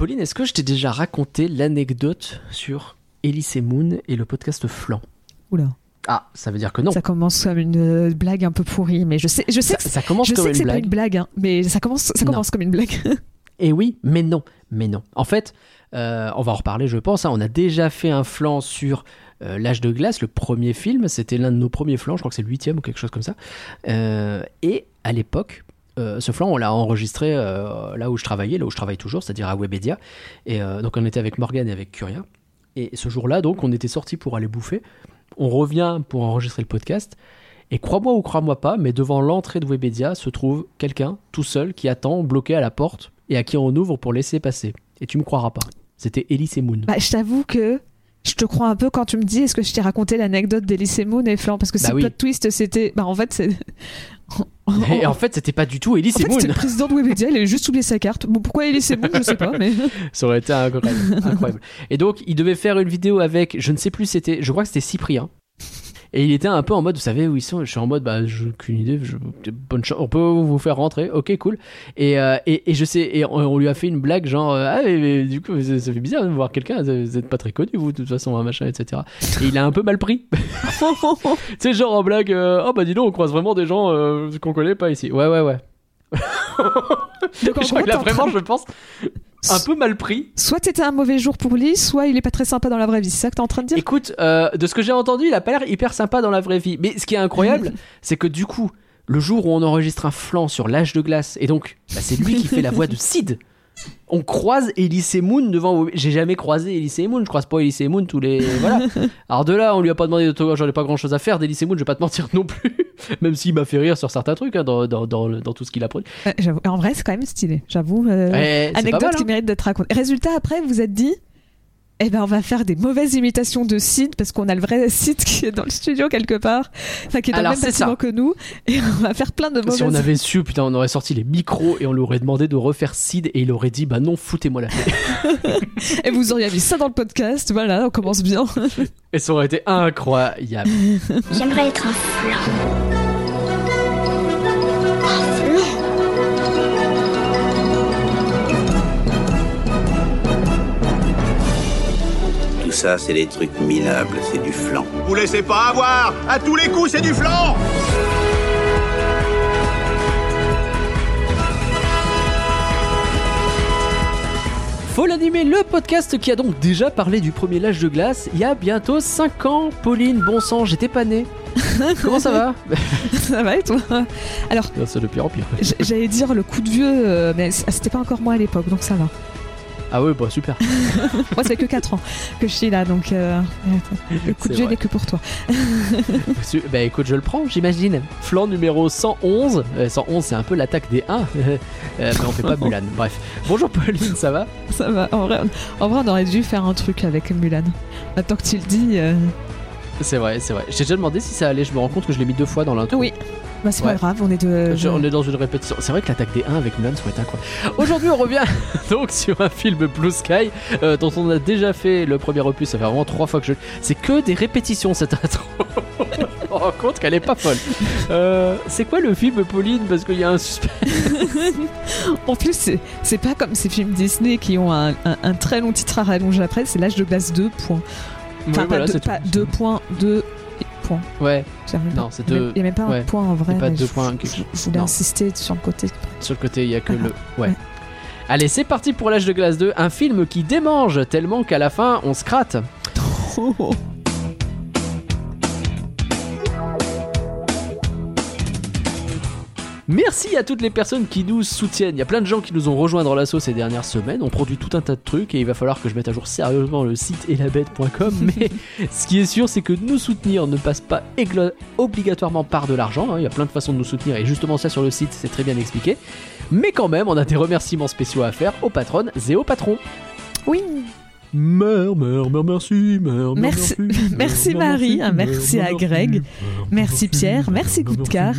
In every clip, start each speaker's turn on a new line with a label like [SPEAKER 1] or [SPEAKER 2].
[SPEAKER 1] Pauline, est-ce que je t'ai déjà raconté l'anecdote sur Elise Moon et le podcast Flan?
[SPEAKER 2] Oula.
[SPEAKER 1] Ah, ça veut dire que non.
[SPEAKER 2] Ça commence comme une euh, blague un peu pourrie, mais je sais, je sais
[SPEAKER 1] Ça,
[SPEAKER 2] que,
[SPEAKER 1] ça commence
[SPEAKER 2] je
[SPEAKER 1] comme
[SPEAKER 2] sais que
[SPEAKER 1] une
[SPEAKER 2] c'est pas
[SPEAKER 1] blague.
[SPEAKER 2] une blague, hein, mais ça commence, ça
[SPEAKER 1] Non.
[SPEAKER 2] commence comme une blague.
[SPEAKER 1] Et oui, mais non, mais non. En fait, euh, on va en reparler, je pense. hein. On a déjà fait un flanc sur euh, L'âge de glace, le premier film. C'était l'un de nos premiers flancs, je crois que c'est le huitième ou quelque chose comme ça. Euh, et à l'époque, euh, ce flanc, on l'a enregistré euh, là où je travaillais, là où je travaille toujours, c'est-à-dire à Webedia. Et euh, donc on était avec Morgane et avec Curia. Et ce jour-là, donc, on était sortis pour aller bouffer. On revient pour enregistrer le podcast. Et crois-moi ou crois-moi pas, mais devant l'entrée de Webedia se trouve quelqu'un tout seul qui attend, bloqué à la porte, et à qui on ouvre pour laisser passer. Et tu me croiras pas. C'était Elise et Moon.
[SPEAKER 2] Bah, je t'avoue que je te crois un peu quand tu me dis est-ce que je t'ai raconté l'anecdote d'Elise Moon et Flan parce que
[SPEAKER 1] Bah
[SPEAKER 2] ce
[SPEAKER 1] oui.
[SPEAKER 2] plot twist c'était bah en fait c'est
[SPEAKER 1] Et en fait, c'était pas du tout Elise
[SPEAKER 2] En fait,
[SPEAKER 1] Moon.
[SPEAKER 2] c'était le président de Webedia, il avait juste oublié sa carte. Bon, pourquoi Elise Moon, je sais pas, mais.
[SPEAKER 1] Ça aurait été incroyable. incroyable. Et donc, il devait faire une vidéo avec, je ne sais plus, c'était, je crois que c'était Cyprien. Et il était un peu en mode, vous savez où ils sont Je suis en mode, bah, j'ai aucune idée. Je, bonne chance. On peut vous faire rentrer. Ok, cool. Et, euh, et, et je sais, et on, on lui a fait une blague genre, euh, ah, mais, mais du coup, ça, ça fait bizarre de voir quelqu'un. Vous êtes pas très connu, vous, de toute façon, un machin, etc. Et il a un peu mal pris. sais, genre en blague, euh, oh bah dis donc, on croise vraiment des gens euh, qu'on connaît pas ici. Ouais, ouais, ouais.
[SPEAKER 2] Donc, en
[SPEAKER 1] je crois
[SPEAKER 2] gros,
[SPEAKER 1] a
[SPEAKER 2] t'es en
[SPEAKER 1] vraiment, je pense, un peu mal pris.
[SPEAKER 2] Soit c'était un mauvais jour pour lui, soit il est pas très sympa dans la vraie vie. C'est ça que t'es en train de dire?
[SPEAKER 1] Écoute, euh, de ce que j'ai entendu, il a pas l'air hyper sympa dans la vraie vie. Mais ce qui est incroyable, c'est que du coup, le jour où on enregistre un flanc sur l'âge de glace, et donc bah, c'est lui qui fait la voix de Sid. On croise Elise Moon devant. J'ai jamais croisé Elise Moon. Je croise pas Elise Moon tous les. Voilà. Alors de là, on lui a pas demandé d'autographe. J'en ai pas grand chose à faire d'Elise Moon. Je vais pas te mentir non plus. Même s'il m'a fait rire sur certains trucs hein, dans, dans, dans, dans tout ce qu'il a produit.
[SPEAKER 2] Euh. En vrai, c'est quand même stylé. J'avoue. euh, anecdote
[SPEAKER 1] mal,
[SPEAKER 2] qui
[SPEAKER 1] hein.
[SPEAKER 2] mérite d'être racontée. Résultat, après, vous êtes dit. Eh ben, on va faire des mauvaises imitations de Sid parce qu'on a le vrai Sid qui est dans le studio quelque part, enfin qui est dans
[SPEAKER 1] Alors,
[SPEAKER 2] le même
[SPEAKER 1] ça.
[SPEAKER 2] bâtiment que nous, et on va faire plein de mauvaises.
[SPEAKER 1] Si on avait su, putain, on aurait sorti les micros et on lui aurait demandé de refaire Sid et il aurait dit bah non, foutez-moi la paix.
[SPEAKER 2] Et vous auriez mis ça dans le podcast. Voilà, on commence bien.
[SPEAKER 1] Et ça aurait été incroyable.
[SPEAKER 3] J'aimerais être un flan.
[SPEAKER 4] Ça, c'est des trucs minables, c'est du flan.
[SPEAKER 5] Vous laissez pas avoir À tous les coups, c'est du flanc
[SPEAKER 1] Faut l'animer, le podcast qui a donc déjà parlé du premier lâche de glace il y a bientôt 5 ans. Pauline, bon sang, j'étais pas né. Comment ça va
[SPEAKER 2] ça va et toi? Alors,
[SPEAKER 1] C'est de pire en pire.
[SPEAKER 2] j'allais dire le coup de vieux, euh, mais c'était pas encore moi à l'époque, donc ça va.
[SPEAKER 1] Ah ouais, bah super.
[SPEAKER 2] Moi, ça fait que 4 ans que je suis là, donc euh, le coup de
[SPEAKER 1] vrai.
[SPEAKER 2] n'est que pour toi.
[SPEAKER 1] Su- bah écoute, je le prends, j'imagine. Flanc numéro 111. Euh, 111, c'est un peu l'attaque des 1. euh, mais on fait pas Mulan. Bref. Bonjour Pauline, ça va?
[SPEAKER 2] Ça va. En vrai, en vrai, on aurait dû faire un truc avec Mulan. Maintenant que tu le dis, euh,
[SPEAKER 1] C'est vrai, c'est vrai. J'ai déjà demandé si ça allait. Je me rends compte que je l'ai mis deux fois dans l'intro.
[SPEAKER 2] oui. Bah, c'est
[SPEAKER 1] Ouais.
[SPEAKER 2] pas grave, on est de.
[SPEAKER 1] On est dans une répétition. C'est vrai que l'attaque des 1 avec Mulan serait incroyable. Aujourd'hui, on revient donc sur un film Blue Sky euh, dont on a déjà fait le premier opus. Ça fait vraiment trois fois que je. C'est que des répétitions cette intro. on se rend compte qu'elle est pas folle. Euh, c'est quoi le film, Pauline? Parce qu'il y a un suspense.
[SPEAKER 2] En plus, c'est- pas comme ces films Disney qui ont un, un- un très long titre à rallonger après, c'est l'âge de glace 2 points. Enfin,
[SPEAKER 1] Ouais, voilà,
[SPEAKER 2] pas,
[SPEAKER 1] c'est
[SPEAKER 2] deux, pas
[SPEAKER 1] tout.
[SPEAKER 2] 2 points, 2 points.
[SPEAKER 1] Ouais, Non, c'est deux-
[SPEAKER 2] Il n'y a même pas
[SPEAKER 1] ouais.
[SPEAKER 2] un point en vrai.
[SPEAKER 1] Pas deux
[SPEAKER 2] je-
[SPEAKER 1] points,
[SPEAKER 2] Je, voulais insister sur le côté.
[SPEAKER 1] sur le côté, il y a que
[SPEAKER 2] Ah,
[SPEAKER 1] le. Ouais.
[SPEAKER 2] ouais.
[SPEAKER 1] Allez, c'est parti pour l'âge de glace 2, un film qui démange tellement qu'à la fin on se gratte. Merci à toutes les personnes qui nous soutiennent. Il y a plein de gens qui nous ont rejoints dans l'assaut ces dernières semaines. On produit tout un tas de trucs et il va falloir que je mette à jour sérieusement le site elabette.com. Mais ce qui est sûr, c'est que nous soutenir ne passe pas obligatoirement par de l'argent. hein. Il y a plein de façons de nous soutenir et justement ça sur le site, c'est très bien expliqué. Mais quand même, on a des remerciements spéciaux à faire aux patronnes et aux patrons.
[SPEAKER 2] Oui,
[SPEAKER 1] Meurs, meurs, meurs, merci, meurs, meurs,
[SPEAKER 2] Merci-
[SPEAKER 1] merci,
[SPEAKER 2] Marie,
[SPEAKER 1] merci,
[SPEAKER 2] un merci
[SPEAKER 1] meurs,
[SPEAKER 2] à
[SPEAKER 1] merci,
[SPEAKER 2] Greg,
[SPEAKER 1] meurs,
[SPEAKER 2] merci Pierre, merci Goudkar,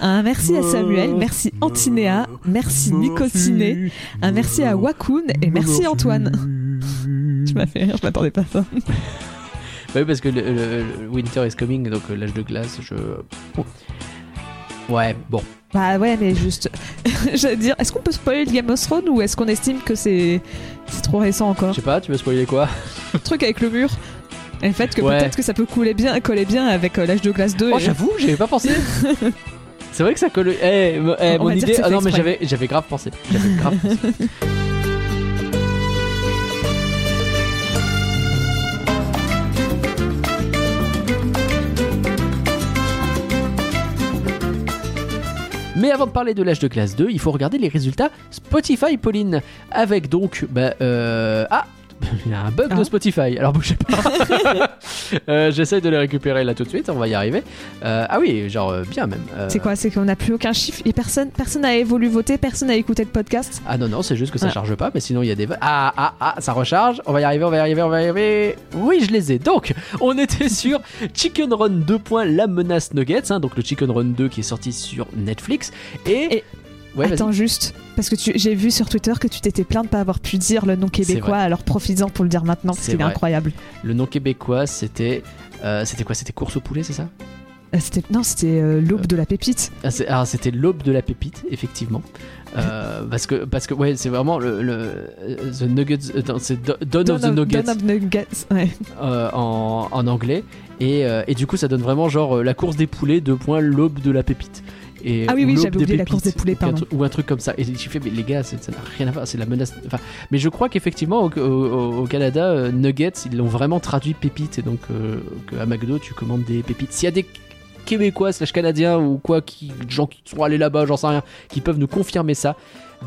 [SPEAKER 2] un merci à Samuel, merci Antinéa, merci Nicociné, un merci à Wakoun et merci Antoine. Tu m'as fait rire, je m'attendais pas à ça.
[SPEAKER 1] Bah oui, parce que le, le- le Winter is coming, donc euh, l'âge de glace, je. Ouais, bon.
[SPEAKER 2] Bah ouais, mais juste. J'allais dire, est-ce qu'on peut spoiler le Game of Thrones ou est-ce qu'on estime que c'est c'est trop récent encore?
[SPEAKER 1] Je sais pas, tu veux spoiler quoi?
[SPEAKER 2] Le truc avec le mur. Et le fait que
[SPEAKER 1] Ouais.
[SPEAKER 2] peut-être que ça peut couler bien, coller bien avec euh, l'âge de glace 2.
[SPEAKER 1] Oh,
[SPEAKER 2] et-
[SPEAKER 1] j'avoue, j'y avais pas pensé. C'est vrai que ça colle. Eh, eh,
[SPEAKER 2] On
[SPEAKER 1] mon
[SPEAKER 2] va dire
[SPEAKER 1] idée.
[SPEAKER 2] c'est
[SPEAKER 1] Ah non, mais
[SPEAKER 2] exprès.
[SPEAKER 1] j'avais, j'avais grave pensé. J'avais grave pensé. Mais avant de parler de l'âge de classe 2, il faut regarder les résultats Spotify, Pauline. Avec donc. Bah, euh, Ah il y a un bug de
[SPEAKER 2] Ah.
[SPEAKER 1] Spotify, alors bougez pas. Euh, J'essaie de les récupérer là tout de suite, on va y arriver. Euh, ah oui, genre euh, bien même. Euh,
[SPEAKER 2] C'est quoi? C'est qu'on n'a plus aucun chiffre? Et personne personne n'a voulu voter, personne n'a écouté le podcast?
[SPEAKER 1] Ah non, non, c'est juste que ça
[SPEAKER 2] Ah.
[SPEAKER 1] charge pas, mais sinon il y a des. Ah, ah, ah, ça recharge, on va y arriver, on va y arriver, on va y arriver. Oui, je les ai. Donc, on était sur Chicken Run 2. La menace Nuggets, hein, donc le Chicken Run 2 qui est sorti sur Netflix. Et.
[SPEAKER 2] Et-
[SPEAKER 1] Ouais.
[SPEAKER 2] Attends juste, parce que j'ai vu sur Twitter que tu t'étais plaint de pas avoir pu dire le nom québécois, alors profites-en pour le dire maintenant, parce qu'il est incroyable.
[SPEAKER 1] Le nom québécois, c'était. euh, c'était quoi? C'était course au poulet, c'est ça?
[SPEAKER 2] Euh, non, c'était euh, l'aube de la pépite.
[SPEAKER 1] Ah, ah, c'était l'aube de la pépite, effectivement. Euh, parce que, parce que ouais, c'est vraiment le, le the nuggets, c'est Do- Dawn of the
[SPEAKER 2] Dawn
[SPEAKER 1] Nuggets
[SPEAKER 2] Dawn of Nuggets, ouais.
[SPEAKER 1] en, en anglais, et, et du coup, ça donne vraiment genre la course des poulets, deux points, l'aube de la pépite. Et,
[SPEAKER 2] Ah oui,
[SPEAKER 1] ou
[SPEAKER 2] oui, j'avais
[SPEAKER 1] des
[SPEAKER 2] oublié la course des poulets,
[SPEAKER 1] ou un
[SPEAKER 2] pardon.
[SPEAKER 1] truc- Ou un truc comme ça. Et j'ai fait, mais les gars, ça n'a rien à voir, c'est la menace. Enfin, mais je crois qu'effectivement, au, au- au Canada, euh, Nuggets, ils l'ont vraiment traduit pépite, et donc euh, à McDo, tu commandes des pépites. S'il y a des Québécois slash Canadiens ou quoi, qui, gens qui sont allés là-bas, j'en sais rien, qui peuvent nous confirmer ça.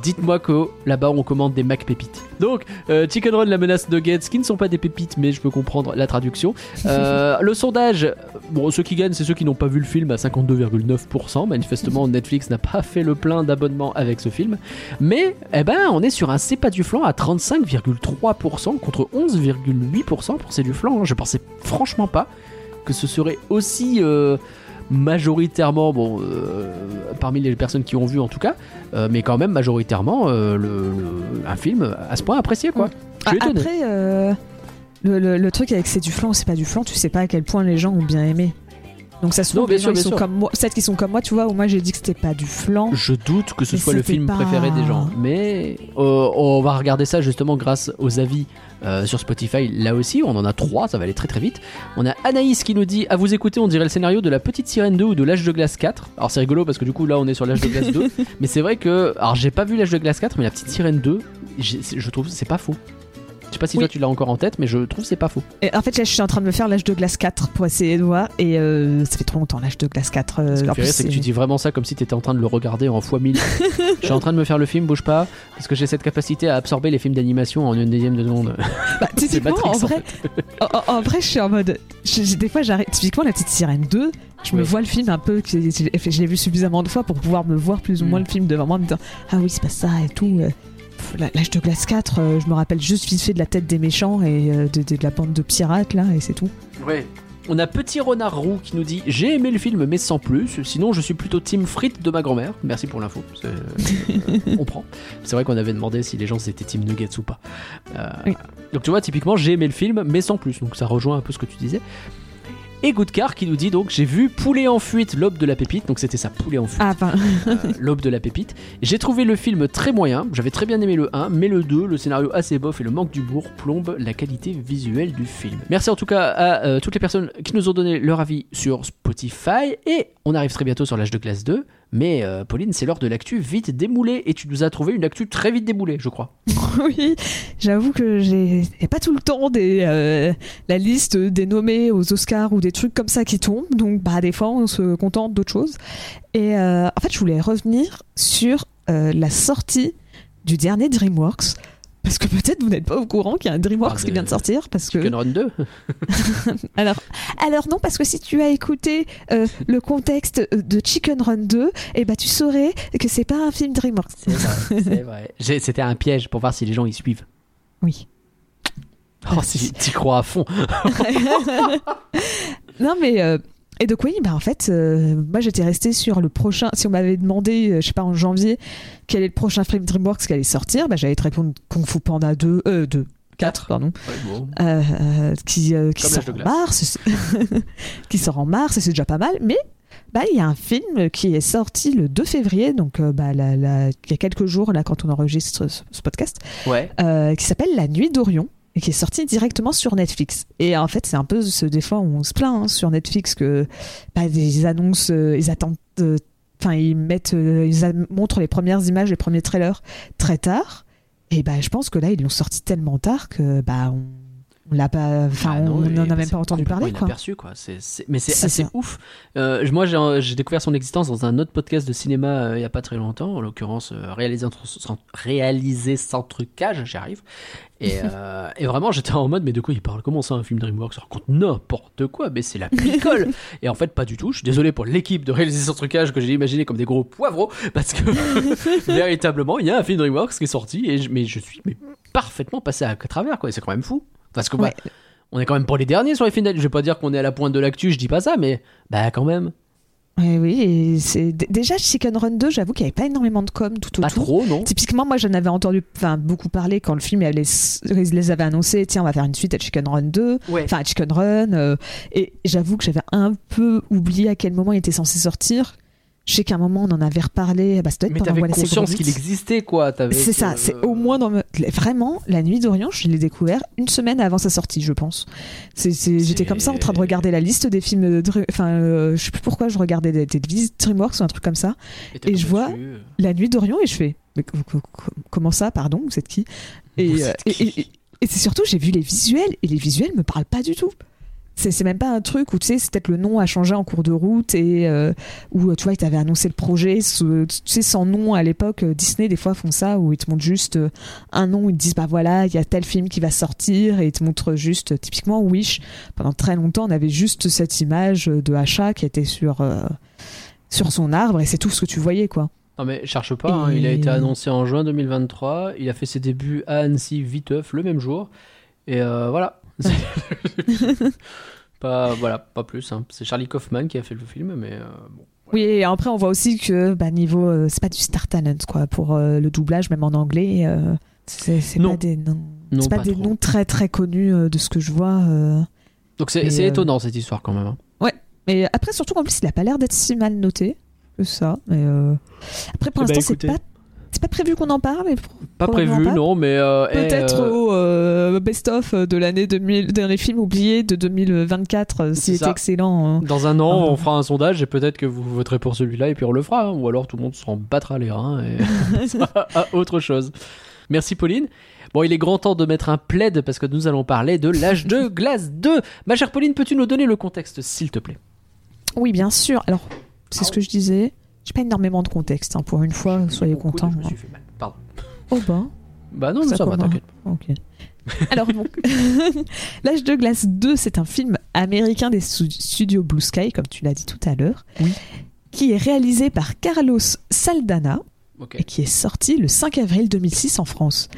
[SPEAKER 1] Dites-moi que là-bas on commande des Mac pépites. Donc, euh, Chicken Run, la menace Nuggets, qui ne sont pas des pépites, mais je peux comprendre la traduction. Euh, le sondage, bon, ceux qui gagnent, c'est ceux qui n'ont pas vu le film à 52,9%. Manifestement, Netflix n'a pas fait le plein d'abonnements avec ce film. Mais, eh ben, on est sur un C'est pas du flan à 35,3% contre 11,8% pour C'est du flan. hein. Je pensais franchement pas que ce serait aussi euh, majoritairement, bon, euh, parmi les personnes qui ont vu en tout cas, euh, mais quand même majoritairement euh, le, le- un film à ce point apprécié quoi. Je suis
[SPEAKER 2] Ah,
[SPEAKER 1] étonné.
[SPEAKER 2] après, euh, le, le- le truc avec c'est du flan ou c'est pas du flan, tu sais pas à quel point les gens ont bien aimé. Donc ça se
[SPEAKER 1] Non,
[SPEAKER 2] trouve,
[SPEAKER 1] bien
[SPEAKER 2] les gens
[SPEAKER 1] sûr,
[SPEAKER 2] ils
[SPEAKER 1] bien
[SPEAKER 2] sont comme moi, qu'ils sont comme moi, tu vois, où moi j'ai dit que c'était pas du flan.
[SPEAKER 1] Je doute que ce soit le film
[SPEAKER 2] pas-
[SPEAKER 1] préféré des gens, mais euh, on va regarder ça justement grâce aux avis euh, sur Spotify. Là aussi, on en a trois, ça va aller très très vite. On a Anaïs qui nous dit à vous écouter, on dirait le scénario de la petite sirène 2 ou de l'âge de glace 4. Alors c'est rigolo parce que du coup là on est sur l'âge de glace 2, mais c'est vrai que alors j'ai pas vu l'âge de glace 4, mais la petite sirène 2, j'ai- je trouve c'est pas faux. Je sais pas si
[SPEAKER 2] Oui.
[SPEAKER 1] toi tu l'as encore en tête, mais je trouve c'est pas faux.
[SPEAKER 2] Et en fait, là, je suis en train de me faire l'âge de glace 4 pour essayer de voir, et euh, ça fait trop longtemps l'âge de glace 4. euh,
[SPEAKER 1] Ce c'est que tu dis vraiment ça comme si tu étais en train de le regarder en fois 1000. je suis en train de me faire le film, bouge pas, parce que j'ai cette capacité à absorber les films d'animation en une dixième de seconde.
[SPEAKER 2] Bah, typiquement,
[SPEAKER 1] Matrix,
[SPEAKER 2] en vrai, en, en- en vrai, je suis en mode. je- des fois, j'arrive. Typiquement, la petite sirène 2, je me vois le film un peu. Je, je- je l'ai vu suffisamment de fois pour pouvoir me voir plus ou
[SPEAKER 1] Mm.
[SPEAKER 2] moins le film devant moi, en me disant Ah oui, c'est pas ça et tout. L'âge de glace 4, euh, je me rappelle juste vite fait de la tête des méchants et euh, de, de- de la bande de pirates là, et c'est tout.
[SPEAKER 1] Ouais. On a Petit Renard Roux qui nous dit J'ai aimé le film, mais sans plus. Sinon, je suis plutôt team frites de ma grand-mère. Merci pour l'info. Euh, on prend. C'est vrai qu'on avait demandé si les gens étaient team nuggets ou pas. Euh,
[SPEAKER 2] Oui.
[SPEAKER 1] Donc, tu vois, typiquement, j'ai aimé le film, mais sans plus. Donc, ça rejoint un peu ce que tu disais. Et Goodcar qui nous dit donc J'ai vu Poulet en fuite, l'aube de la pépite. Donc, c'était ça, Poulet en fuite.
[SPEAKER 2] Ah,
[SPEAKER 1] euh, l'aube de la pépite. J'ai trouvé le film très moyen, j'avais très bien aimé le 1, mais le 2, le scénario assez bof et le manque d'humour plombe la qualité visuelle du film. Merci en tout cas à euh, toutes les personnes qui nous ont donné leur avis sur Spotify et on arrive très bientôt sur l'âge de classe 2. Mais euh, Pauline, c'est l'heure de l'actu vite démoulée et tu nous as trouvé une actu très vite démoulée, je crois.
[SPEAKER 2] oui, j'avoue que j'ai pas tout le temps des euh, la liste des nommés aux Oscars ou des trucs comme ça qui tombent. Donc bah des fois on se contente d'autres choses. Et euh, en fait, je voulais revenir sur la sortie du dernier DreamWorks. Parce que peut-être vous n'êtes pas au courant qu'il y a un DreamWorks
[SPEAKER 1] Ah,
[SPEAKER 2] qui vient de sortir. Parce que
[SPEAKER 1] Chicken Run 2
[SPEAKER 2] alors, alors non, parce que si tu as écouté euh, le contexte de Chicken Run 2, eh ben tu saurais que c'est pas un film DreamWorks.
[SPEAKER 1] C'est vrai, c'est vrai. J'ai- C'était un piège pour voir si les gens y suivent.
[SPEAKER 2] Oui.
[SPEAKER 1] Oh, si t'y crois à fond.
[SPEAKER 2] Non, mais. euh, et donc, oui, bah, en fait, euh, moi j'étais restée sur le prochain. Si on m'avait demandé, euh, je sais pas, en janvier, quel est le prochain film DreamWorks qui allait sortir, bah, j'allais te répondre Kung Fu Panda 2, euh, 2, 4, pardon,
[SPEAKER 1] Ouais, bon.
[SPEAKER 2] euh, euh, qui, sort en mars, qui sort en mars, et c'est déjà pas mal, mais bah, il y a un film qui est sorti le 2 février, donc euh, bah, la- la- il y a quelques jours là quand on enregistre ce, ce podcast,
[SPEAKER 1] Ouais.
[SPEAKER 2] euh, qui s'appelle La Nuit d'Orion qui est sorti directement sur Netflix. Et en fait, c'est un peu ce des fois où on se plaint hein, sur Netflix que bah, ils annoncent, euh, ils attendent, euh, enfin ils mettent, euh, ils montrent les premières images, les premiers trailers très tard. Et bah, je pense que là, ils l'ont sorti tellement tard que bah on l'a pas, enfin
[SPEAKER 1] Ah non,
[SPEAKER 2] on n'en a même pas entendu parler quoi.
[SPEAKER 1] inaperçu, quoi. C'est- c'est- Mais c'est assez
[SPEAKER 2] ça.
[SPEAKER 1] ouf. Euh, moi, j'ai j'ai découvert son existence dans un autre podcast de cinéma euh, il y a pas très longtemps, en l'occurrence euh, réalisé, sans, réalisé sans trucage, j'y arrive. Et, euh, et vraiment, j'étais en mode, mais de quoi il parle? Comment ça, un film DreamWorks Ça raconte n'importe quoi, mais c'est la picole Et en fait, pas du tout. Je suis désolé pour l'équipe de réaliser sans trucage que j'ai imaginé comme des gros poivreaux, parce que véritablement, il y a un film DreamWorks qui est sorti, et je- mais je suis mais parfaitement passé à, à travers, quoi. C'est quand même fou. Parce que bah,
[SPEAKER 2] Ouais.
[SPEAKER 1] on est quand même pas les derniers sur les films. Je vais pas dire qu'on est à la pointe de l'actu, je dis pas ça, mais bah quand même.
[SPEAKER 2] Oui, c'est déjà Chicken Run 2, j'avoue qu'il n'y avait pas énormément de com tout
[SPEAKER 1] Pas
[SPEAKER 2] autour.
[SPEAKER 1] trop, non
[SPEAKER 2] Typiquement, moi, j'en avais entendu beaucoup parler quand le film les, ils les avait annoncés. Tiens, on va faire une suite à Chicken Run 2,
[SPEAKER 1] Ouais.
[SPEAKER 2] enfin à Chicken Run. euh, et j'avoue que j'avais un peu oublié à quel moment il était censé sortir. Je sais qu'à un moment, on en avait reparlé. Bah, ça doit être
[SPEAKER 1] Mais t'avais conscience qu'il existait, quoi.
[SPEAKER 2] C'est ça, c'est au moins dans me- vraiment la nuit d'Orient, je l'ai découvert une semaine avant sa sortie, je pense. J'étais comme ça en train de regarder la liste des films, de enfin, euh, je sais plus pourquoi je regardais des, des DreamWorks ou un truc comme ça. et je vois-. La nuit d'Orient et je fais, mais co- co- co- comment ça, pardon, vous êtes qui? Euh,
[SPEAKER 1] qui
[SPEAKER 2] et- et- et c'est surtout, j'ai vu les visuels et les visuels me parlent pas du tout. C'est, même pas un truc où tu sais, c'est peut-être le nom a changé en cours de route et euh, où tu vois, ils t'avaient annoncé le projet, ce- tu sais, sans nom à l'époque. euh, Disney, des fois, font ça où ils te montrent juste euh, un nom, ils te disent, bah voilà, il y a tel film qui va sortir et ils te montrent juste, euh, typiquement Wish. Pendant très longtemps, on avait juste cette image de achat qui était sur, euh, sur son arbre et c'est tout ce que tu voyais, quoi.
[SPEAKER 1] Non, mais cherche pas, hein, il a été annoncé en juin 2023. Il a fait ses débuts à Annecy, Viteuf, le même jour. Et euh, voilà. pas, voilà, pas plus. hein. C'est Charlie Kaufman qui a fait le film, mais euh, bon.
[SPEAKER 2] Oui, et après on voit aussi que bah, niveau, euh, c'est pas du star talent quoi pour euh, le doublage, même en anglais. euh, c'est c'est
[SPEAKER 1] Non.
[SPEAKER 2] pas des noms,
[SPEAKER 1] Non,
[SPEAKER 2] c'est pas,
[SPEAKER 1] pas
[SPEAKER 2] des
[SPEAKER 1] trop.
[SPEAKER 2] noms très très connus euh, de ce que je vois. euh.
[SPEAKER 1] Donc c'est
[SPEAKER 2] Et,
[SPEAKER 1] c'est
[SPEAKER 2] euh,
[SPEAKER 1] étonnant cette histoire quand même. hein.
[SPEAKER 2] Mais après surtout qu'en plus il a pas l'air d'être si mal noté que ça. Mais euh, après pour
[SPEAKER 1] Eh ben,
[SPEAKER 2] l'instant c'est
[SPEAKER 1] écoutez.
[SPEAKER 2] pas c'est pas prévu qu'on en parle.
[SPEAKER 1] Pas prévu,
[SPEAKER 2] pas.
[SPEAKER 1] non, mais. euh, eh,
[SPEAKER 2] Peut-être
[SPEAKER 1] euh,
[SPEAKER 2] au euh, best-of de l'année 2000, dernier film oublié de 2024, euh,
[SPEAKER 1] C'est
[SPEAKER 2] s'il était
[SPEAKER 1] ça.
[SPEAKER 2] excellent. hein.
[SPEAKER 1] Dans un an,
[SPEAKER 2] Ah.
[SPEAKER 1] on fera un sondage et peut-être que vous voterez pour celui-là et puis on le fera. hein. Ou alors tout le monde s'en battra les reins et à autre chose. Merci Pauline. Bon, il est grand temps de mettre un plaid parce que nous allons parler de l'âge de glace 2. Ma chère Pauline, peux-tu nous donner le contexte, s'il te plaît?
[SPEAKER 2] Oui, bien sûr. Alors, c'est ce que je disais. J'ai pas énormément de contexte hein, pour une fois. Soyez
[SPEAKER 1] coude,
[SPEAKER 2] contents.
[SPEAKER 1] Je me
[SPEAKER 2] hein.
[SPEAKER 1] suis fait mal. Pardon.
[SPEAKER 2] Oh bah.
[SPEAKER 1] Bah non, ça, ça va, t'inquiète.
[SPEAKER 2] Ok. Alors donc, L'âge de glace 2, c'est un film américain des stu- studios Blue Sky, comme tu l'as dit tout à l'heure,
[SPEAKER 1] Oui.
[SPEAKER 2] qui est réalisé par Carlos Saldana et qui est sorti le 5 avril 2006 en France.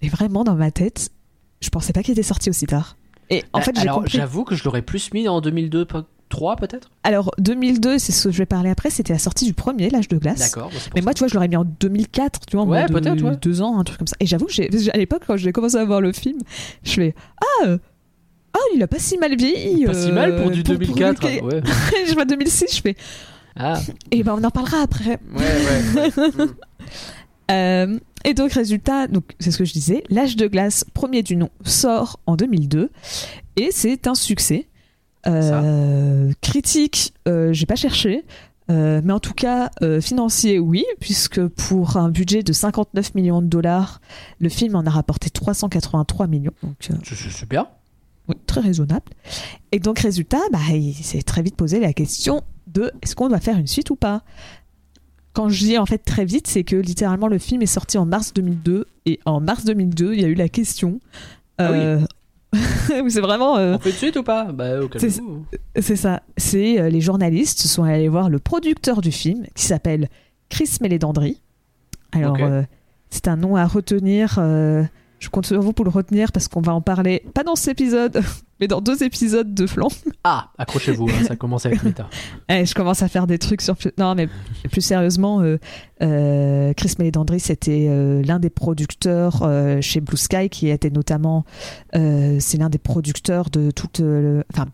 [SPEAKER 2] Et vraiment, dans ma tête, je pensais pas qu'il était sorti aussi tard. Et en fait, j'ai
[SPEAKER 1] Alors,
[SPEAKER 2] compris.
[SPEAKER 1] j'avoue que je l'aurais plus mis en 2002, 3 peut-être?
[SPEAKER 2] Alors, 2002, c'est ce que je vais parler après, c'était la sortie du premier, l'âge de glace.
[SPEAKER 1] D'accord. bah,
[SPEAKER 2] Mais
[SPEAKER 1] ça.
[SPEAKER 2] moi, tu vois, je l'aurais mis en 2004, tu vois, en
[SPEAKER 1] Ouais, peut-être,
[SPEAKER 2] euh,
[SPEAKER 1] ouais.
[SPEAKER 2] deux ans, un truc comme ça. Et j'avoue, à l'époque, quand j'ai commencé à voir le film, je fais Ah, ah il a pas si mal vieilli.
[SPEAKER 1] Pas si mal pour
[SPEAKER 2] euh,
[SPEAKER 1] du 2004.
[SPEAKER 2] pour-
[SPEAKER 1] ouais.
[SPEAKER 2] je vois 2006, je fais
[SPEAKER 1] Ah,
[SPEAKER 2] Et ben, on en parlera après.
[SPEAKER 1] ouais, ouais. ouais. Mm.
[SPEAKER 2] Euh, et donc, résultat, donc c'est ce que je disais, L'âge de glace, premier du nom, sort en 2002 et c'est un succès. Euh, critique, euh, j'ai pas cherché, euh, mais en tout cas financier, oui, puisque pour un budget de 59 millions de dollars, le film en a rapporté 383 millions, donc
[SPEAKER 1] C'est- super.
[SPEAKER 2] oui, très raisonnable. Et donc, résultat, bah, il s'est très vite posé la question de est-ce qu'on doit faire une suite ou pas? Quand je dis en fait très vite, c'est que littéralement le film est sorti en mars 2002 et en mars 2002, il y a eu la question.
[SPEAKER 1] Ah oui.
[SPEAKER 2] euh, c'est vraiment. euh,
[SPEAKER 1] On fait de suite ou pas? Bah, au
[SPEAKER 2] C'est- ça. C'est euh, les journalistes sont allés voir le producteur du film qui s'appelle Chris Mélédandri. Alors, euh, c'est un nom à retenir. Je compte sur vous pour le retenir parce qu'on va en parler, pas dans cet épisode, mais dans deux épisodes de flanc.
[SPEAKER 1] Ah, accrochez-vous, hein, ça commence à être méta.
[SPEAKER 2] Eh, je commence à faire des trucs sur. Non, mais plus sérieusement, euh, euh, Chris Mélédandri, c'était euh, l'un des producteurs euh, chez Blue Sky, qui était notamment. c'est l'un des producteurs de toute. le- Enfin,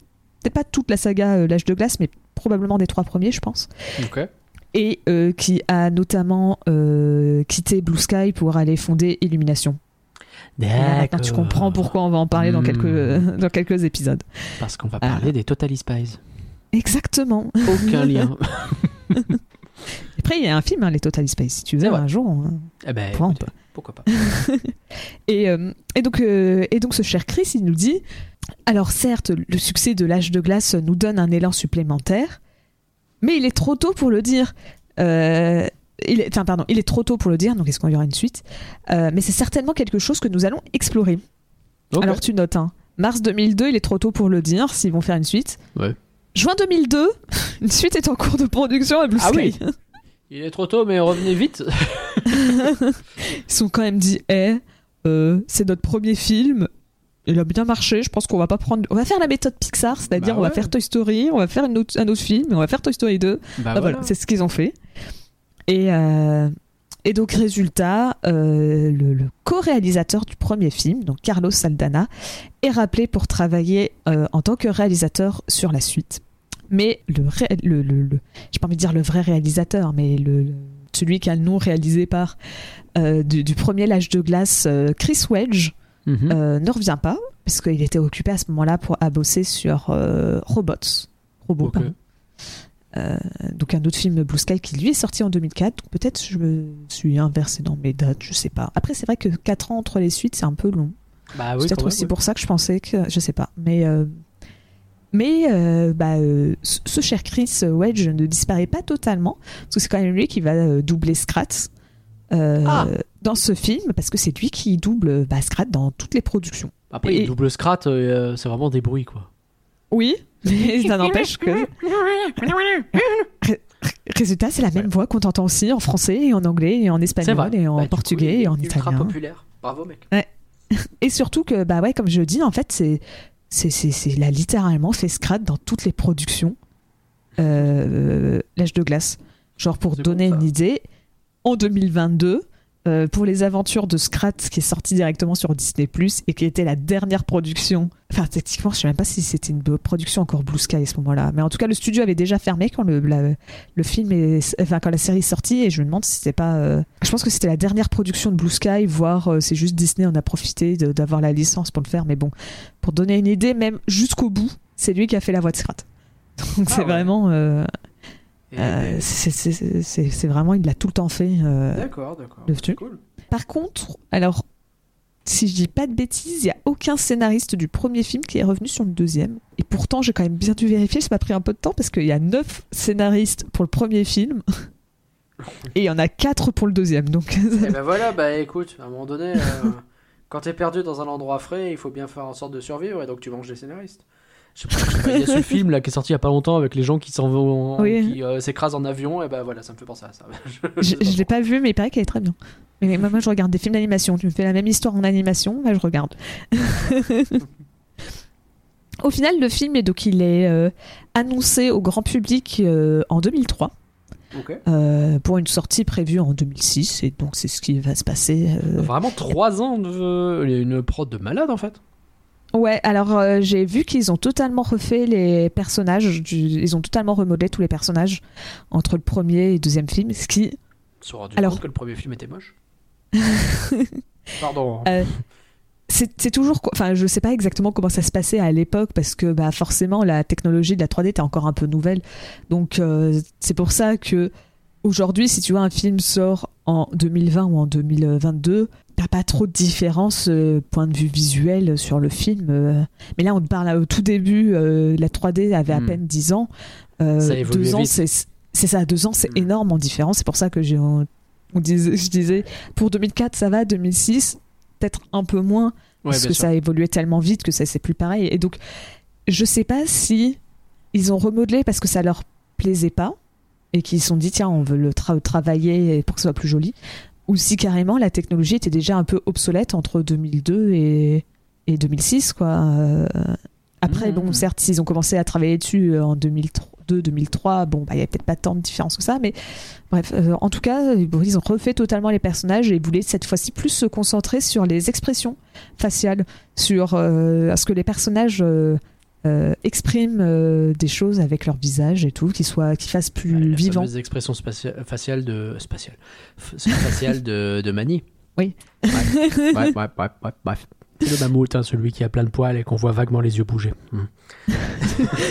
[SPEAKER 2] peut-être pas toute la saga L'âge de glace, mais probablement des trois premiers, je pense.
[SPEAKER 1] Ok.
[SPEAKER 2] Et euh, qui a notamment euh, quitté Blue Sky pour aller fonder Illumination. Maintenant, tu comprends pourquoi on va en parler dans,
[SPEAKER 1] Hmm.
[SPEAKER 2] quelques, dans quelques épisodes.
[SPEAKER 1] Parce qu'on va
[SPEAKER 2] Ah.
[SPEAKER 1] parler des Totally Spies.
[SPEAKER 2] Exactement.
[SPEAKER 1] Aucun lien.
[SPEAKER 2] Après, il y a un film, hein, les Total Space, si tu veux, un jour. hein.
[SPEAKER 1] eh ben, écoutez,
[SPEAKER 2] peut
[SPEAKER 1] pourquoi pas.
[SPEAKER 2] Et, euh, et, donc, euh, et donc, ce cher Chris, il nous dit Alors, certes, le succès de l'âge de glace nous donne un élan supplémentaire, mais il est trop tôt pour le dire. Euh, il est, enfin, pardon, il est trop tôt pour le dire, donc est-ce qu'il y aura une suite? Euh, Mais c'est certainement quelque chose que nous allons explorer. Alors, tu notes, hein, mars 2002, il est trop tôt pour le dire s'ils vont faire une suite.
[SPEAKER 1] Ouais.
[SPEAKER 2] Juin 2002, une suite est en cours de production à Blue
[SPEAKER 1] Ah
[SPEAKER 2] Sky.
[SPEAKER 1] oui. Il est trop tôt, mais revenez vite.
[SPEAKER 2] Ils sont quand même dit Eh, euh, c'est notre premier film. Il a bien marché. Je pense qu'on va pas prendre. On va faire la méthode Pixar, c'est-à-dire
[SPEAKER 1] Bah
[SPEAKER 2] on va faire Toy Story, on va faire une autre- un autre film, on va faire Toy Story 2.
[SPEAKER 1] Bah
[SPEAKER 2] Ah, voilà, c'est ce qu'ils ont fait. Et, euh, et donc, résultat, euh, le, le co-réalisateur du premier film, donc Carlos Saldana, est rappelé pour travailler euh, en tant que réalisateur sur la suite. Mais le, le, le, le- j'ai pas envie de dire le vrai réalisateur, mais le, celui qui a le nom réalisé par du, du premier L'âge de glace, Chris Wedge,
[SPEAKER 1] Mhm.
[SPEAKER 2] ne revient pas, parce qu'il était occupé à ce moment-là pour à bosser sur Robots. Robots,
[SPEAKER 1] Ok.
[SPEAKER 2] Euh, donc un autre film Blue Sky qui lui est sorti en 2004. Donc peut-être je me suis inversé dans mes dates, je sais pas. Après c'est vrai que 4 ans entre les suites c'est un peu long.
[SPEAKER 1] Bah oui,
[SPEAKER 2] C'est peut-être aussi pour ça que je pensais que je sais pas. Mais euh, mais euh, bah, ce cher Chris Wedge ne disparaît pas totalement parce que c'est quand même lui qui va doubler Scrat
[SPEAKER 1] Ah.
[SPEAKER 2] dans ce film parce que c'est lui qui double bah, Scrat dans toutes les productions.
[SPEAKER 1] Après,
[SPEAKER 2] Et-
[SPEAKER 1] il double scrat, c'est vraiment des bruits, quoi.
[SPEAKER 2] Oui, mais ça n'empêche que. Ré- Résultat, c'est la même voix qu'on entend aussi en français et en anglais et en espagnol et en
[SPEAKER 1] Bah, coup,
[SPEAKER 2] portugais et en
[SPEAKER 1] ultra
[SPEAKER 2] italien.
[SPEAKER 1] populaire. Bravo, mec.
[SPEAKER 2] Et surtout que, bah ouais, comme je dis, en fait, c'est. C'est, c'est, c'est- il a littéralement fait Scrat dans toutes les productions euh, L'âge de glace. Genre pour donner
[SPEAKER 1] bon,
[SPEAKER 2] une idée, en 2022, euh, pour les aventures de Scrat qui est sorti directement sur Disney Plus et qui était la dernière production. Enfin, techniquement, je sais même pas si c'était une production encore Blue Sky à ce moment-là. Mais en tout cas, le studio avait déjà fermé quand le, la- le film est, enfin, quand la série est sortie et je me demande si c'était pas. euh, Je pense que c'était la dernière production de Blue Sky, voire euh, c'est juste Disney en a profité d'avoir la licence pour le faire. Mais bon, pour donner une idée, même jusqu'au bout, c'est lui qui a fait la voix de Scrat. Donc
[SPEAKER 1] Ah
[SPEAKER 2] c'est
[SPEAKER 1] ouais.
[SPEAKER 2] vraiment. Euh, c'est- vraiment, il l'a tout le temps fait. euh,
[SPEAKER 1] D'accord, d'accord. cool.
[SPEAKER 2] par contre, alors, si je dis pas de bêtises, il y a aucun scénariste du premier film qui est revenu sur le deuxième. Et pourtant, j'ai quand même bien dû vérifier, ça m'a pris un peu de temps parce qu'il y a neuf scénaristes pour le premier film. Et il y en a quatre pour le deuxième. Donc,
[SPEAKER 1] Et ben voilà, bah écoute, à un moment donné, euh, quand t'es perdu dans un endroit frais, il faut bien faire en sorte de survivre et donc tu manges des scénaristes. Il y a ce film là qui est sorti il y a pas longtemps avec les gens qui s'en vont,
[SPEAKER 2] Oui.
[SPEAKER 1] qui euh, s'écrasent en avion, et ben voilà, ça me fait penser à ça. Je-
[SPEAKER 2] l'ai pas vu, mais il paraît qu'elle est très bien. Mais moi, moi, je regarde des films d'animation. Tu me fais la même histoire en animation, là, je regarde. Au final, le film est donc il est euh, annoncé au grand public euh, en 2003.
[SPEAKER 1] Ok.
[SPEAKER 2] euh, pour une sortie prévue en 2006 et donc c'est ce qui va se passer.
[SPEAKER 1] Vraiment 3 ans de une prod de malade en fait.
[SPEAKER 2] Ouais, alors euh, j'ai vu qu'ils ont totalement refait les personnages, du- ils ont totalement remodelé tous les personnages entre le premier et le deuxième film, ce qui,
[SPEAKER 1] se rendus
[SPEAKER 2] Alors-
[SPEAKER 1] compte que le premier film était moche. Pardon.
[SPEAKER 2] Euh, c'est toujours, enfin je sais pas exactement comment ça se passait à l'époque parce que bah forcément la technologie de la 3D était encore un peu nouvelle, donc euh, c'est pour ça que aujourd'hui si tu vois un film sort en 2020 ou en 2022 t'as pas trop de différence euh, point de vue visuel sur le film euh. mais là on parle au tout début euh, la 3D avait à
[SPEAKER 1] Hmm.
[SPEAKER 2] peine 10 ans euh, deux ans c'est ça deux ans c'est
[SPEAKER 1] Hmm.
[SPEAKER 2] énorme en différence c'est pour ça que j'ai je disais pour 2004 ça va 2006 peut-être un peu moins
[SPEAKER 1] Ouais,
[SPEAKER 2] parce que
[SPEAKER 1] sûr.
[SPEAKER 2] ça a évolué tellement vite que ça c'est plus pareil et donc je sais pas si ils ont remodelé parce que ça leur plaisait pas et qu'ils se sont dit tiens on veut le tra- travailler pour que ce soit plus joli ou si carrément la technologie était déjà un peu obsolète entre 2002 et, et 2006 quoi Euh, après
[SPEAKER 1] Mhm.
[SPEAKER 2] bon certes s'ils ont commencé à travailler dessus euh, en 2002 2003 bon bah il y a peut-être pas tant de différence que ça mais bref euh, en tout cas ils ont refait totalement les personnages et voulaient cette fois-ci plus se concentrer sur les expressions faciales sur euh, ce que les personnages euh, euh, expriment euh, des choses avec leur visage et tout, qui soient, qui fassent plus
[SPEAKER 1] Ouais, la
[SPEAKER 2] vivants.
[SPEAKER 1] fameuse expression spatia- faciale de spatiale faciale de, de Mani.
[SPEAKER 2] Oui.
[SPEAKER 1] Ouais, ouais, ouais, ouais, ouais, bref. C'est le mammouth, hein, celui qui a plein de poils et qu'on voit vaguement les yeux bouger. Hmm.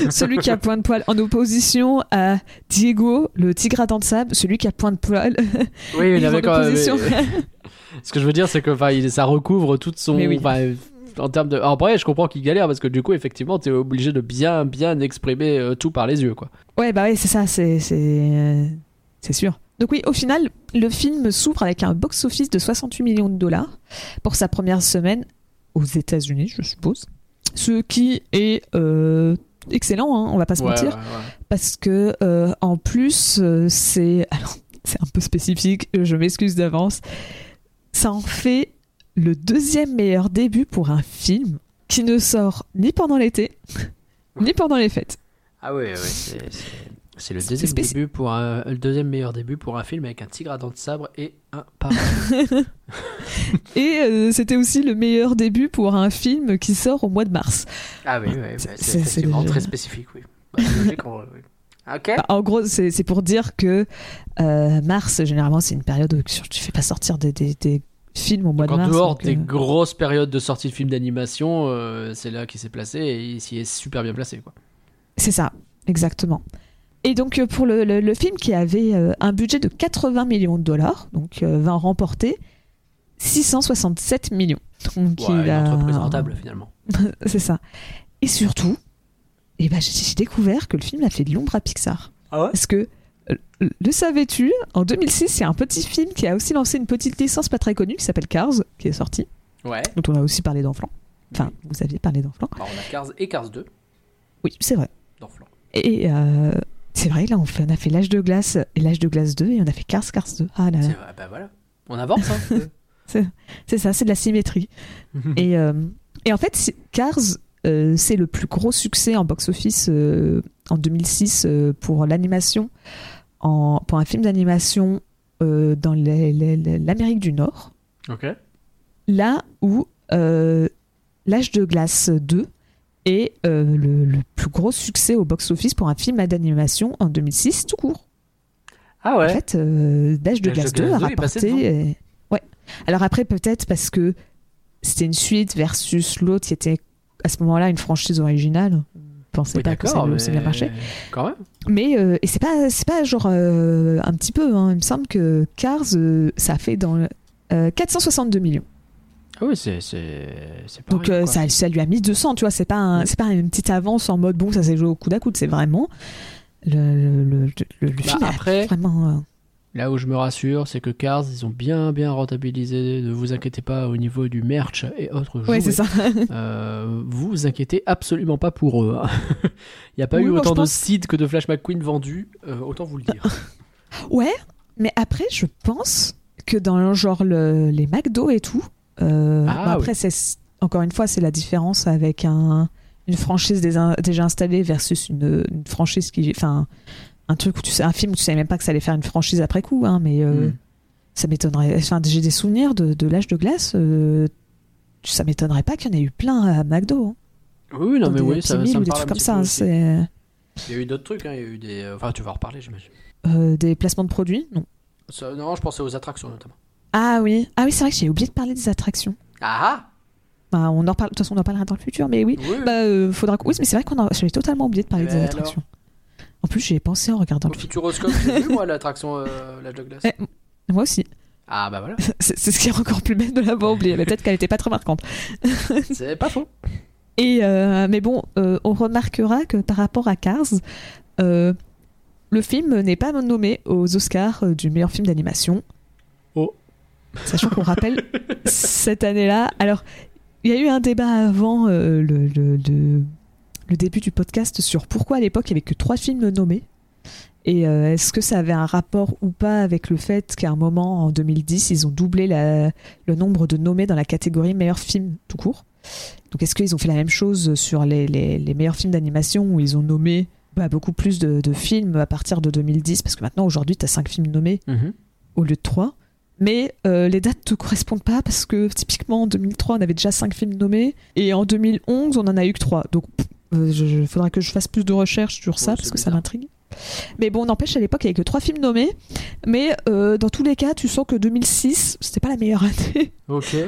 [SPEAKER 2] celui qui a point de poil en opposition à Diego, le tigre à dents de sable, celui qui a point de poil.
[SPEAKER 1] Oui, il avait quand même. Ce que je veux dire, c'est que ça recouvre toute son.
[SPEAKER 2] Oui.
[SPEAKER 1] En termes de. Alors, après, je comprends qu'il galère parce que du coup, effectivement, t'es obligé de bien, bien exprimer euh, tout par les yeux, quoi.
[SPEAKER 2] Ouais, bah ouais, c'est ça, c'est c'est euh, c'est sûr. Donc oui, au final, le film s'ouvre avec un box-office de 68 millions de dollars pour sa première semaine aux États-Unis, je suppose. Ce qui est euh, excellent, hein, on va pas se
[SPEAKER 1] Ouais,
[SPEAKER 2] mentir,
[SPEAKER 1] ouais, ouais.
[SPEAKER 2] parce que euh, en plus, euh, c'est alors c'est un peu spécifique, je m'excuse d'avance. Ça en fait le deuxième meilleur début pour un film qui ne sort ni pendant l'été ni pendant les fêtes.
[SPEAKER 1] Ah ouais, ouais, c'est. le deuxième début pour un, le deuxième meilleur début pour un film avec un tigre à dents de sabre et un parrain.
[SPEAKER 2] Et euh, c'était aussi le meilleur début pour un film qui sort au mois de mars.
[SPEAKER 1] Ah oui, oui, bah,
[SPEAKER 2] C'est-
[SPEAKER 1] effectivement très spécifique, oui. Bah, logique, on- oui.
[SPEAKER 2] Bah, En gros, c'est pour dire que euh, mars, généralement, c'est une période où tu fais pas sortir des, des- des films au mois
[SPEAKER 1] Donc,
[SPEAKER 2] de
[SPEAKER 1] en
[SPEAKER 2] mars.
[SPEAKER 1] dehors
[SPEAKER 2] donc,
[SPEAKER 1] des
[SPEAKER 2] euh,
[SPEAKER 1] grosses périodes de sortie de films d'animation, euh, c'est là qu'il s'est placé et il s'y est super bien placé, quoi.
[SPEAKER 2] C'est ça, exactement. Et donc euh, pour le, le- le film qui avait euh, un budget de 80 millions de dollars, donc euh, va en remporter 667 millions. Donc
[SPEAKER 1] Ouais,
[SPEAKER 2] il
[SPEAKER 1] une
[SPEAKER 2] a-
[SPEAKER 1] entreprise rentable, finalement.
[SPEAKER 2] C'est ça. Et surtout, eh ben, j'ai j'ai découvert que le film a fait de l'ombre à Pixar.
[SPEAKER 1] Ah ouais?
[SPEAKER 2] Parce que, euh, le savais-tu, en 2006, il y a un petit film qui a aussi lancé une petite licence pas très connue qui s'appelle Cars, qui est sorti,
[SPEAKER 1] Ouais.
[SPEAKER 2] dont on a aussi parlé dans Flan. Enfin, vous aviez parlé dans Flan.
[SPEAKER 1] Bah, on a Cars et Cars 2
[SPEAKER 2] Oui, c'est vrai.
[SPEAKER 1] dans Flan.
[SPEAKER 2] Et euh, c'est vrai, là, on, fait, on a fait l'âge de glace et l'âge de glace 2 et on a fait Cars, Cars 2. Ah là là.
[SPEAKER 1] C'est vrai, bah voilà. On avance, hein.
[SPEAKER 2] C'est ça, c'est de la symétrie. et, euh, et en fait, Cars, euh, c'est le plus gros succès en box-office en 2006 euh, pour l'animation, pour un film d'animation euh, dans l'Amérique du Nord.
[SPEAKER 1] ok.
[SPEAKER 2] Là où euh, L'âge de glace 2 est euh, le, le plus gros succès au box-office pour un film d'animation en 2006 tout court.
[SPEAKER 1] Ah ouais.
[SPEAKER 2] En fait, euh, L'âge de
[SPEAKER 1] de
[SPEAKER 2] glace 2
[SPEAKER 1] glace
[SPEAKER 2] a
[SPEAKER 1] 2 est passé
[SPEAKER 2] rapporté. ouais. Alors après, peut-être parce que c'était une suite versus l'autre qui était à ce moment-là une franchise originale. Pensais
[SPEAKER 1] Oui,
[SPEAKER 2] pas que ça
[SPEAKER 1] mais
[SPEAKER 2] bien marcher.
[SPEAKER 1] Quand même.
[SPEAKER 2] Mais euh, et c'est pas c'est pas genre euh, un petit peu. hein. Il me semble que Cars euh, ça fait dans le- euh, 462 millions.
[SPEAKER 1] Ah oui, c'est pas
[SPEAKER 2] Donc
[SPEAKER 1] rien,
[SPEAKER 2] ça, ça lui a mis 200. Tu vois, c'est pas un- c'est pas une petite avance en mode bon ça s'est joué au coude à coude. C'est vraiment le le, le,
[SPEAKER 1] Bah,
[SPEAKER 2] film
[SPEAKER 1] après,
[SPEAKER 2] vraiment.
[SPEAKER 1] Là où je me rassure, c'est que Cars, ils ont bien bien rentabilisé. Ne vous inquiétez pas au niveau du merch et autres jouets.
[SPEAKER 2] Ouais, c'est ça.
[SPEAKER 1] Euh, vous vous inquiétez absolument pas pour eux. hein. Il n'y a pas
[SPEAKER 2] Oui,
[SPEAKER 1] eu autant de
[SPEAKER 2] pense-
[SPEAKER 1] seeds que de Flash McQueen vendus, euh, autant vous le dire.
[SPEAKER 2] Ouais, mais après, je pense que dans genre le- les McDo et tout, euh,
[SPEAKER 1] Ah,
[SPEAKER 2] bah après, c'est encore une fois, c'est la différence avec un, une franchise déjà, déjà installée versus une, une franchise qui. Enfin, un truc où tu sais, un film où tu savais même pas que ça allait faire une franchise après coup, hein, mais euh,
[SPEAKER 1] Mm.
[SPEAKER 2] ça m'étonnerait. Enfin, j'ai des souvenirs de, de l'âge de glace. euh, ça m'étonnerait pas qu'il y en ait eu plein à McDo. hein.
[SPEAKER 1] Oui, non,
[SPEAKER 2] Dans
[SPEAKER 1] mais
[SPEAKER 2] des
[SPEAKER 1] oui, ça, ça
[SPEAKER 2] ou
[SPEAKER 1] me
[SPEAKER 2] des
[SPEAKER 1] parle un
[SPEAKER 2] trucs comme ça. hein, c'est
[SPEAKER 1] Il y a eu d'autres trucs, hein, il y a eu des. Enfin, tu vas en reparler, j'imagine.
[SPEAKER 2] euh, des placements de produits, non.
[SPEAKER 1] Ça- Non, je pensais aux attractions notamment.
[SPEAKER 2] Ah oui, ah oui, c'est vrai que j'ai oublié de parler des attractions.
[SPEAKER 1] Ah
[SPEAKER 2] Bah, on en parle, de toute façon, on en parlera dans le futur, mais oui.
[SPEAKER 1] ah Oui,
[SPEAKER 2] Bah, euh, faudra. Oui, mais c'est vrai qu'on a... j'avais totalement oublié de parler
[SPEAKER 1] Eh
[SPEAKER 2] des
[SPEAKER 1] ben
[SPEAKER 2] attractions. En plus, j'y ai pensé en regardant
[SPEAKER 1] Au
[SPEAKER 2] le film.
[SPEAKER 1] Futuroscope, j'ai vu moi l'attraction euh, l'âge de glace.
[SPEAKER 2] Eh, Moi aussi.
[SPEAKER 1] Ah bah voilà,
[SPEAKER 2] C'est c'est ce qui est encore plus bête de l'avoir oublié. Mais peut-être qu'elle était pas très marquante.
[SPEAKER 1] c'est pas faux.
[SPEAKER 2] Et euh, mais bon, euh, on remarquera que par rapport à Cars, euh, le film n'est pas nommé aux Oscars du meilleur film d'animation.
[SPEAKER 1] Oh.
[SPEAKER 2] Sachant qu'on rappelle cette année-là. Alors, il y a eu un débat avant euh, le, le- le- le début du podcast sur pourquoi à l'époque il n'y avait que trois films nommés. Et euh, est-ce que ça avait un rapport ou pas avec le fait qu'à un moment, en 2010, ils ont doublé la- le nombre de nommés dans la catégorie meilleur film tout court? Donc est-ce qu'ils ont fait la même chose sur les, les- les meilleurs films d'animation où ils ont nommé bah, beaucoup plus de, de films à partir de 2010 Parce que maintenant, aujourd'hui, tu as 5 films nommés
[SPEAKER 1] Mhm.
[SPEAKER 2] au lieu de 3. Mais euh, les dates ne correspondent pas parce que typiquement en 2003, on avait déjà 5 films nommés et en 2011, on en a eu que 3. Donc pff, Euh, je, je- faudra que je fasse plus de recherches sur ça parce que ça m'intrigue. Mais bon, n'empêche, à l'époque, il n'y avait que trois films nommés. Mais euh, dans tous les cas, tu sens que 2006, c'était pas la meilleure année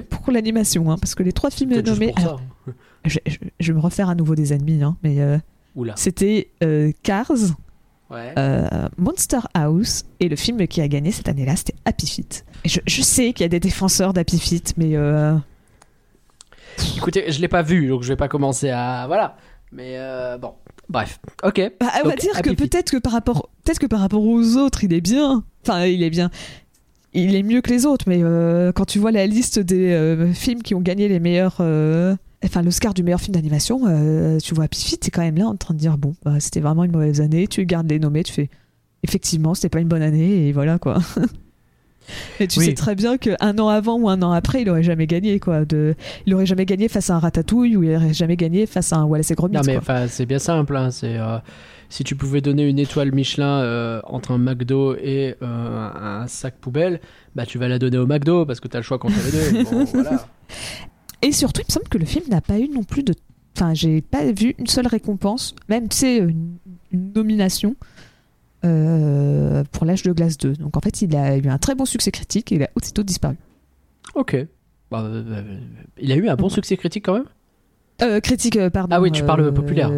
[SPEAKER 2] pour l'animation. hein, parce que les trois films nommés. alors, je, je- je vais me refaire à nouveau des ennemis, hein, mais euh, c'était euh, Cars,
[SPEAKER 1] Ouais.
[SPEAKER 2] euh, Monster House et le film qui a gagné cette année-là, c'était Happy Feet. Et je, je sais qu'il y a des défenseurs d'Happy Feet, mais euh,
[SPEAKER 1] Écoutez, je l'ai pas vu, donc je vais pas commencer à voilà. Mais euh, bon, bref. Ok.
[SPEAKER 2] bah, on va dire que
[SPEAKER 1] Happy
[SPEAKER 2] peut-être que par rapport, peut-être que par rapport aux autres, il est bien. Enfin, il est bien. Il est mieux que les autres, mais euh, quand tu vois la liste des euh, films qui ont gagné les meilleurs, enfin l'Oscar du meilleur film d'animation, tu vois Feet, t'es quand même là en train de dire bon, bah, c'était vraiment une mauvaise année. Tu gardes les nommés, tu fais effectivement, c'était pas une bonne année et voilà quoi. Et tu
[SPEAKER 1] Oui.
[SPEAKER 2] sais très bien qu'un an avant ou un an après, il aurait jamais gagné quoi. De... Il aurait jamais gagné face à un Ratatouille ou il aurait jamais gagné face à un Wallace et Gromit.
[SPEAKER 1] Non mais c'est bien simple. hein, C'est euh, si tu pouvais donner une étoile Michelin euh, entre un McDo et euh, un sac poubelle, bah tu vas la donner au McDo parce que t'as le choix entre les deux. Bon, voilà.
[SPEAKER 2] Et surtout, il me semble que le film n'a pas eu non plus de. Enfin, j'ai pas vu une seule récompense, même, tu sais, une, une nomination euh, pour L'âge de glace 2. Donc en fait, il a eu un très bon succès critique et il a aussitôt disparu.
[SPEAKER 1] Ok. Bah, euh, euh, il a eu un bon succès critique quand même?
[SPEAKER 2] Euh, critique, pardon.
[SPEAKER 1] Ah oui, tu parles populaire.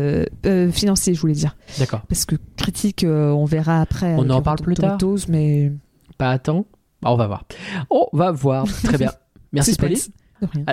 [SPEAKER 2] financier, je voulais dire.
[SPEAKER 1] D'accord.
[SPEAKER 2] Parce que critique, on verra après.
[SPEAKER 1] On en
[SPEAKER 2] le
[SPEAKER 1] parle plus tard?
[SPEAKER 2] Mais.
[SPEAKER 1] Pas à temps? Bah, on va voir. On va voir. Très bien. Merci. Pauline.
[SPEAKER 2] De rien.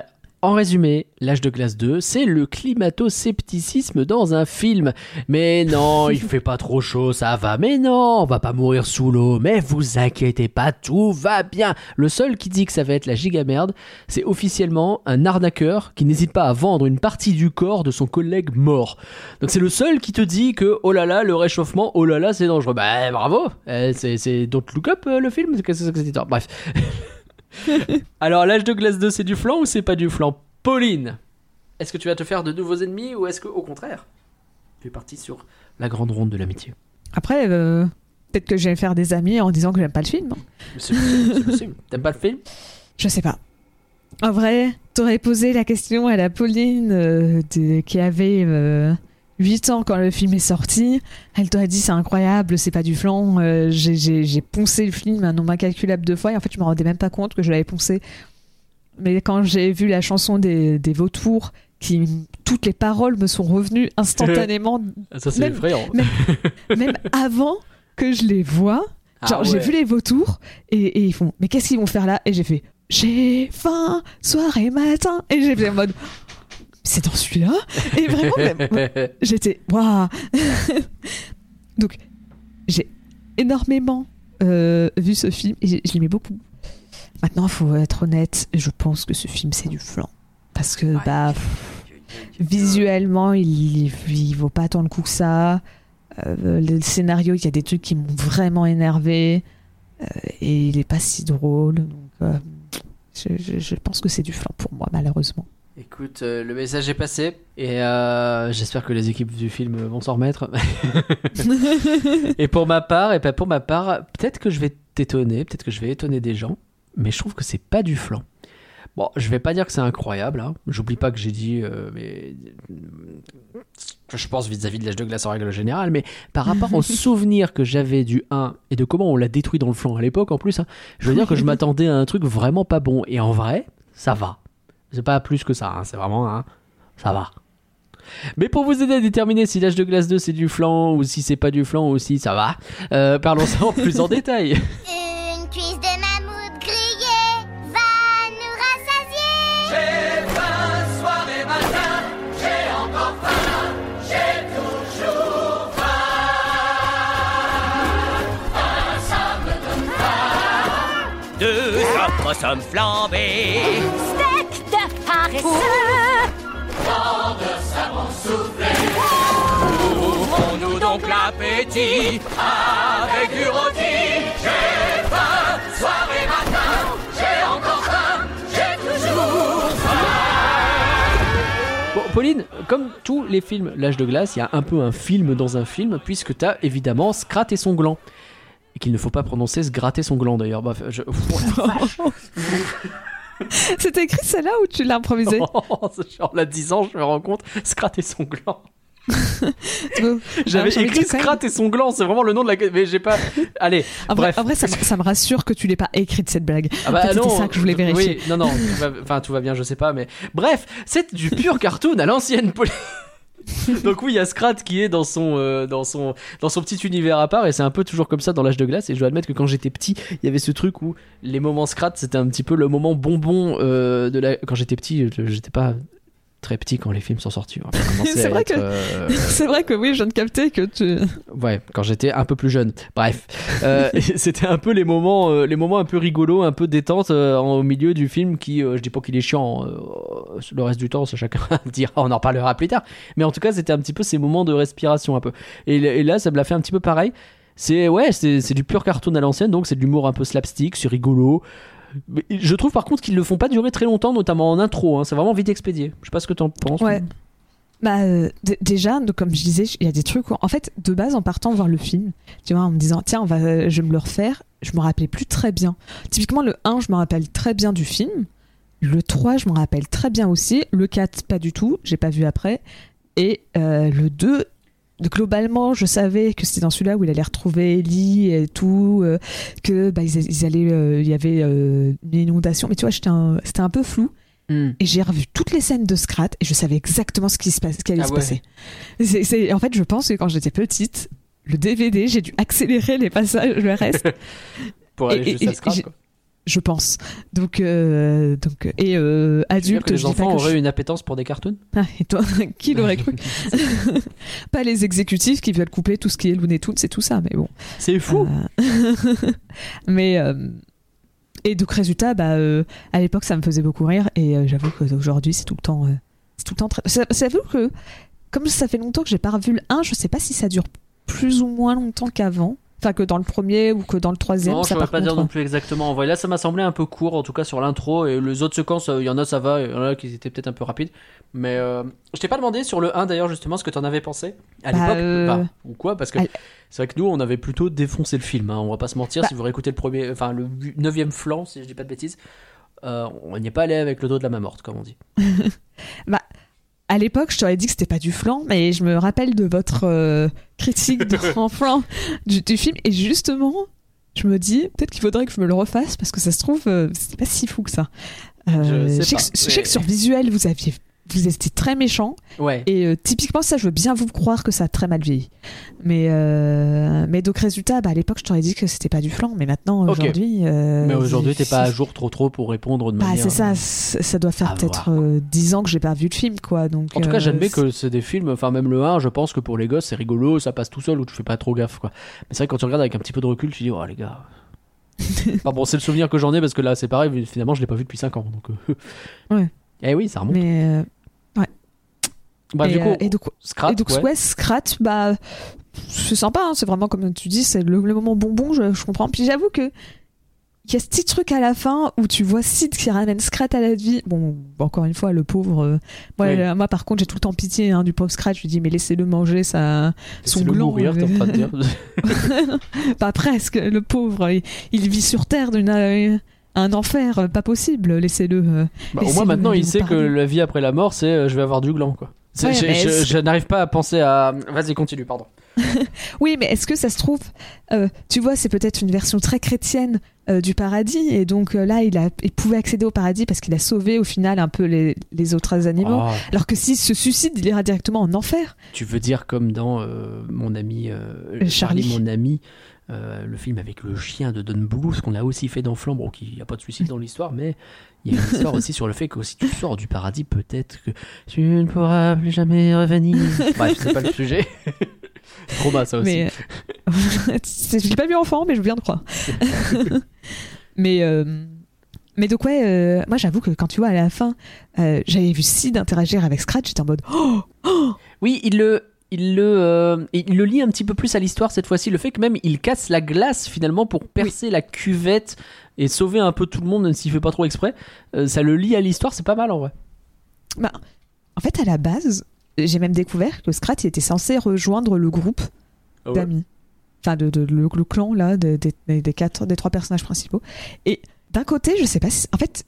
[SPEAKER 1] En résumé, L'âge de glace 2, c'est le climato-scepticisme dans un film. Mais non, il fait pas trop chaud, ça va. Mais non, on va pas mourir sous l'eau. Mais vous inquiétez pas, tout va bien. Le seul qui dit que ça va être la giga merde, c'est officiellement un arnaqueur qui n'hésite pas à vendre une partie du corps de son collègue mort. Donc c'est le seul qui te dit que oh là là, le réchauffement, oh là là, c'est dangereux. Bah bravo, Euh, c'est Don't Look Up euh, le film, c'est que cette histoire Bref. Alors, l'âge de glace 2, c'est du flan ou c'est pas du flan Pauline, est-ce que tu vas te faire de nouveaux ennemis ou est-ce que, au contraire, tu es parti sur la grande ronde de l'amitié?
[SPEAKER 2] Après, euh, peut-être que je vais faire des amis en disant que j'aime pas le film.
[SPEAKER 1] C'est possible, c'est possible. T'aimes pas le film?
[SPEAKER 2] Je sais pas. En vrai, t'aurais posé la question à la Pauline euh, de- qui avait euh, 8 ans quand le film est sorti. Elle t'aurait dit c'est incroyable, c'est pas du flan. Euh, j'ai- poncé le film un nombre incalculable de fois et en fait je me rendais même pas compte que je l'avais poncé. Mais quand j'ai vu la chanson des, des vautours, qui toutes les paroles me sont revenues instantanément,
[SPEAKER 1] Ça, c'est
[SPEAKER 2] Même-
[SPEAKER 1] effrayant.
[SPEAKER 2] même avant que je les vois.
[SPEAKER 1] Ah
[SPEAKER 2] j'ai vu les vautours et, et ils font, mais qu'est-ce qu'ils vont faire là? Et j'ai fait, j'ai faim, soir et matin. Et j'ai fait en mode, c'est dans celui-là Et vraiment, même- j'étais, waouh Donc, j'ai énormément euh, vu ce film et je l'aimais beaucoup. Maintenant, il faut être honnête, je pense que ce film, c'est du flan. Parce que, bah, visuellement, il, il vaut pas tant le coup que ça. Euh, le scénario, il y a des trucs qui m'ont vraiment énervé. Euh, et il est pas si drôle. Donc, je, je- je pense que c'est du flan pour moi, malheureusement.
[SPEAKER 1] Écoute, euh, le message est passé et euh, j'espère que les équipes du film vont s'en remettre. et pour ma part, et ben pour ma part, peut-être que je vais t'étonner, peut-être que je vais étonner des gens, mais je trouve que c'est pas du flan. Bon, je vais pas dire que c'est incroyable, hein. j'oublie pas que j'ai dit, euh, mais que je pense vis-à-vis de l'âge de glace en règle générale, mais par rapport au souvenir que j'avais du 1 et de comment on l'a détruit dans le flanc à l'époque en plus, hein, je veux dire que je m'attendais à un truc vraiment pas bon, et en vrai, ça va. C'est pas plus que ça, hein, c'est vraiment un. Ça va. Mais pour vous aider à déterminer si l'âge de glace 2 c'est du flan ou si c'est pas du flan ou si ça va, euh, parlons-en plus en détail.
[SPEAKER 3] Une cuisse de mammouth grillée va nous rassasier.
[SPEAKER 6] Deux opossums flambés.
[SPEAKER 3] Steak de paresseux.
[SPEAKER 6] Ouvrons-nous donc l'appétit avec du rôti. J'ai faim, soir et matin. J'ai encore faim, j'ai toujours
[SPEAKER 1] Bon, Pauline, comme tous les films L'âge de glace, il y a un peu un film dans un film, puisque t'as évidemment Scrat et son gland. Et qu'il ne faut pas prononcer se gratter son gland d'ailleurs. Je... Oh.
[SPEAKER 2] C'est écrit celle-là ou tu l'as improvisé
[SPEAKER 1] Genre, là, 10 ans, je me rends compte, Scrat et son gland. J'avais
[SPEAKER 2] de
[SPEAKER 1] écrit Scrat et son gland, c'est vraiment le nom de la. Mais j'ai pas. Allez,
[SPEAKER 2] En vrai,
[SPEAKER 1] bref.
[SPEAKER 2] en vrai, ça, me- ça me rassure que tu l'aies pas écrite cette blague.
[SPEAKER 1] Ah bah
[SPEAKER 2] c'était ça que je voulais vérifier.
[SPEAKER 1] Oui, non, non, enfin tout va bien, je sais pas, mais bref, c'est du pur cartoon à l'ancienne. Donc oui, il y a Scrat qui est dans son, euh, dans son, petit univers à part, et c'est un peu toujours comme ça dans l'âge de glace. Et je dois admettre que quand j'étais petit, il y avait ce truc où les moments Scrat, c'était un petit peu le moment bonbon euh, de la. Quand j'étais petit, j'étais pas très petit quand les films sont sortis. Commencer
[SPEAKER 2] C'est vrai
[SPEAKER 1] être,
[SPEAKER 2] que-
[SPEAKER 1] euh,
[SPEAKER 2] C'est vrai que oui, je viens de capter que tu.
[SPEAKER 1] Ouais, quand j'étais un peu plus jeune. Bref, Euh, c'était un peu les moments, euh, les moments un peu rigolos, un peu détente en- au milieu du film qui, je dis pas qu'il est chiant, le reste du temps, ça chacun dira, on en parlera plus tard. Mais en tout cas, c'était un petit peu ces moments de respiration un peu. Et, et là, ça me l'a fait un petit peu pareil. C'est ouais, c'est du pur cartoon à l'ancienne, donc c'est de l'humour un peu slapstick, c'est rigolo. Mais Je trouve par contre qu'ils le font pas durer très longtemps, notamment en intro. hein. C'est vraiment vite expédié. Je sais pas ce que t'en penses.
[SPEAKER 2] Ouais. Bah, euh, déjà, donc, comme je disais, il y a des trucs où, en fait, de base, en partant voir le film, tu vois, en me disant, tiens, on va, je vais me le refaire, je me rappelais plus très bien. Typiquement, le 1, je me rappelle très bien du film. Le 3, je me rappelle très bien aussi. Le 4, pas du tout, j'ai pas vu après. Et euh, le 2, globalement, je savais que c'était dans celui-là où il allait retrouver Ellie et tout, euh, que bah, ils, ils allaient, euh, il y avait euh, une inondation. Mais tu vois, un- c'était un peu flou.
[SPEAKER 1] Hmm.
[SPEAKER 2] Et j'ai revu toutes les scènes de Scrat et je savais exactement ce qui, se passe, ce qui allait
[SPEAKER 1] Ah
[SPEAKER 2] se
[SPEAKER 1] ouais.
[SPEAKER 2] passer. En fait, je pense que quand j'étais petite, le DVD, j'ai dû accélérer les passages, le reste,
[SPEAKER 1] Pour aller
[SPEAKER 2] Et-
[SPEAKER 1] Scrat. quoi.
[SPEAKER 2] Je pense. Donc, euh, donc et euh,
[SPEAKER 1] veux dire
[SPEAKER 2] adulte,
[SPEAKER 1] que les
[SPEAKER 2] je
[SPEAKER 1] enfants
[SPEAKER 2] que je-
[SPEAKER 1] auraient une appétence pour des cartoons?
[SPEAKER 2] Ah, et toi, qui l'aurait cru? Pas les exécutifs qui veulent couper tout ce qui est Looney Tunes, c'est tout ça, mais bon.
[SPEAKER 1] C'est fou.
[SPEAKER 2] Euh, mais euh, et donc résultat, bah, euh, à l'époque, ça me faisait beaucoup rire et euh, j'avoue qu'aujourd'hui, c'est tout le temps, euh, c'est tout le temps très. J'avoue que comme ça fait longtemps que j'ai pas revu le 1, je sais pas si ça dure plus ou moins longtemps qu'avant. Enfin, que dans le premier ou que dans le troisième.
[SPEAKER 1] Non,
[SPEAKER 2] ça,
[SPEAKER 1] je ne pas dire non plus exactement. Là, ça m'a semblé un peu court, en tout cas sur l'intro. Et les autres séquences, euh, il y en a, ça va. Il y en a qui étaient peut-être un peu rapides. Mais euh, je t'ai pas demandé sur le 1 d'ailleurs, justement, ce que t'en avais pensé à
[SPEAKER 2] Bah,
[SPEAKER 1] l'époque.
[SPEAKER 2] euh,
[SPEAKER 1] Enfin, ou quoi Parce que
[SPEAKER 2] à
[SPEAKER 1] c'est vrai que nous, on avait plutôt défoncé le film. hein, on va pas se mentir.
[SPEAKER 2] Bah.
[SPEAKER 1] Si vous réécoutez le premier, enfin, le 9 flanc, si je dis pas de bêtises, euh, on n'y est pas allé avec le dos de la main morte, comme on dit.
[SPEAKER 2] À l'époque, je t'aurais dit que c'était pas du flan, mais je me rappelle de votre euh, critique de en flan du, du film, et justement, je me dis peut-être qu'il faudrait que je me le refasse parce que ça se trouve, euh, c'est pas si fou que ça. Euh,
[SPEAKER 1] Je sais
[SPEAKER 2] sais
[SPEAKER 1] pas,
[SPEAKER 2] que, je sais
[SPEAKER 1] mais-
[SPEAKER 2] que sur visuel, vous aviez, vous étiez très méchant,
[SPEAKER 1] Ouais.
[SPEAKER 2] et euh, typiquement ça, je veux bien vous croire que ça a très mal vieilli. Mais euh, mais donc résultat, bah, à l'époque, je t'aurais dit que c'était pas du flan, mais maintenant aujourd'hui. euh,
[SPEAKER 1] Mais aujourd'hui, t'es pas à jour trop trop pour répondre de
[SPEAKER 2] Bah,
[SPEAKER 1] manière.
[SPEAKER 2] c'est ça, ça doit faire peut-être
[SPEAKER 1] voir.
[SPEAKER 2] euh, 10 ans que j'ai pas vu de film, quoi. Donc,
[SPEAKER 1] En tout cas, j'admets que c'est des films, enfin même le 1, je pense que pour les gosses, c'est rigolo, ça passe tout seul ou tu fais pas trop gaffe quoi. Mais c'est vrai que quand tu regardes avec un petit peu de recul, tu dis oh les gars. enfin bon, c'est le souvenir que j'en ai parce que là c'est pareil, finalement je l'ai pas vu depuis 5 ans donc.
[SPEAKER 2] Ouais.
[SPEAKER 1] Eh oui, ça remonte.
[SPEAKER 2] Mais euh,
[SPEAKER 1] Bah
[SPEAKER 2] et,
[SPEAKER 1] du coup,
[SPEAKER 2] euh, et donc,
[SPEAKER 1] Scrat,
[SPEAKER 2] et donc
[SPEAKER 1] ouais.
[SPEAKER 2] ouais, Scrat, bah, c'est sympa, hein, c'est vraiment comme tu dis, c'est le, le moment bonbon, je, je comprends. Puis j'avoue que il y a ce petit truc à la fin où tu vois Sid qui ramène Scrat à la vie. Bon, encore une fois, le pauvre. euh, moi,
[SPEAKER 1] Oui.
[SPEAKER 2] euh, moi, par contre, j'ai tout le temps pitié hein, du pauvre Scrat. Je lui dis, mais laissez-le manger, ça. son
[SPEAKER 1] le
[SPEAKER 2] gland,
[SPEAKER 1] mourir, train de dire.
[SPEAKER 2] pas presque, le pauvre. Il, il vit sur Terre d'une. Un enfer, euh, pas possible, laissez-le. euh,
[SPEAKER 1] Bah, au moins maintenant, il sait que la vie après la mort, c'est euh, je vais avoir du gland quoi.
[SPEAKER 2] Ouais,
[SPEAKER 1] je n'arrive pas à penser à. Vas-y, continue, pardon.
[SPEAKER 2] Oui, mais est-ce que ça se trouve, euh, tu vois, c'est peut-être une version très chrétienne euh, du paradis, et donc euh, là, il, a, il pouvait accéder au paradis parce qu'il a sauvé au final un peu les, les autres animaux.
[SPEAKER 1] Oh,
[SPEAKER 2] Alors que s'il se suicide, il ira directement en enfer.
[SPEAKER 1] Tu veux dire comme dans mon ami Charlie,
[SPEAKER 2] Charlie.
[SPEAKER 1] mon ami, euh, le film avec le chien de Don Bluth qu'on a aussi fait dans Flambeau, qui n'y a pas de suicide dans l'histoire, mais il y a une histoire aussi sur le fait que si tu sors du paradis, peut-être que tu ne pourras plus jamais revenir. Bref, c'est pas le sujet. Trauma ça aussi.
[SPEAKER 2] Mais c'est- je l'ai pas vu enfant, mais je bien te croire. mais euh, mais donc ouais, euh, moi j'avoue que quand tu vois à la fin, euh, j'avais vu Sid interagir avec Scratch, j'étais en mode oh
[SPEAKER 1] Oui, il le. Il le, euh, il le lie un petit peu plus à l'histoire cette fois-ci. Le fait que même il casse la glace finalement pour percer la cuvette et sauver un peu tout le monde, même s'il fait pas trop exprès, euh, ça le lie à l'histoire, c'est pas mal en vrai.
[SPEAKER 2] Bah, en fait, à la base, j'ai même découvert que Scrat il était censé rejoindre le groupe
[SPEAKER 1] Ah
[SPEAKER 2] d'amis. Enfin, de, de- le, le clan là, de- des- des, des quatre, des trois personnages principaux. Et d'un côté, je sais pas si. En fait,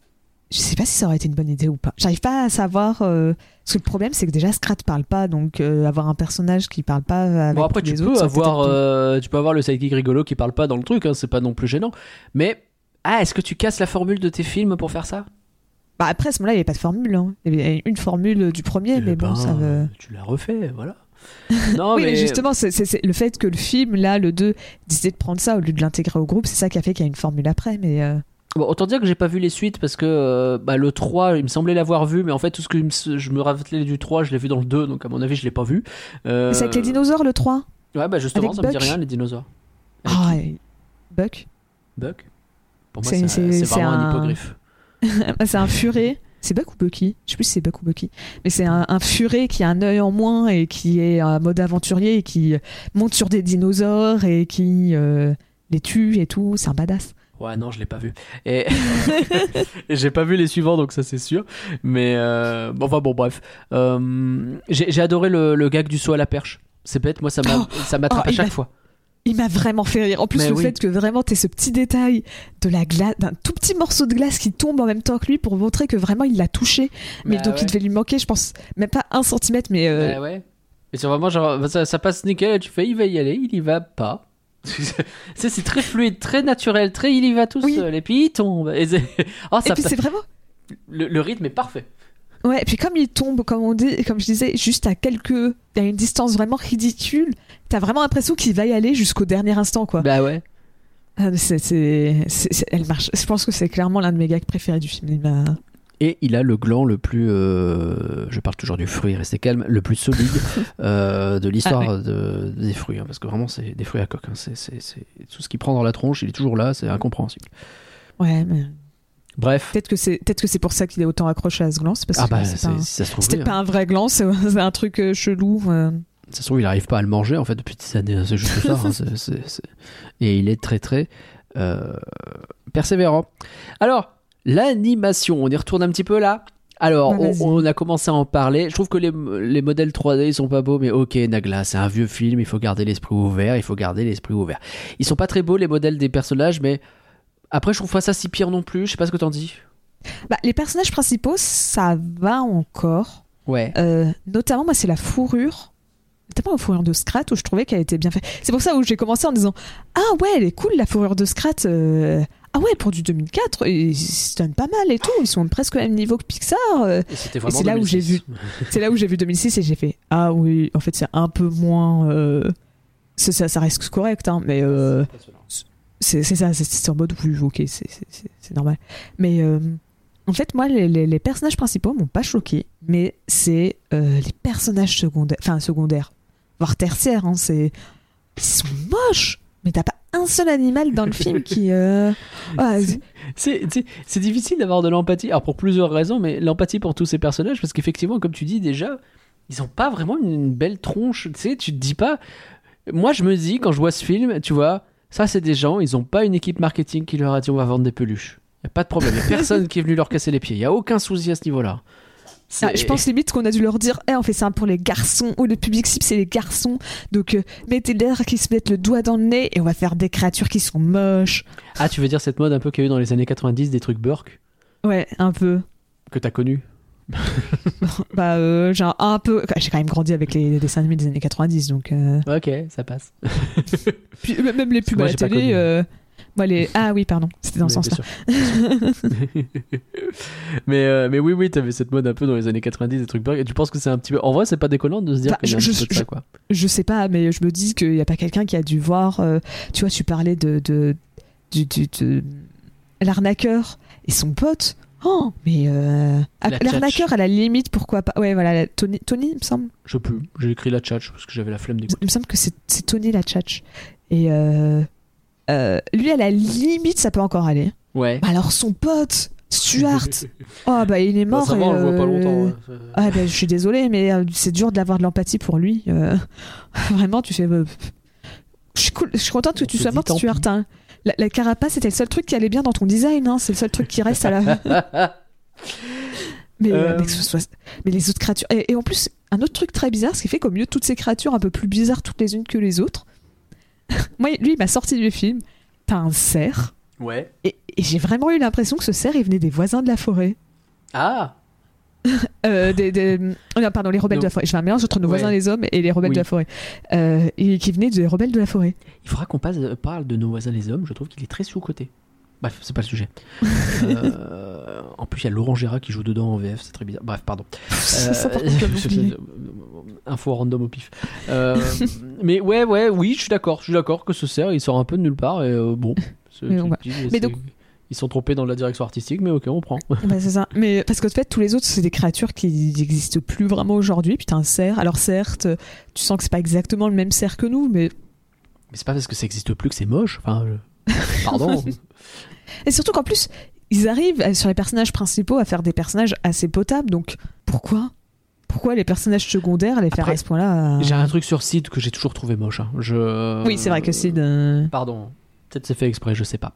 [SPEAKER 2] je sais pas si ça aurait été une bonne idée ou pas. J'arrive pas à savoir. euh, parce que le problème, c'est que déjà, Scrat parle pas, donc euh, avoir un personnage qui parle pas avec
[SPEAKER 1] Bon après tu
[SPEAKER 2] les
[SPEAKER 1] peux
[SPEAKER 2] autres,
[SPEAKER 1] avoir euh, tu peux avoir le sidekick rigolo qui parle pas dans le truc, hein, c'est pas non plus gênant. Mais ah est-ce que tu casses la formule de tes films pour faire ça?
[SPEAKER 2] Bah, après, à ce moment-là, il n'y avait pas de formule. hein. Il y avait une formule du premier,
[SPEAKER 1] Eh
[SPEAKER 2] mais bon,
[SPEAKER 1] ben,
[SPEAKER 2] ça veut.
[SPEAKER 1] Tu l'as refait, voilà. non
[SPEAKER 2] oui, mais,
[SPEAKER 1] mais
[SPEAKER 2] justement, c'est le fait que le film, là, le 2, décidait de prendre ça au lieu de l'intégrer au groupe, c'est ça qui a fait qu'il y a une formule après. Mais euh,
[SPEAKER 1] Bon, autant dire que j'ai pas vu les suites parce que euh, bah, le 3, il me semblait l'avoir vu, mais en fait, tout ce que je me- rappelais du 3, je l'ai vu dans le 2, donc à mon avis, je l'ai pas vu. Euh,
[SPEAKER 2] c'est avec les dinosaures, le 3
[SPEAKER 1] Ouais, bah justement,
[SPEAKER 2] avec
[SPEAKER 1] ça me dit
[SPEAKER 2] Buck?
[SPEAKER 1] rien, les dinosaures. Avec
[SPEAKER 2] Ah, et- Buck?
[SPEAKER 1] Buck? Pour moi,
[SPEAKER 2] C'est-
[SPEAKER 1] vraiment un
[SPEAKER 2] un-
[SPEAKER 1] hippogriffe.
[SPEAKER 2] Ah, C'est un furet. C'est Buck ou Bucky? Je sais plus si c'est Buck ou Bucky. Mais c'est un, un furet qui a un œil en moins et qui est en mode aventurier et qui monte sur des dinosaures et qui euh, les tue et tout. C'est un badass.
[SPEAKER 1] Ouais, non, je l'ai pas vu. Et, j'ai pas vu les suivants, donc ça c'est sûr. Mais euh... bon, enfin bon, bref. Euh, J'ai adoré le, le gag du saut à la perche. C'est bête, moi ça
[SPEAKER 2] Oh
[SPEAKER 1] m'attrape
[SPEAKER 2] Oh,
[SPEAKER 1] à
[SPEAKER 2] il
[SPEAKER 1] chaque fois.
[SPEAKER 2] Il m'a vraiment fait rire. En plus,
[SPEAKER 1] Mais
[SPEAKER 2] le
[SPEAKER 1] oui.
[SPEAKER 2] fait que vraiment t'aies ce petit détail de la glace, d'un tout petit morceau de glace qui tombe en même temps que lui pour montrer que vraiment il l'a touché. Mais
[SPEAKER 1] Bah
[SPEAKER 2] donc
[SPEAKER 1] ouais.
[SPEAKER 2] il devait lui manquer, je pense, même pas un centimètre, mais euh,
[SPEAKER 1] Ouais, ouais. Et c'est vraiment genre, ça, ça passe nickel, tu fais, il va y aller, il y va pas. C'est très fluide, très naturel, très il y va tout
[SPEAKER 2] Oui.
[SPEAKER 1] seul, et puis il tombe. Et, oh,
[SPEAKER 2] et
[SPEAKER 1] ça
[SPEAKER 2] puis
[SPEAKER 1] pa-
[SPEAKER 2] c'est vraiment.
[SPEAKER 1] le, le rythme est parfait.
[SPEAKER 2] Ouais, et puis comme il tombe, comme on dit, comme je disais, juste à quelques, à une distance vraiment ridicule, t'as vraiment l'impression qu'il va y aller jusqu'au dernier instant, quoi.
[SPEAKER 1] Bah ouais.
[SPEAKER 2] Ah, c'est, elle marche. Je pense que c'est clairement l'un de mes gags préférés du film. Il m'a-
[SPEAKER 1] Et il a le gland le plus, euh, je parle toujours du fruit, restez calme, le plus solide euh, de l'histoire
[SPEAKER 2] Ah
[SPEAKER 1] de, des fruits, hein, parce que vraiment c'est des fruits à coque. hein, c'est tout ce qui prend dans la tronche, il est toujours là, c'est incompréhensible.
[SPEAKER 2] Ouais, mais
[SPEAKER 1] Bref.
[SPEAKER 2] peut-être que c'est, peut-être que c'est pour ça qu'il est autant accroché à ce gland. C'est parce
[SPEAKER 1] Ah
[SPEAKER 2] que
[SPEAKER 1] bah
[SPEAKER 2] c'est
[SPEAKER 1] c'est-
[SPEAKER 2] pas un-
[SPEAKER 1] si
[SPEAKER 2] peut-être
[SPEAKER 1] hein.
[SPEAKER 2] pas un vrai gland, c'est, un truc euh, chelou.
[SPEAKER 1] Ça se trouve, il arrive pas à le manger en fait depuis des années. C'est juste ça. hein, Et il est très très persévérant. Alors, l'animation, on y retourne un petit peu là? Alors, on, a commencé à en parler. Je trouve que les, les modèles 3D ils sont pas beaux, mais ok, Nagla, c'est un vieux film. Il faut garder l'esprit ouvert. Il faut garder l'esprit ouvert. Ils sont pas très beaux les modèles des personnages, mais après, je trouve pas ça si pire non plus. Je sais pas ce que t'en dis.
[SPEAKER 2] Bah, les personnages principaux, ça va encore.
[SPEAKER 1] Ouais.
[SPEAKER 2] Euh, notamment, moi, c'est la fourrure. Notamment la fourrure de Scrat où je trouvais qu'elle était bien faite. C'est pour ça où j'ai commencé en disant Ah ouais, elle est cool la fourrure de Scrat. euh, Ah ouais, pour du 2004, ils se donnent pas mal et tout. Ils sont presque au même niveau que Pixar. euh. C'est là où j'ai
[SPEAKER 1] 2006.
[SPEAKER 2] C'est là où j'ai vu 2006 et j'ai fait Ah oui, en fait, c'est un peu moins. euh, ça, ça reste correct, hein, mais euh, c'est ça, c'est- en mode oui, ok, c'est- normal. Mais euh, en fait, moi, les, les- les personnages principaux m'ont pas choqué, mais c'est les personnages secondaires, enfin secondaires, voire tertiaires. Hein, c'est ils sont moches, mais t'as pas un seul animal dans le film qui. euh,
[SPEAKER 1] C'est difficile d'avoir de l'empathie, alors pour plusieurs raisons, mais l'empathie pour tous ces personnages, parce qu'effectivement, comme tu dis déjà, ils ont pas vraiment une, une belle tronche, tu sais, tu te dis pas... Moi, je me dis, quand je vois ce film, tu vois, ça c'est des gens, ils ont pas une équipe marketing qui leur a dit on va vendre des peluches. Y a pas de problème, y a personne qui est venu leur casser les pieds, y a aucun souci à ce niveau-là.
[SPEAKER 2] Ah, je pense limite qu'on a dû leur dire Eh, on fait ça pour les garçons ou le public cible c'est les garçons. Donc euh, mettez l'air qui se mettent le doigt dans le nez et on va faire des créatures qui sont moches.
[SPEAKER 1] Ah, tu veux dire cette mode un peu qu'il y a eu dans les années 90 des trucs Burke
[SPEAKER 2] ouais un peu.
[SPEAKER 1] Que t'as connu
[SPEAKER 2] bah euh, genre un peu j'ai quand même grandi avec les dessins animés des années 90 donc euh,
[SPEAKER 1] Ok, ça passe.
[SPEAKER 2] puis, euh, même les pubs
[SPEAKER 1] Moi,
[SPEAKER 2] à la
[SPEAKER 1] j'ai pas
[SPEAKER 2] télé les ah oui pardon c'était dans ce
[SPEAKER 1] Mais
[SPEAKER 2] sens
[SPEAKER 1] bien
[SPEAKER 2] là
[SPEAKER 1] sûr. mais, euh, mais oui, oui, t'avais cette mode un peu dans les années 90 des trucs Burke. Et tu penses que c'est un petit peu. En vrai, c'est pas déconnant de se dire
[SPEAKER 2] Bah,
[SPEAKER 1] qu'il y a un
[SPEAKER 2] je-
[SPEAKER 1] peu de
[SPEAKER 2] je-
[SPEAKER 1] ça, quoi.
[SPEAKER 2] je sais pas mais je me dis qu'il y a pas quelqu'un qui a dû voir euh, tu vois tu parlais de, de, de l'arnaqueur et son pote oh mais euh, ah,
[SPEAKER 1] La
[SPEAKER 2] l'arnaqueur à la limite pourquoi pas? Ouais voilà Tony Tony il me semble
[SPEAKER 1] Je plus. J'ai écrit la tchatch parce que j'avais la flemme d'écouter.
[SPEAKER 2] il me semble que c'est c'est Tony la tchatch et euh, euh, lui à la limite ça peut encore aller
[SPEAKER 1] Ouais.
[SPEAKER 2] alors son pote Stuart oh bah il est
[SPEAKER 1] Bah,
[SPEAKER 2] mort
[SPEAKER 1] ça va,
[SPEAKER 2] et,
[SPEAKER 1] on le voit pas
[SPEAKER 2] euh,
[SPEAKER 1] longtemps. hein. ouais.
[SPEAKER 2] ah bah, je suis désolée, mais euh, c'est dur d'avoir de l'empathie pour lui. euh. vraiment, tu fais. euh, je, suis cool- je suis contente que
[SPEAKER 1] On
[SPEAKER 2] tu sois
[SPEAKER 1] tant
[SPEAKER 2] Stuart. hein. La, la carapace, c'était le seul truc qui allait bien dans ton design. hein. C'est le seul truc qui reste à la. mais, euh,
[SPEAKER 1] Euh.
[SPEAKER 2] mais, que ce soit- mais les autres créatures. Et, et en plus, un autre truc très bizarre, ce qui fait qu'au milieu de toutes ces créatures un peu plus bizarres toutes les unes que les autres, moi, lui, il m'a sorti du film. T'as un cerf.
[SPEAKER 1] Ouais.
[SPEAKER 2] Et, et j'ai vraiment eu l'impression que ce cerf, il venait des voisins de la forêt.
[SPEAKER 1] Ah
[SPEAKER 2] Euh, des, des- oh non, pardon, les rebelles de la forêt. Je fais un mélange entre nos
[SPEAKER 1] Ouais.
[SPEAKER 2] voisins les hommes et les rebelles
[SPEAKER 1] Oui.
[SPEAKER 2] de la forêt. Euh, et qui venaient des rebelles de la forêt.
[SPEAKER 1] Il faudra qu'on passe- parle de nos voisins les hommes. Je trouve qu'il est très sous-coté. Bref, c'est pas le sujet. Euh, en plus, il y a Laurent Gérard qui joue dedans en VF, c'est très bizarre. Bref, pardon.
[SPEAKER 2] Ça,
[SPEAKER 1] Info random au pif. Euh, mais ouais, ouais, oui, je suis d'accord. Je suis d'accord que ce cerf, il sort un peu de nulle part. Et euh, bon,
[SPEAKER 2] Mais mais donc-
[SPEAKER 1] ils sont trompés dans la direction artistique, mais ok, on prend.
[SPEAKER 2] Bah, c'est ça. Mais parce qu'en fait, tous les autres, c'est des créatures qui n'existent plus vraiment aujourd'hui. T'as un cerf. Alors certes, tu sens que c'est pas exactement le même cerf que nous, mais
[SPEAKER 1] Mais c'est pas parce que ça existe plus que c'est moche. Enfin, je- pardon.
[SPEAKER 2] et surtout qu'en plus, ils arrivent euh, sur les personnages principaux à faire des personnages assez potables. Donc pourquoi Pourquoi les personnages secondaires les faire
[SPEAKER 1] Après,
[SPEAKER 2] à ce point-là euh,
[SPEAKER 1] J'ai un truc sur Sid que j'ai toujours trouvé moche. hein. Je...
[SPEAKER 2] Oui, c'est vrai que Sid. euh,
[SPEAKER 1] Pardon. Peut-être c'est fait exprès, je sais pas.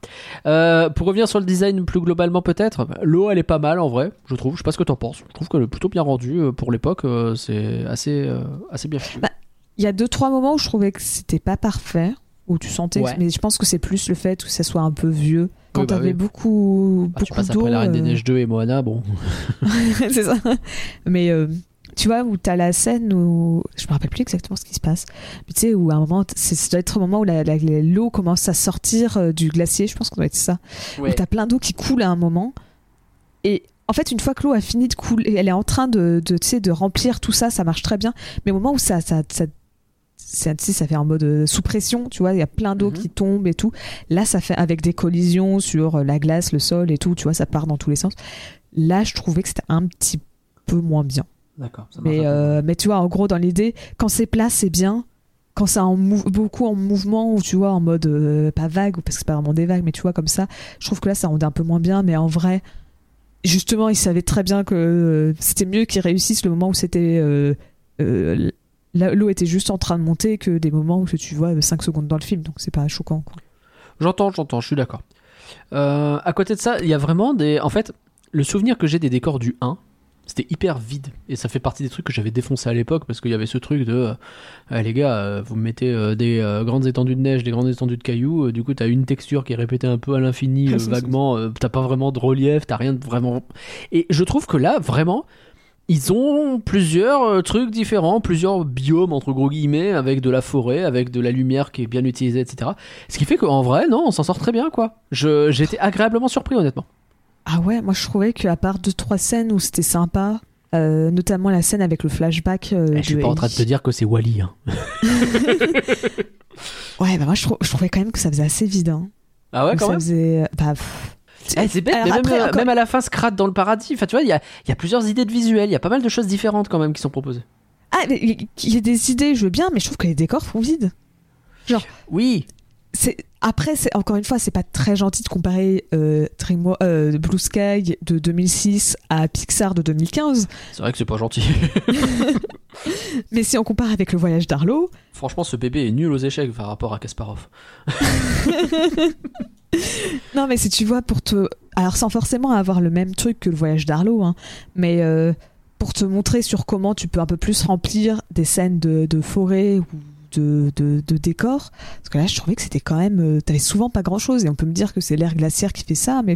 [SPEAKER 1] Euh, pour revenir sur le design plus globalement, peut-être, l'eau elle est pas mal en vrai, je trouve. Je sais pas ce que t'en penses. Je trouve qu'elle est plutôt bien rendue pour l'époque. c'est assez, assez bien fichu.
[SPEAKER 2] Bah, Il y a deux trois moments où je trouvais que c'était pas parfait, où tu sentais,
[SPEAKER 1] Ouais.
[SPEAKER 2] mais je pense que c'est plus le fait que ça soit un peu vieux. Quand
[SPEAKER 1] Oui, bah
[SPEAKER 2] t'avais
[SPEAKER 1] oui.
[SPEAKER 2] beaucoup,
[SPEAKER 1] Bah,
[SPEAKER 2] beaucoup d'eau.
[SPEAKER 1] après la Reine des Neiges 2 et Moana, bon.
[SPEAKER 2] c'est ça. Mais euh, tu vois, où t'as la scène où. Je me rappelle plus exactement ce qui se passe. Mais tu sais, où à un moment, c'est- ça doit être au moment où l'eau commence à sortir euh, du glacier, je pense qu'on doit être ça. Où t'as plein d'eau qui coule à un moment. Et en fait, une fois que l'eau a fini de couler, elle est en train de, de, de remplir tout ça, ça marche très bien. Mais au moment où ça. ça, ça ça, ça fait en mode euh, sous pression, tu vois, il y a plein d'eau
[SPEAKER 1] Mhm.
[SPEAKER 2] qui tombe et tout. Là, ça fait avec des collisions sur euh, la glace, le sol et tout, tu vois, ça part dans tous les sens. Là, je trouvais que c'était un petit peu moins bien.
[SPEAKER 1] D'accord. ça marche
[SPEAKER 2] Mais, euh, mais tu vois, en gros, dans l'idée, quand c'est plat, c'est bien. Quand c'est beaucoup en mouvement, ou tu vois, en mode euh, pas vague, ou parce que c'est pas vraiment des vagues, mais tu vois, comme ça, je trouve que là, ça rendait un peu moins bien. Mais en vrai, justement, ils savaient très bien que euh, c'était mieux qu'ils réussissent le moment où c'était. euh, euh, L'eau était juste en train de monter que des moments où tu vois 5 secondes dans le film, donc c'est pas choquant.
[SPEAKER 1] J'entends, j'entends, je suis d'accord. Euh, à côté de ça, il y a vraiment des. En fait, le souvenir que j'ai des décors du 1, c'était hyper vide. Et ça fait partie des trucs que j'avais défoncé à l'époque parce qu'il y avait ce truc de. euh, Ah, les gars, euh, vous me mettez euh, des grandes étendues de neige, des grandes étendues de cailloux. du coup, t'as une texture qui est répétée un peu à l'infini, vaguement. t'as pas vraiment de relief, t'as rien de vraiment. Et je trouve que là, vraiment. Ils ont plusieurs trucs différents, plusieurs biomes entre gros guillemets, avec de la forêt, avec de la lumière qui est bien utilisée, etc. Ce qui fait qu'en vrai, non, on s'en sort très bien, quoi. Été agréablement surpris, honnêtement.
[SPEAKER 2] Ah ouais, moi je trouvais qu'à part deux trois scènes où c'était sympa, euh, notamment la scène avec le flashback. euh,
[SPEAKER 1] Eh, je suis pas en train de te dire que c'est Wally. Hein.
[SPEAKER 2] Ouais, bah moi je, trou- je trouvais quand même que ça faisait assez vide. Hein.
[SPEAKER 1] Ah ouais,
[SPEAKER 2] Que ça faisait. Bah, pff.
[SPEAKER 1] Eh, c'est bête,
[SPEAKER 2] Alors
[SPEAKER 1] mais même,
[SPEAKER 2] après,
[SPEAKER 1] euh,
[SPEAKER 2] encore-
[SPEAKER 1] même à la fin, Scrat dans le paradis. Enfin, tu vois, il y a, il y a plusieurs idées de visuels, il y a pas mal de choses différentes quand même qui sont proposées.
[SPEAKER 2] Ah, il y a des idées, je veux bien, mais je trouve que les décors font vide.
[SPEAKER 1] Oui,
[SPEAKER 2] C'est après, c'est encore une fois, c'est pas très gentil de comparer euh, euh, Blue Sky de 2006 à Pixar de 2015.
[SPEAKER 1] c'est vrai que c'est pas gentil.
[SPEAKER 2] Mais si on compare avec le voyage d'Arlo,
[SPEAKER 1] Franchement, ce bébé est nul aux échecs par rapport à Kasparov.
[SPEAKER 2] non, mais si tu vois pour te, alors sans forcément avoir le même truc que le voyage d'Arlo, hein, mais euh, pour te montrer sur comment tu peux un peu plus remplir des scènes de, de forêt ou de, de, de décors. Parce que là, je trouvais que c'était quand même, euh, t'avais souvent pas grand chose et on peut me dire que c'est l'air glaciaire qui fait ça, mais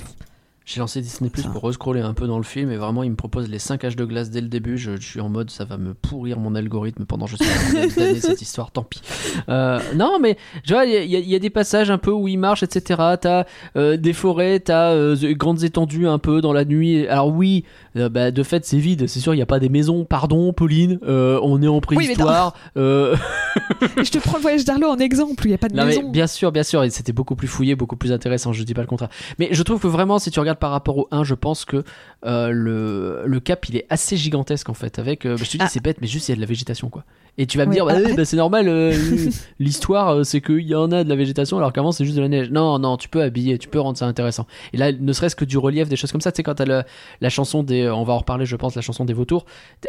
[SPEAKER 1] J'ai lancé Disney Plus pour rescroller un peu dans le film et vraiment il me propose les 5 âges de glace dès le début. Je, je suis en mode ça va me pourrir mon algorithme pendant je sais pas d'années cette histoire, tant pis. Euh, non mais tu vois, il y, a- y des passages un peu où il marche, etc. T'as euh, des forêts, t'as euh, de grandes étendues un peu dans la nuit. Alors oui, euh, bah, de fait c'est vide, c'est sûr, il n'y a pas des maisons. Pardon Pauline, euh, on est en préhistoire. Euh,
[SPEAKER 2] je te prends le voyage d'Arlo en exemple, il y a pas de
[SPEAKER 1] non mais
[SPEAKER 2] maison.
[SPEAKER 1] bien sûr, bien sûr, et c'était beaucoup plus fouillé, beaucoup plus intéressant, je dis pas le contraire. Mais je trouve que vraiment, si tu regardes par rapport au 1, je pense que le, le cap, il est assez gigantesque en fait. Avec, euh, je te dis,
[SPEAKER 2] Ah.
[SPEAKER 1] c'est bête, mais juste il y a de la végétation quoi. Et tu vas me
[SPEAKER 2] Oui,
[SPEAKER 1] dire, bah,
[SPEAKER 2] ah,
[SPEAKER 1] bah, c'est normal, euh, l'histoire, euh, c'est qu'il y en a de la végétation, alors qu'avant c'est juste de la neige. Non, non, tu peux habiller, tu peux rendre ça intéressant. Et là, ne serait-ce que du relief, des choses comme ça, tu sais, quand t'as le- la chanson des, on va en reparler, je pense, la chanson des vautours,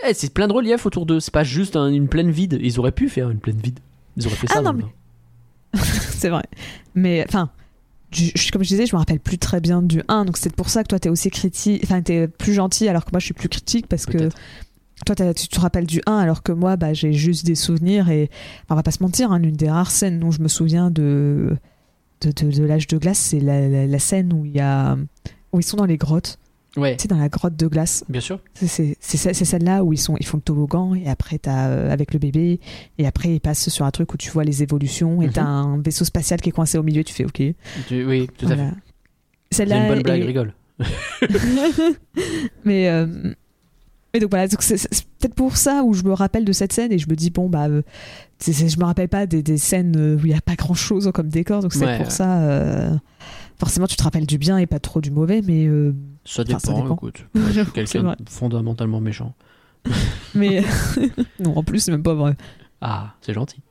[SPEAKER 1] eh, c'est plein de relief autour d'eux, c'est pas juste un- une plaine vide. Ils auraient pu faire une plaine vide. Ils auraient fait
[SPEAKER 2] Ah,
[SPEAKER 1] ça.
[SPEAKER 2] non, mais- c'est vrai. Mais enfin, je- comme je disais, je me rappelle plus très bien du 1, donc c'est pour ça que toi t'es aussi critique, enfin t'es plus gentil alors que moi je suis plus critique parce que. Toi tu te rappelles du 1 alors que moi bah, j'ai juste des souvenirs et enfin, on va pas se mentir, hein, l'une des rares scènes dont je me souviens de, de, de, de l'âge de glace, c'est la, la- la scène où il y a où ils sont dans les grottes
[SPEAKER 1] Ouais,
[SPEAKER 2] Tu sais, dans la grotte de glace.
[SPEAKER 1] bien sûr.
[SPEAKER 2] C'est- C'est c'est ce- c'est celle-là où ils, sont, ils font le toboggan et après t'as euh, avec le bébé et après ils passent sur un truc où tu vois les évolutions et
[SPEAKER 1] Mhm.
[SPEAKER 2] t'as un vaisseau spatial qui est coincé au milieu et tu fais ok.
[SPEAKER 1] Tu- oui, tout à fait. C'est une bonne blague, rigole.
[SPEAKER 2] mais euh, mais donc voilà, c'est peut-être pour ça où je me rappelle de cette scène et je me dis bon bah euh, je me rappelle pas des, des scènes euh, où il y a pas grand chose comme décor donc c'est
[SPEAKER 1] Ouais,
[SPEAKER 2] pour
[SPEAKER 1] ouais.
[SPEAKER 2] ça euh, forcément tu te rappelles du bien et pas trop du mauvais mais euh,
[SPEAKER 1] Ça dépend,
[SPEAKER 2] ça dépend.
[SPEAKER 1] écoute. Moi, je suis
[SPEAKER 2] C'est
[SPEAKER 1] quelqu'un de fondamentalement méchant.
[SPEAKER 2] mais non en plus c'est même pas vrai.
[SPEAKER 1] Ah, c'est gentil.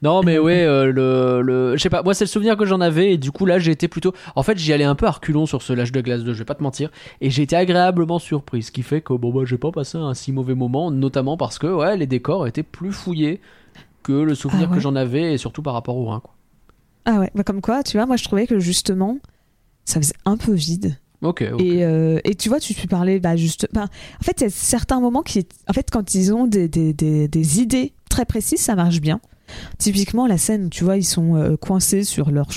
[SPEAKER 1] Non, mais ouais, euh, le, le, je sais pas. Moi, c'est le souvenir que j'en avais, et du coup, là, j'ai été plutôt. En fait, j'y allais un peu à reculons sur ce Lâche de glace 2, je vais pas te mentir, et j'ai été agréablement surpris, ce qui fait que bon, bah, j'ai pas passé un si mauvais moment, notamment parce que ouais, les décors étaient plus fouillés que le souvenir
[SPEAKER 2] Ah ouais.
[SPEAKER 1] que j'en avais, et surtout par rapport au 1. Quoi.
[SPEAKER 2] Ah ouais, bah comme quoi, tu vois, moi je trouvais que justement, ça faisait un peu vide. Et, euh, et tu vois, tu, tu parlais, bah juste. en fait, il y a certains moments qui. En fait, quand ils ont des, des, des, idées très précises, ça marche bien. Typiquement, la scène tu vois, ils sont euh, coincés sur leur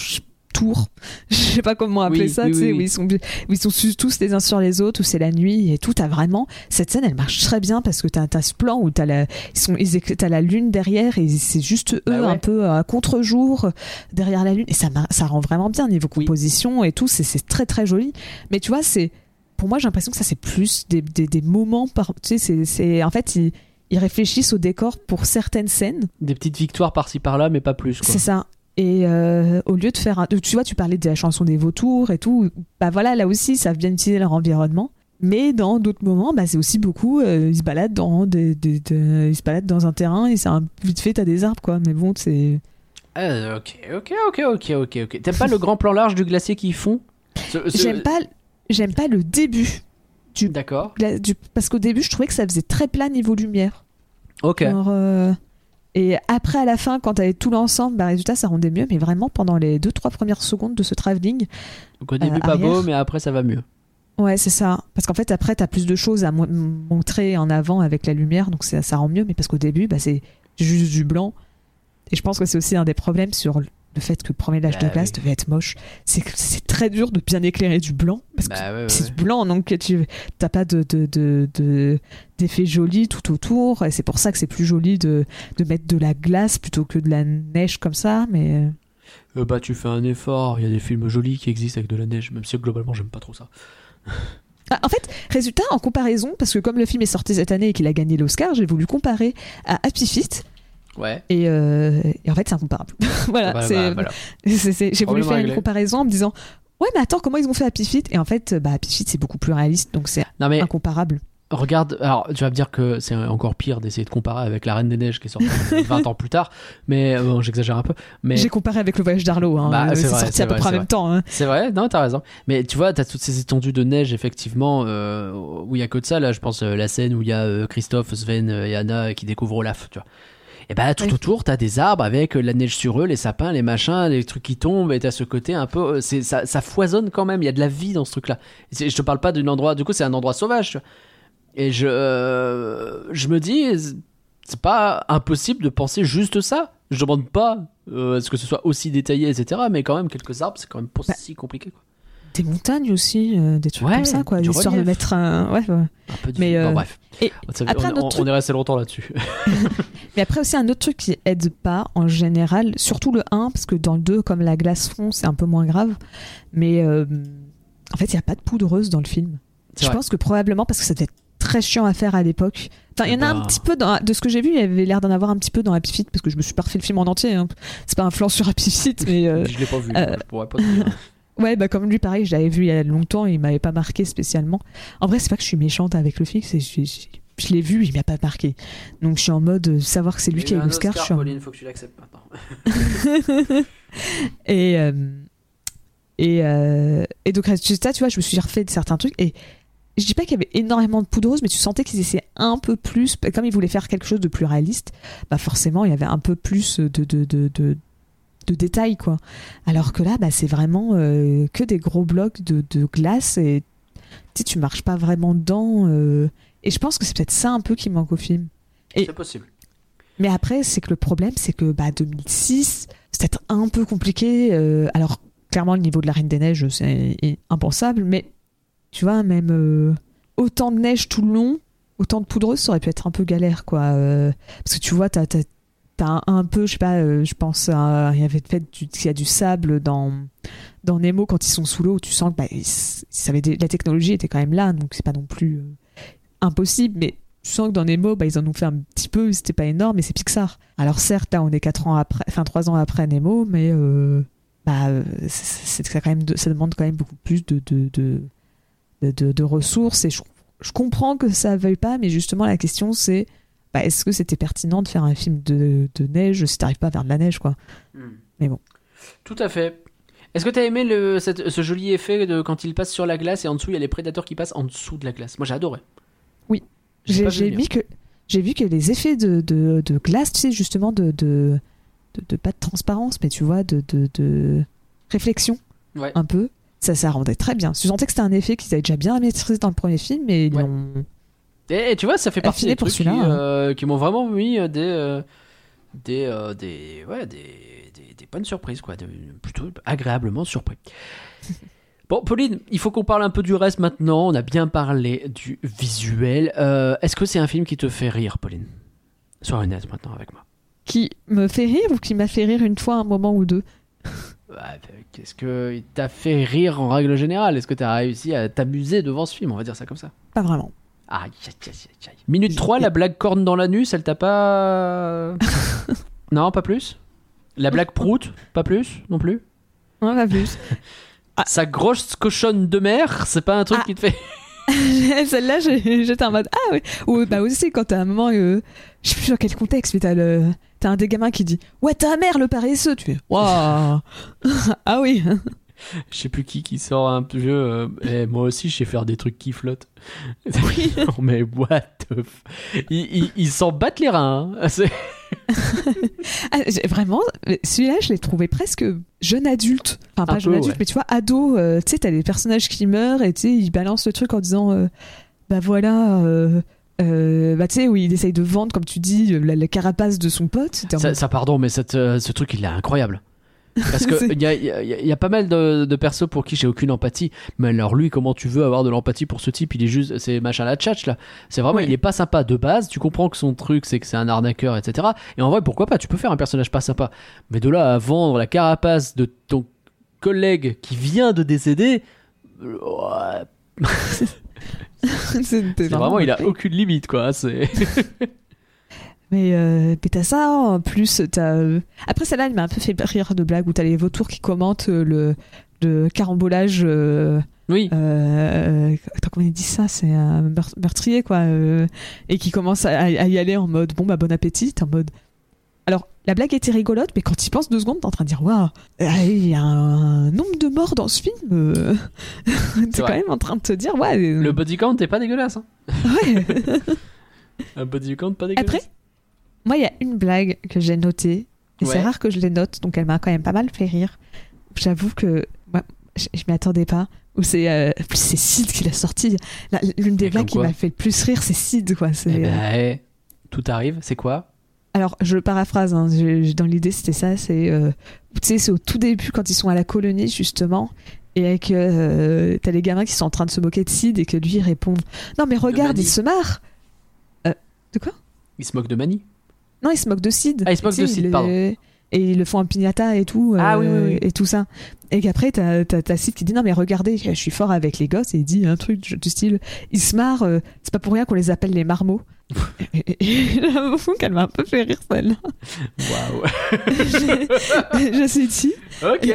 [SPEAKER 2] tour. Je sais pas comment appeler
[SPEAKER 1] Oui,
[SPEAKER 2] ça,
[SPEAKER 1] oui,
[SPEAKER 2] tu sais,
[SPEAKER 1] oui,
[SPEAKER 2] où ils sont, où ils sont su- tous les uns sur les autres, où c'est la nuit et tout. T'as vraiment. Cette scène, elle marche très bien parce que t'as as ce plan où t'as la, ils sont, ils t'as la lune derrière et c'est juste eux
[SPEAKER 1] Bah ouais.
[SPEAKER 2] un peu à contre-jour derrière la lune. Et ça, ça rend vraiment bien niveau composition et tout. C'est- très très joli. Mais tu vois, c'est pour moi, j'ai l'impression que ça, c'est plus des, des, des moments par. Tu sais, c'est-. En fait, ils, ils réfléchissent au décor pour certaines scènes.
[SPEAKER 1] Des petites victoires par-ci par-là, mais pas plus.
[SPEAKER 2] C'est ça. Et euh, au lieu de faire. Un, tu vois, tu parlais de la chanson des vautours et tout. Bah voilà, là aussi, ils savent bien utiliser leur environnement. Mais dans d'autres moments, bah, c'est aussi beaucoup. euh, ils se baladent dans des, des- des- ils se baladent dans un terrain et c'est un vite fait, t'as des arbres, quoi. Mais bon, c'est.
[SPEAKER 1] Euh, ok, ok, ok, ok, ok, ok. T'aimes pas le grand plan large du glacier qu'ils font? Ce- ce-
[SPEAKER 2] J'aime pas, j'aime pas le début.
[SPEAKER 1] D'accord.
[SPEAKER 2] du- parce qu'au début, je trouvais que ça faisait très plat niveau lumière.
[SPEAKER 1] Ok.
[SPEAKER 2] Euh, Et après, à la fin, quand t'avais tout l'ensemble, bah, résultat, ça rendait mieux. Mais vraiment, pendant les 2-3 premières secondes de ce travelling,
[SPEAKER 1] Donc au début,
[SPEAKER 2] Euh,
[SPEAKER 1] pas beau, mais après, ça va mieux.
[SPEAKER 2] ouais, c'est ça. Parce qu'en fait, après, t'as plus de choses à mo- montrer en avant avec la lumière. Donc ça, ça rend mieux. Mais parce qu'au début, bah, c'est juste du blanc. Et je pense que c'est aussi un des problèmes sur le fait que le premier L'âge
[SPEAKER 1] Bah
[SPEAKER 2] de glace
[SPEAKER 1] oui.
[SPEAKER 2] devait être moche. C'est que c'est très dur de bien éclairer du blanc. Parce que
[SPEAKER 1] Bah ouais, ouais,
[SPEAKER 2] c'est
[SPEAKER 1] ouais.
[SPEAKER 2] du blanc, donc tu t'as pas de, de, de, de- d'effet joli tout autour. Et c'est pour ça que c'est plus joli de, de mettre de la glace plutôt que de la neige comme ça. Mais
[SPEAKER 1] Euh, bah, tu fais un effort. Il y a des films jolis qui existent avec de la neige, même si globalement, j'aime pas trop ça.
[SPEAKER 2] Ah, en fait, résultat, en comparaison, parce que comme le film est sorti cette année et qu'il a gagné l'Oscar, j'ai voulu comparer à Happy Feet.
[SPEAKER 1] Ouais.
[SPEAKER 2] Et, euh, et en fait, c'est incomparable. voilà,
[SPEAKER 1] Bah, bah, voilà.
[SPEAKER 2] j'ai voulu faire
[SPEAKER 1] réglé.
[SPEAKER 2] une comparaison en me disant Ouais, mais attends, comment ils ont fait Happy Feet? Et en fait, bah, Happy Feet, c'est beaucoup plus réaliste, donc c'est
[SPEAKER 1] mais
[SPEAKER 2] incomparable.
[SPEAKER 1] regarde. Alors, tu vas me dire que c'est encore pire d'essayer de comparer avec La Reine des Neiges qui est sortie 20 ans plus tard. Mais euh, bon, j'exagère un peu. Mais
[SPEAKER 2] J'ai comparé avec le voyage d'Arlo. Hein.
[SPEAKER 1] Bah, c'est
[SPEAKER 2] c'est sorti à peu
[SPEAKER 1] vrai,
[SPEAKER 2] près en même temps. hein.
[SPEAKER 1] C'est vrai, non, t'as raison. Mais tu vois, t'as toutes ces étendues de neige, effectivement, euh, où il y a que de ça. Là, je pense euh, la scène où il y a euh, Christophe, Sven euh, et Anna qui découvrent Olaf, tu vois. Et bah, tout
[SPEAKER 2] Oui.
[SPEAKER 1] autour, t'as des arbres avec euh, la neige sur eux, les sapins, les machins, les trucs qui tombent, et t'as ce côté un peu. euh, c'est ça, ça foisonne quand même, il y a de la vie dans ce truc-là. Je te parle pas d'un endroit. Du coup, c'est un endroit sauvage, tu vois. Et je, euh, je me dis, c'est pas impossible de penser juste ça. Je demande pas euh, à ce que ce soit aussi détaillé, etc. Mais quand même, quelques arbres, c'est quand même pas
[SPEAKER 2] Bah,
[SPEAKER 1] si compliqué. Quoi.
[SPEAKER 2] Des montagnes aussi, euh, des trucs
[SPEAKER 1] Ouais,
[SPEAKER 2] comme ça, quoi.
[SPEAKER 1] du
[SPEAKER 2] Histoire de mettre un. Ouais, ouais.
[SPEAKER 1] Un peu
[SPEAKER 2] Mais,
[SPEAKER 1] difficile. Bon,
[SPEAKER 2] euh,
[SPEAKER 1] bref.
[SPEAKER 2] et après,
[SPEAKER 1] on,
[SPEAKER 2] truc-
[SPEAKER 1] on est resté longtemps là-dessus.
[SPEAKER 2] Mais après aussi un autre truc qui aide pas en général, surtout le 1, parce que dans le 2, comme la glace fond, c'est un peu moins grave. Mais euh, en fait, il n'y a pas de poudreuse dans le film. Je
[SPEAKER 1] vrai.
[SPEAKER 2] pense que probablement parce que être très chiant à faire à l'époque. Enfin, il y en a
[SPEAKER 1] bah.
[SPEAKER 2] un petit peu dans, de ce que j'ai vu, il y avait l'air d'en avoir un petit peu dans Happy Feet, parce que je me suis pas refait le film en entier. hein. C'est pas un flanc sur Happy Feet, mais euh,
[SPEAKER 1] je l'ai pas vu.
[SPEAKER 2] euh,
[SPEAKER 1] je pourrais pas te dire.
[SPEAKER 2] Ouais, bah comme lui, pareil, je l'avais vu il y a longtemps et il m'avait pas marqué spécialement. En vrai, c'est pas que je suis méchante avec le film, c'est je, je- je l'ai vu, il m'a pas marqué. Donc je suis en mode euh, savoir que c'est lui qui a eu l'Oscar. je suis en-
[SPEAKER 1] Pauline, faut que tu l'acceptes maintenant.
[SPEAKER 2] et, euh, et, euh, et donc, résultat, tu vois, je me suis refait de certains trucs. Et je dis pas qu'il y avait énormément de poudreuse, mais tu sentais qu'ils essayaient un peu plus. Comme ils voulaient faire quelque chose de plus réaliste, bah forcément, il y avait un peu plus de, de, de, de, de détails, quoi. Alors que là, bah, c'est vraiment euh, que des gros blocs de, de glace et tu sais, tu marches pas vraiment dedans. euh, et je pense que c'est peut-être ça un peu qui manque au film. Et-
[SPEAKER 1] C'est possible.
[SPEAKER 2] Mais après, c'est que le problème, c'est que bah, 2006, c'est peut-être un peu compliqué. euh, alors, clairement, le niveau de la Reine des Neiges, c'est impensable, mais tu vois, même autant de neige tout le long, autant de poudreuse, ça aurait pu être un peu galère, quoi. parce que tu vois, t'as as, un, peu, je sais pas, euh, je pense, il y avait fait il y a du sable dans dans Nemo quand ils sont sous l'eau, tu sens que bah, la technologie était quand même là, donc c'est pas non plus euh, impossible, mais tu sens que dans Nemo, bah, ils en ont fait un petit peu, c'était pas énorme, mais c'est Pixar. Alors certes, là, on est quatre ans après, enfin trois ans après Nemo, mais euh, bah, c'est c'est quand même, ça demande quand même beaucoup plus de, de, de- de ressources. Et je, je comprends que ça veuille pas, mais justement la question c'est, bah, est-ce que c'était pertinent de faire un film de, de neige si t'arrives pas à faire de la neige, quoi Mais bon.
[SPEAKER 1] Tout à fait. Est-ce que t'as aimé le, cette- ce joli effet de quand il passe sur la glace et en dessous il y a les prédateurs qui passent en dessous de la glace? Moi j'ai adoré.
[SPEAKER 2] Oui.
[SPEAKER 1] J'ai vu
[SPEAKER 2] que j'ai vu que les effets de, de, de glace, tu sais, justement, de, de, de, de- pas de transparence, mais tu vois, de, de, de réflexion,
[SPEAKER 1] Ouais.
[SPEAKER 2] un peu, ça, ça rendait très bien. Je sentais que c'était un effet qu'ils avaient déjà bien maîtrisé dans le premier film, mais ils
[SPEAKER 1] Ouais.
[SPEAKER 2] l'ont-
[SPEAKER 1] Et, et tu vois, ça fait partie
[SPEAKER 2] Affiné
[SPEAKER 1] des
[SPEAKER 2] pour
[SPEAKER 1] trucs qui,
[SPEAKER 2] hein.
[SPEAKER 1] euh, qui m'ont vraiment mis euh, des, euh, des, euh, des, ouais, des, des, des bonnes surprises, quoi. de- plutôt agréablement surpris. Bon, Pauline, il faut qu'on parle un peu du reste maintenant. On a bien parlé du visuel. Est-ce que c'est un film qui te fait rire, Pauline? Sois honnête maintenant avec moi.
[SPEAKER 2] qui me fait rire ou qui m'a fait rire une fois, un moment ou deux?
[SPEAKER 1] Ouais, Qu'est-ce que t'a fait rire en règle générale? Est-ce que t'as réussi à t'amuser devant ce film? On va dire ça comme ça.
[SPEAKER 2] Pas vraiment.
[SPEAKER 1] Aïe, aïe, aïe, aïe, aïe. Minute 3, la blague corne dans l'anus, elle t'a pas. non, pas plus? La blague prout, pas plus non plus?
[SPEAKER 2] On va plus.
[SPEAKER 1] Sa grosse cochonne de mer, c'est pas un truc
[SPEAKER 2] Ah.
[SPEAKER 1] qui te fait.
[SPEAKER 2] Celle-là, j'ai- j'étais en mode Ah oui. Ou bah aussi, quand t'as un moment, euh, je sais plus dans quel contexte, mais t'as le. T'as un des gamins qui dit Ouais, ta mère, le paresseux Tu fais Waouh Ah oui
[SPEAKER 1] Je sais plus qui qui sort un jeu. euh, eh, moi aussi, je sais faire des trucs qui flottent. Non, mais what the f... Ils, ils- ils s'en battent les reins. hein.
[SPEAKER 2] Ah, Vraiment, celui-là, je l'ai trouvé presque jeune adulte. Enfin, pas
[SPEAKER 1] Un
[SPEAKER 2] jeune
[SPEAKER 1] peu,
[SPEAKER 2] adulte,
[SPEAKER 1] ouais.
[SPEAKER 2] mais tu vois, ado. euh, tu sais, t'as des personnages qui meurent et tu sais, ils balancent le truc en disant euh, Bah voilà. euh, euh, bah tu sais, où il essaye de vendre, comme tu dis, la, la carapace de son pote.
[SPEAKER 1] Ça, ça, pardon, mais cette, euh, ce truc, il est incroyable. Parce que
[SPEAKER 2] C'est-
[SPEAKER 1] il y a, y a- il y a pas mal de, de persos pour qui j'ai aucune empathie. Mais alors lui, comment tu veux avoir de l'empathie pour ce type? Il est juste, c'est machin la tchatch là. C'est vraiment, il est pas sympa de base. Tu comprends que son truc, c'est que c'est un arnaqueur, etc. Et en vrai, pourquoi pas? Tu peux faire un personnage pas sympa. Mais de là à vendre la carapace de ton collègue qui vient de décéder, euh, c'est vraiment, il a aucune limite quoi. C'est
[SPEAKER 2] Mais, euh, mais t'as ça, en plus, t'as... euh, Après, celle-là, elle m'a un peu fait rire de blague où t'as les vautours qui commentent euh, le, le carambolage... euh,
[SPEAKER 1] oui.
[SPEAKER 2] euh, attends, comment il dit ça? C'est un meur- meurtrier, quoi. et qui commence à, à y aller en mode, bon, bah, bon appétit, en mode... Alors, la blague était rigolote, mais quand tu y penses deux secondes, t'es en train de dire, waouh, ah, il y a un nombre de morts dans ce film. t'es quand même en train de te dire, ouais...
[SPEAKER 1] Le body count est pas dégueulasse. Hein.
[SPEAKER 2] ouais.
[SPEAKER 1] Un body count pas dégueulasse.
[SPEAKER 2] Après, moi, il y a une blague que j'ai notée, et c'est rare que je les note, donc elle m'a quand même pas mal fait rire. J'avoue que moi, je, je m'y attendais pas. Ou c'est euh, c'est Sid qui l'a sorti. L'une des blagues qui m'a fait le plus rire, c'est Sid, quoi.
[SPEAKER 1] Eh ben,
[SPEAKER 2] euh,
[SPEAKER 1] eh, tout arrive. C'est quoi?
[SPEAKER 2] Alors, je paraphrase, hein, je- je- dans l'idée, c'était ça. C'est, euh, c'est au tout début, quand ils sont à la colonie, justement, et que euh, t'as les gamins qui sont en train de se moquer de Sid, et que lui répond Non, mais regarde, il se marre. Euh, de quoi?
[SPEAKER 1] Il se moque de Manny
[SPEAKER 2] Non, ils se moquent de Sid.
[SPEAKER 1] Ah, ils se moquent de Sid,
[SPEAKER 2] il-
[SPEAKER 1] pardon.
[SPEAKER 2] Et ils le font en piñata et tout.
[SPEAKER 1] Ah
[SPEAKER 2] euh,
[SPEAKER 1] oui, oui, oui.
[SPEAKER 2] Et tout ça. Et qu'après, t'as, t'as, t'as Sid qui dit Non, mais regardez, je suis fort avec les gosses. Et il dit un truc du style Ils se marrent, euh, c'est pas pour rien qu'on les appelle les marmots. j'avoue qu'elle m'a un peu fait rire celle-là.
[SPEAKER 1] Waouh.
[SPEAKER 2] je je suis dit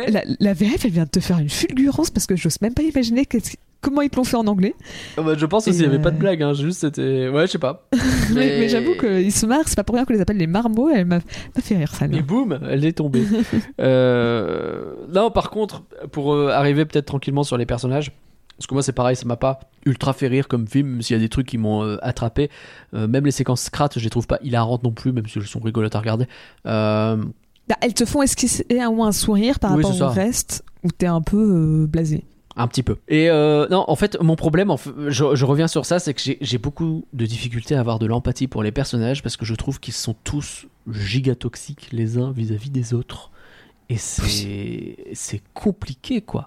[SPEAKER 2] la, la VF, elle vient de te faire une fulgurance parce que j'ose même pas imaginer qu'est-ce- comment ils te l'ont fait en anglais.
[SPEAKER 1] Bah, je pense aussi, il n'y avait pas de
[SPEAKER 2] euh,
[SPEAKER 1] blague, hein, juste c'était. Ouais, je sais pas.
[SPEAKER 2] Mais, mais j'avoue qu'ils se marrent, c'est pas pour rien qu'on les appelle les marmots. Elle m'a fait rire celle-là.
[SPEAKER 1] Et boum, elle est tombée. euh... Non, par contre, pour euh, arriver peut-être tranquillement sur les personnages, parce que moi c'est pareil, ça m'a pas ultra fait rire comme film, même s'il y a des trucs qui m'ont euh, attrapé. Euh, même les séquences scrat, je les trouve pas hilarantes non plus, même si elles sont rigolotes à regarder. Euh,
[SPEAKER 2] Bah, elles te font esquisser un ou un sourire par
[SPEAKER 1] Oui,
[SPEAKER 2] rapport au
[SPEAKER 1] ça.
[SPEAKER 2] reste où t'es un peu euh, blasé.
[SPEAKER 1] Un petit peu. Et euh, non, en fait, mon problème, je, reviens sur ça, c'est que j'ai- beaucoup de difficultés à avoir de l'empathie pour les personnages parce que je trouve qu'ils sont tous gigatoxiques les uns vis-à-vis des autres. Et c'est compliqué, quoi.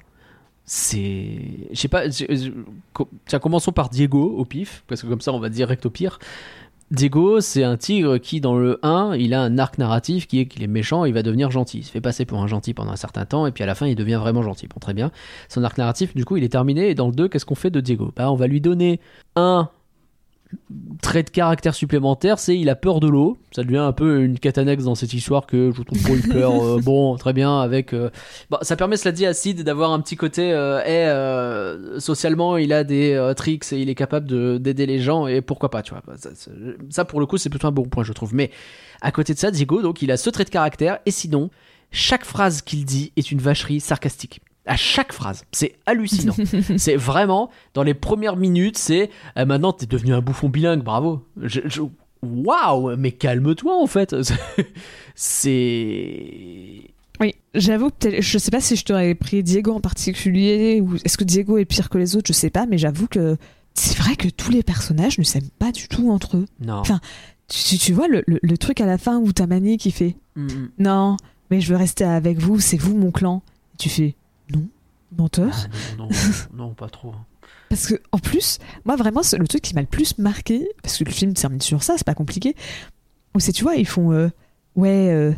[SPEAKER 1] c'est. Je sais pas. Tiens, commençons par Diego au pif, parce que comme ça on va direct au pire. Diego, c'est un tigre qui, dans le 1, il a un arc narratif qui est qu'il est méchant, il va devenir gentil. Il se fait passer pour un gentil pendant un certain temps, et puis à la fin, il devient vraiment gentil. Bon, très bien. Son arc narratif, du coup, il est terminé, et dans le 2, qu'est-ce qu'on fait de Diego? Bah, on va lui donner un trait de caractère supplémentaire, c'est il a peur de l'eau. Ça devient un peu une annexe dans cette histoire que je trouve trop hyper euh, bon, très bien avec. euh, Bon, ça permet, cela dit, à Sid d'avoir un petit côté. Euh, euh, socialement, il a des tricks et il est capable de- d'aider les gens et pourquoi pas, tu vois. Ça, ça- ça, pour le coup, c'est plutôt un bon point, je trouve. Mais à côté de ça, Diego, donc, il a ce trait de caractère et sinon, chaque phrase qu'il dit est une vacherie sarcastique. À chaque phrase, c'est hallucinant. c'est vraiment dans les premières minutes, c'est euh, maintenant t'es devenu un bouffon bilingue, bravo. Je- je- Waouh, mais calme-toi en fait. c'est
[SPEAKER 2] Oui, j'avoue que je sais pas si je t'aurais pris Diego en particulier ou est-ce que Diego est pire que les autres, je sais pas, mais j'avoue que c'est vrai que tous les personnages ne s'aiment pas du tout entre eux.
[SPEAKER 1] non.
[SPEAKER 2] Enfin, Tu, tu- vois le, le- le truc à la fin où t'as Mani qui fait
[SPEAKER 1] Mm, mm.
[SPEAKER 2] Non, mais je veux rester avec vous, c'est vous mon clan. Et tu fais Non, menteur.
[SPEAKER 1] Ah, non, non, non, pas trop.
[SPEAKER 2] Parce que, en plus, moi vraiment, c'est le truc qui m'a le plus marqué, parce que le film termine sur ça, c'est pas compliqué, où c'est, tu vois, ils font euh, Ouais, euh,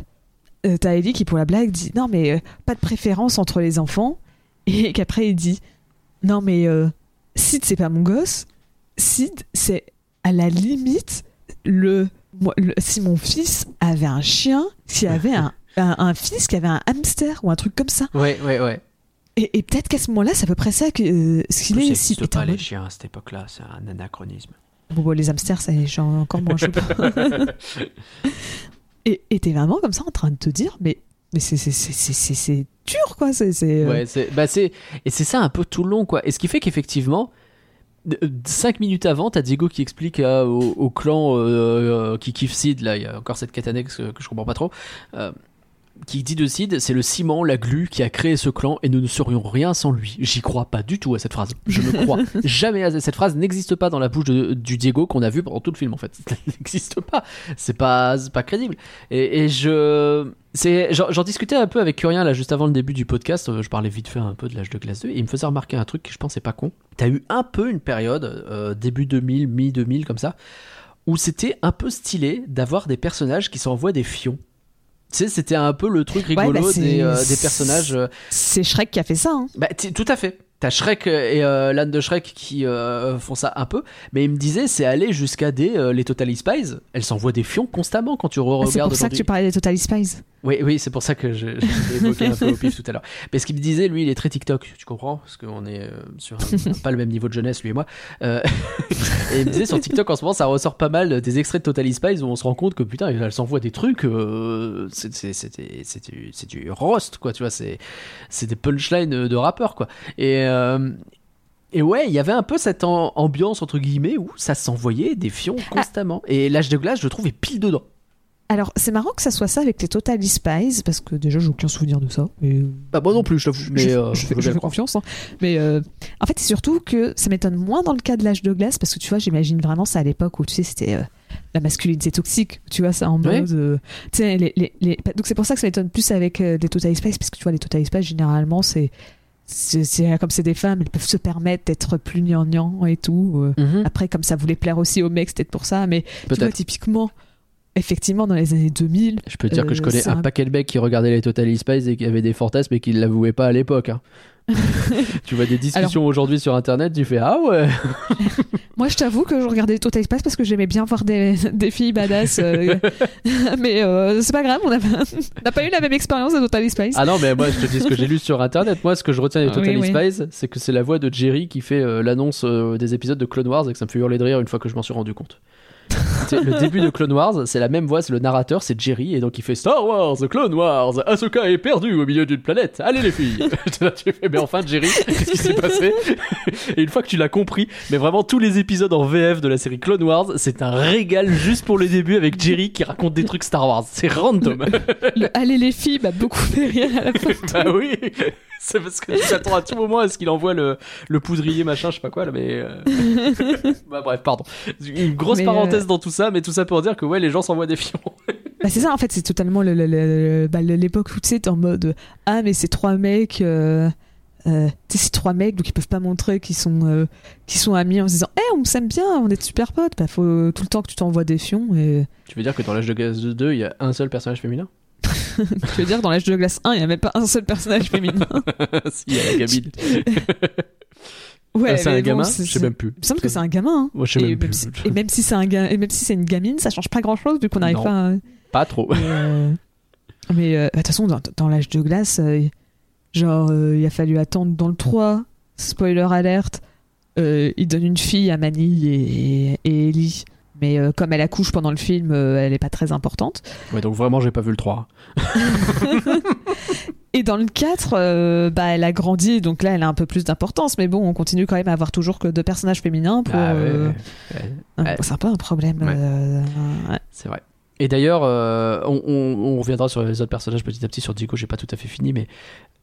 [SPEAKER 2] euh, t'as Ellie qui, pour la blague, dit Non, mais euh, pas de préférence entre les enfants. Et qu'après, il dit Non, mais Sid, c'est pas mon gosse. Sid, c'est à la limite le. si mon fils avait un chien, s'il avait un, un, un fils qui avait un hamster ou un truc comme ça.
[SPEAKER 1] Ouais, ouais, ouais.
[SPEAKER 2] Et, et peut-être qu'à ce moment-là, c'est à peu près ça que, euh, ce qu'il est. en
[SPEAKER 1] pas les chiens à cette époque-là, c'est un anachronisme.
[SPEAKER 2] Bon, bon, les hamsters, ça, j'ai encore moins chaud. et et t'es vraiment comme ça en train de te dire, mais, mais c'est, dur, quoi. C'est, euh,
[SPEAKER 1] Ouais, c'est, bah et c'est ça un peu tout le long, quoi. Et ce qui fait qu'effectivement, d- euh, cinq minutes avant, t'as Diego qui explique euh, au, au clan euh, qui kiffe Sid, là, il y a encore cette annexe que, que je comprends pas trop, euh, qui dit de Sid, c'est le ciment, la glu qui a créé ce clan et nous ne serions rien sans lui. J'y crois pas du tout à cette phrase. Je ne crois jamais à cette phrase. N'existe pas dans la bouche de- du Diego qu'on a vu pendant tout le film, en fait. N'existe pas. C'est pas, pas crédible. Et, et je, c'est, j'en, j'en discutais un peu avec Curien là juste avant le début du podcast. euh, Je parlais vite fait un peu de l'âge de glace 2 et il me faisait remarquer un truc que je pensais pas con. T'as eu un peu une période euh, début 2000, mi 2000 comme ça, où c'était un peu stylé d'avoir des personnages qui s'envoient des fions. Tu sais, c'était un peu le truc rigolo
[SPEAKER 2] bah, c'est-
[SPEAKER 1] des, euh, des personnages. euh,
[SPEAKER 2] c'est Shrek qui a fait ça. Hein.
[SPEAKER 1] bah, tout à fait. T'as Shrek et euh, l'âne de Shrek qui euh, font ça un peu, mais il me disait c'est aller jusqu'à des euh, les Totally Spies. Elles s'envoient des fions constamment quand tu
[SPEAKER 2] Ah, c'est
[SPEAKER 1] re-regardes
[SPEAKER 2] pour ça que tu parlais des Total Spies.
[SPEAKER 1] Oui, oui, c'est pour ça que je, je l'ai évoqué un peu au pif tout à l'heure. Mais ce qu'il me disait, lui, il est très TikTok, tu comprends? Parce qu'on est euh, sur un- pas le même niveau de jeunesse, lui et moi. Euh, et il me disait sur TikTok en ce moment, ça ressort pas mal des extraits de Totally Spies où on se rend compte que putain, elle s'envoie des trucs, euh, c'est c'est- c'est c'est du, c'est du roast, quoi, tu vois, c'est c'est des punchlines de rappeurs, quoi. Et. Euh, et ouais, il y avait un peu cette am- ambiance entre guillemets où ça s'envoyait des fions constamment. Et l'âge de glace, je trouve, est pile dedans.
[SPEAKER 2] Alors, c'est marrant que ça soit ça avec les Total Spies, parce que déjà, j'ai aucun souvenir de ça. Mais...
[SPEAKER 1] Bah moi non plus, je t'avoue. Mais
[SPEAKER 2] je-
[SPEAKER 1] euh,
[SPEAKER 2] je fais, je fais confiance. hein. Mais euh, en fait, c'est surtout que ça m'étonne moins dans le cas de l'âge de glace, parce que tu vois, j'imagine vraiment ça à l'époque où tu sais, c'était euh, la masculinité toxique. Tu vois, ça en
[SPEAKER 1] Ouais.
[SPEAKER 2] mode. euh, tu sais, les, les, les- Donc, c'est pour ça que ça m'étonne plus avec euh, les Total Spies, parce que tu vois, les Total Spies, généralement, c'est. C'est c'est- comme c'est des femmes, elles peuvent se permettre d'être plus gnangnan et tout. euh.
[SPEAKER 1] Mhm.
[SPEAKER 2] Après, comme ça voulait plaire aussi aux mecs, c'était peut-être pour ça. Mais tu vois, typiquement, effectivement, dans les années 2000,
[SPEAKER 1] Je peux te dire que je
[SPEAKER 2] Euh,
[SPEAKER 1] connais un paquet de mecs qui regardaient les Total Spies et qui avaient des fantasmes et qui ne l'avouaient pas à l'époque. hein. tu vois des discussions aujourd'hui sur internet, tu fais Ah ouais
[SPEAKER 2] Moi, je t'avoue que je regardais Total Spice parce que j'aimais bien voir des, des filles badass. euh, mais euh, c'est pas grave, on n'a pas, eu la même expérience de Total Spice.
[SPEAKER 1] Ah non, mais moi je te dis ce que j'ai lu sur internet. Moi, ce que je retiens des Total
[SPEAKER 2] oui,
[SPEAKER 1] c'est que c'est la voix de Jerry qui fait euh, l'annonce des épisodes de Clone Wars et que ça me fait hurler de rire une fois que je m'en suis rendu compte. Le début de Clone Wars, c'est la même voix, c'est le narrateur, c'est Jerry, et donc il fait Star Wars, Clone Wars, Ahsoka est perdue au milieu d'une planète, allez les filles Tu fais, mais enfin Jerry, qu'est-ce qui s'est passé? Et une fois que tu l'as compris, mais vraiment tous les épisodes en VF de la série Clone Wars, c'est un régal juste pour les débuts avec Jerry qui raconte des trucs Star Wars, c'est random
[SPEAKER 2] Le Allez les filles m'a beaucoup fait rire à la fin.
[SPEAKER 1] Bah oui C'est parce que tu t'attends à tout moment à ce qu'il envoie le, le poudrier machin, je sais pas quoi là, mais. euh, bah bref, pardon. Une grosse
[SPEAKER 2] Mais,
[SPEAKER 1] parenthèse dans tout ça, mais tout ça pour dire que ouais, les gens s'envoient des fions.
[SPEAKER 2] Bah, c'est ça, en fait, c'est totalement le- le- le- le- bah, l'époque où tu sais, t'es en mode Ah, mais c'est trois mecs. euh, euh, tu sais, c'est trois mecs, donc ils peuvent pas montrer qu'ils sont, euh, qu'ils sont amis en se disant, Eh, on s'aime bien, on est super potes. Bah, faut tout le temps que tu t'envoies des fions. Et...
[SPEAKER 1] Tu veux dire que dans l'âge de glace 2, il y a un seul personnage féminin?
[SPEAKER 2] Je veux dire, dans l'âge de glace 1, il y a même pas un seul personnage féminin?
[SPEAKER 1] Si, il y a la gamine.
[SPEAKER 2] Ouais,
[SPEAKER 1] Ah, c'est un gamin Je sais même plus.
[SPEAKER 2] Il me semble que c'est un gamin. hein.
[SPEAKER 1] Je sais
[SPEAKER 2] et,
[SPEAKER 1] même plus.
[SPEAKER 2] si, et même si c'est un ga- et même si c'est une gamine, ça change pas grand chose vu qu'on n'arrive
[SPEAKER 1] Non.
[SPEAKER 2] pas. À...
[SPEAKER 1] Pas trop.
[SPEAKER 2] Mais, euh, mais, euh, bah, de toute façon, dans, dans l'âge de glace, euh, genre, euh, il a fallu attendre dans le 3, spoiler alerte, euh, il donne une fille à Manny et, et Ellie. Mais euh, comme elle accouche pendant le film, euh, elle est pas très importante.
[SPEAKER 1] Ouais, donc vraiment, j'ai pas vu le 3.
[SPEAKER 2] Et dans le 4, euh, bah, elle a grandi, donc là, elle a un peu plus d'importance. Mais bon, on continue quand même à avoir toujours que deux personnages féminins. Pour,
[SPEAKER 1] Ah,
[SPEAKER 2] euh,
[SPEAKER 1] ouais, ouais. Ouais.
[SPEAKER 2] C'est un peu un problème.
[SPEAKER 1] Ouais.
[SPEAKER 2] euh.
[SPEAKER 1] C'est vrai. Et d'ailleurs, on, on- on reviendra sur les autres personnages petit à petit. Sur Diego, j'ai pas tout à fait fini, mais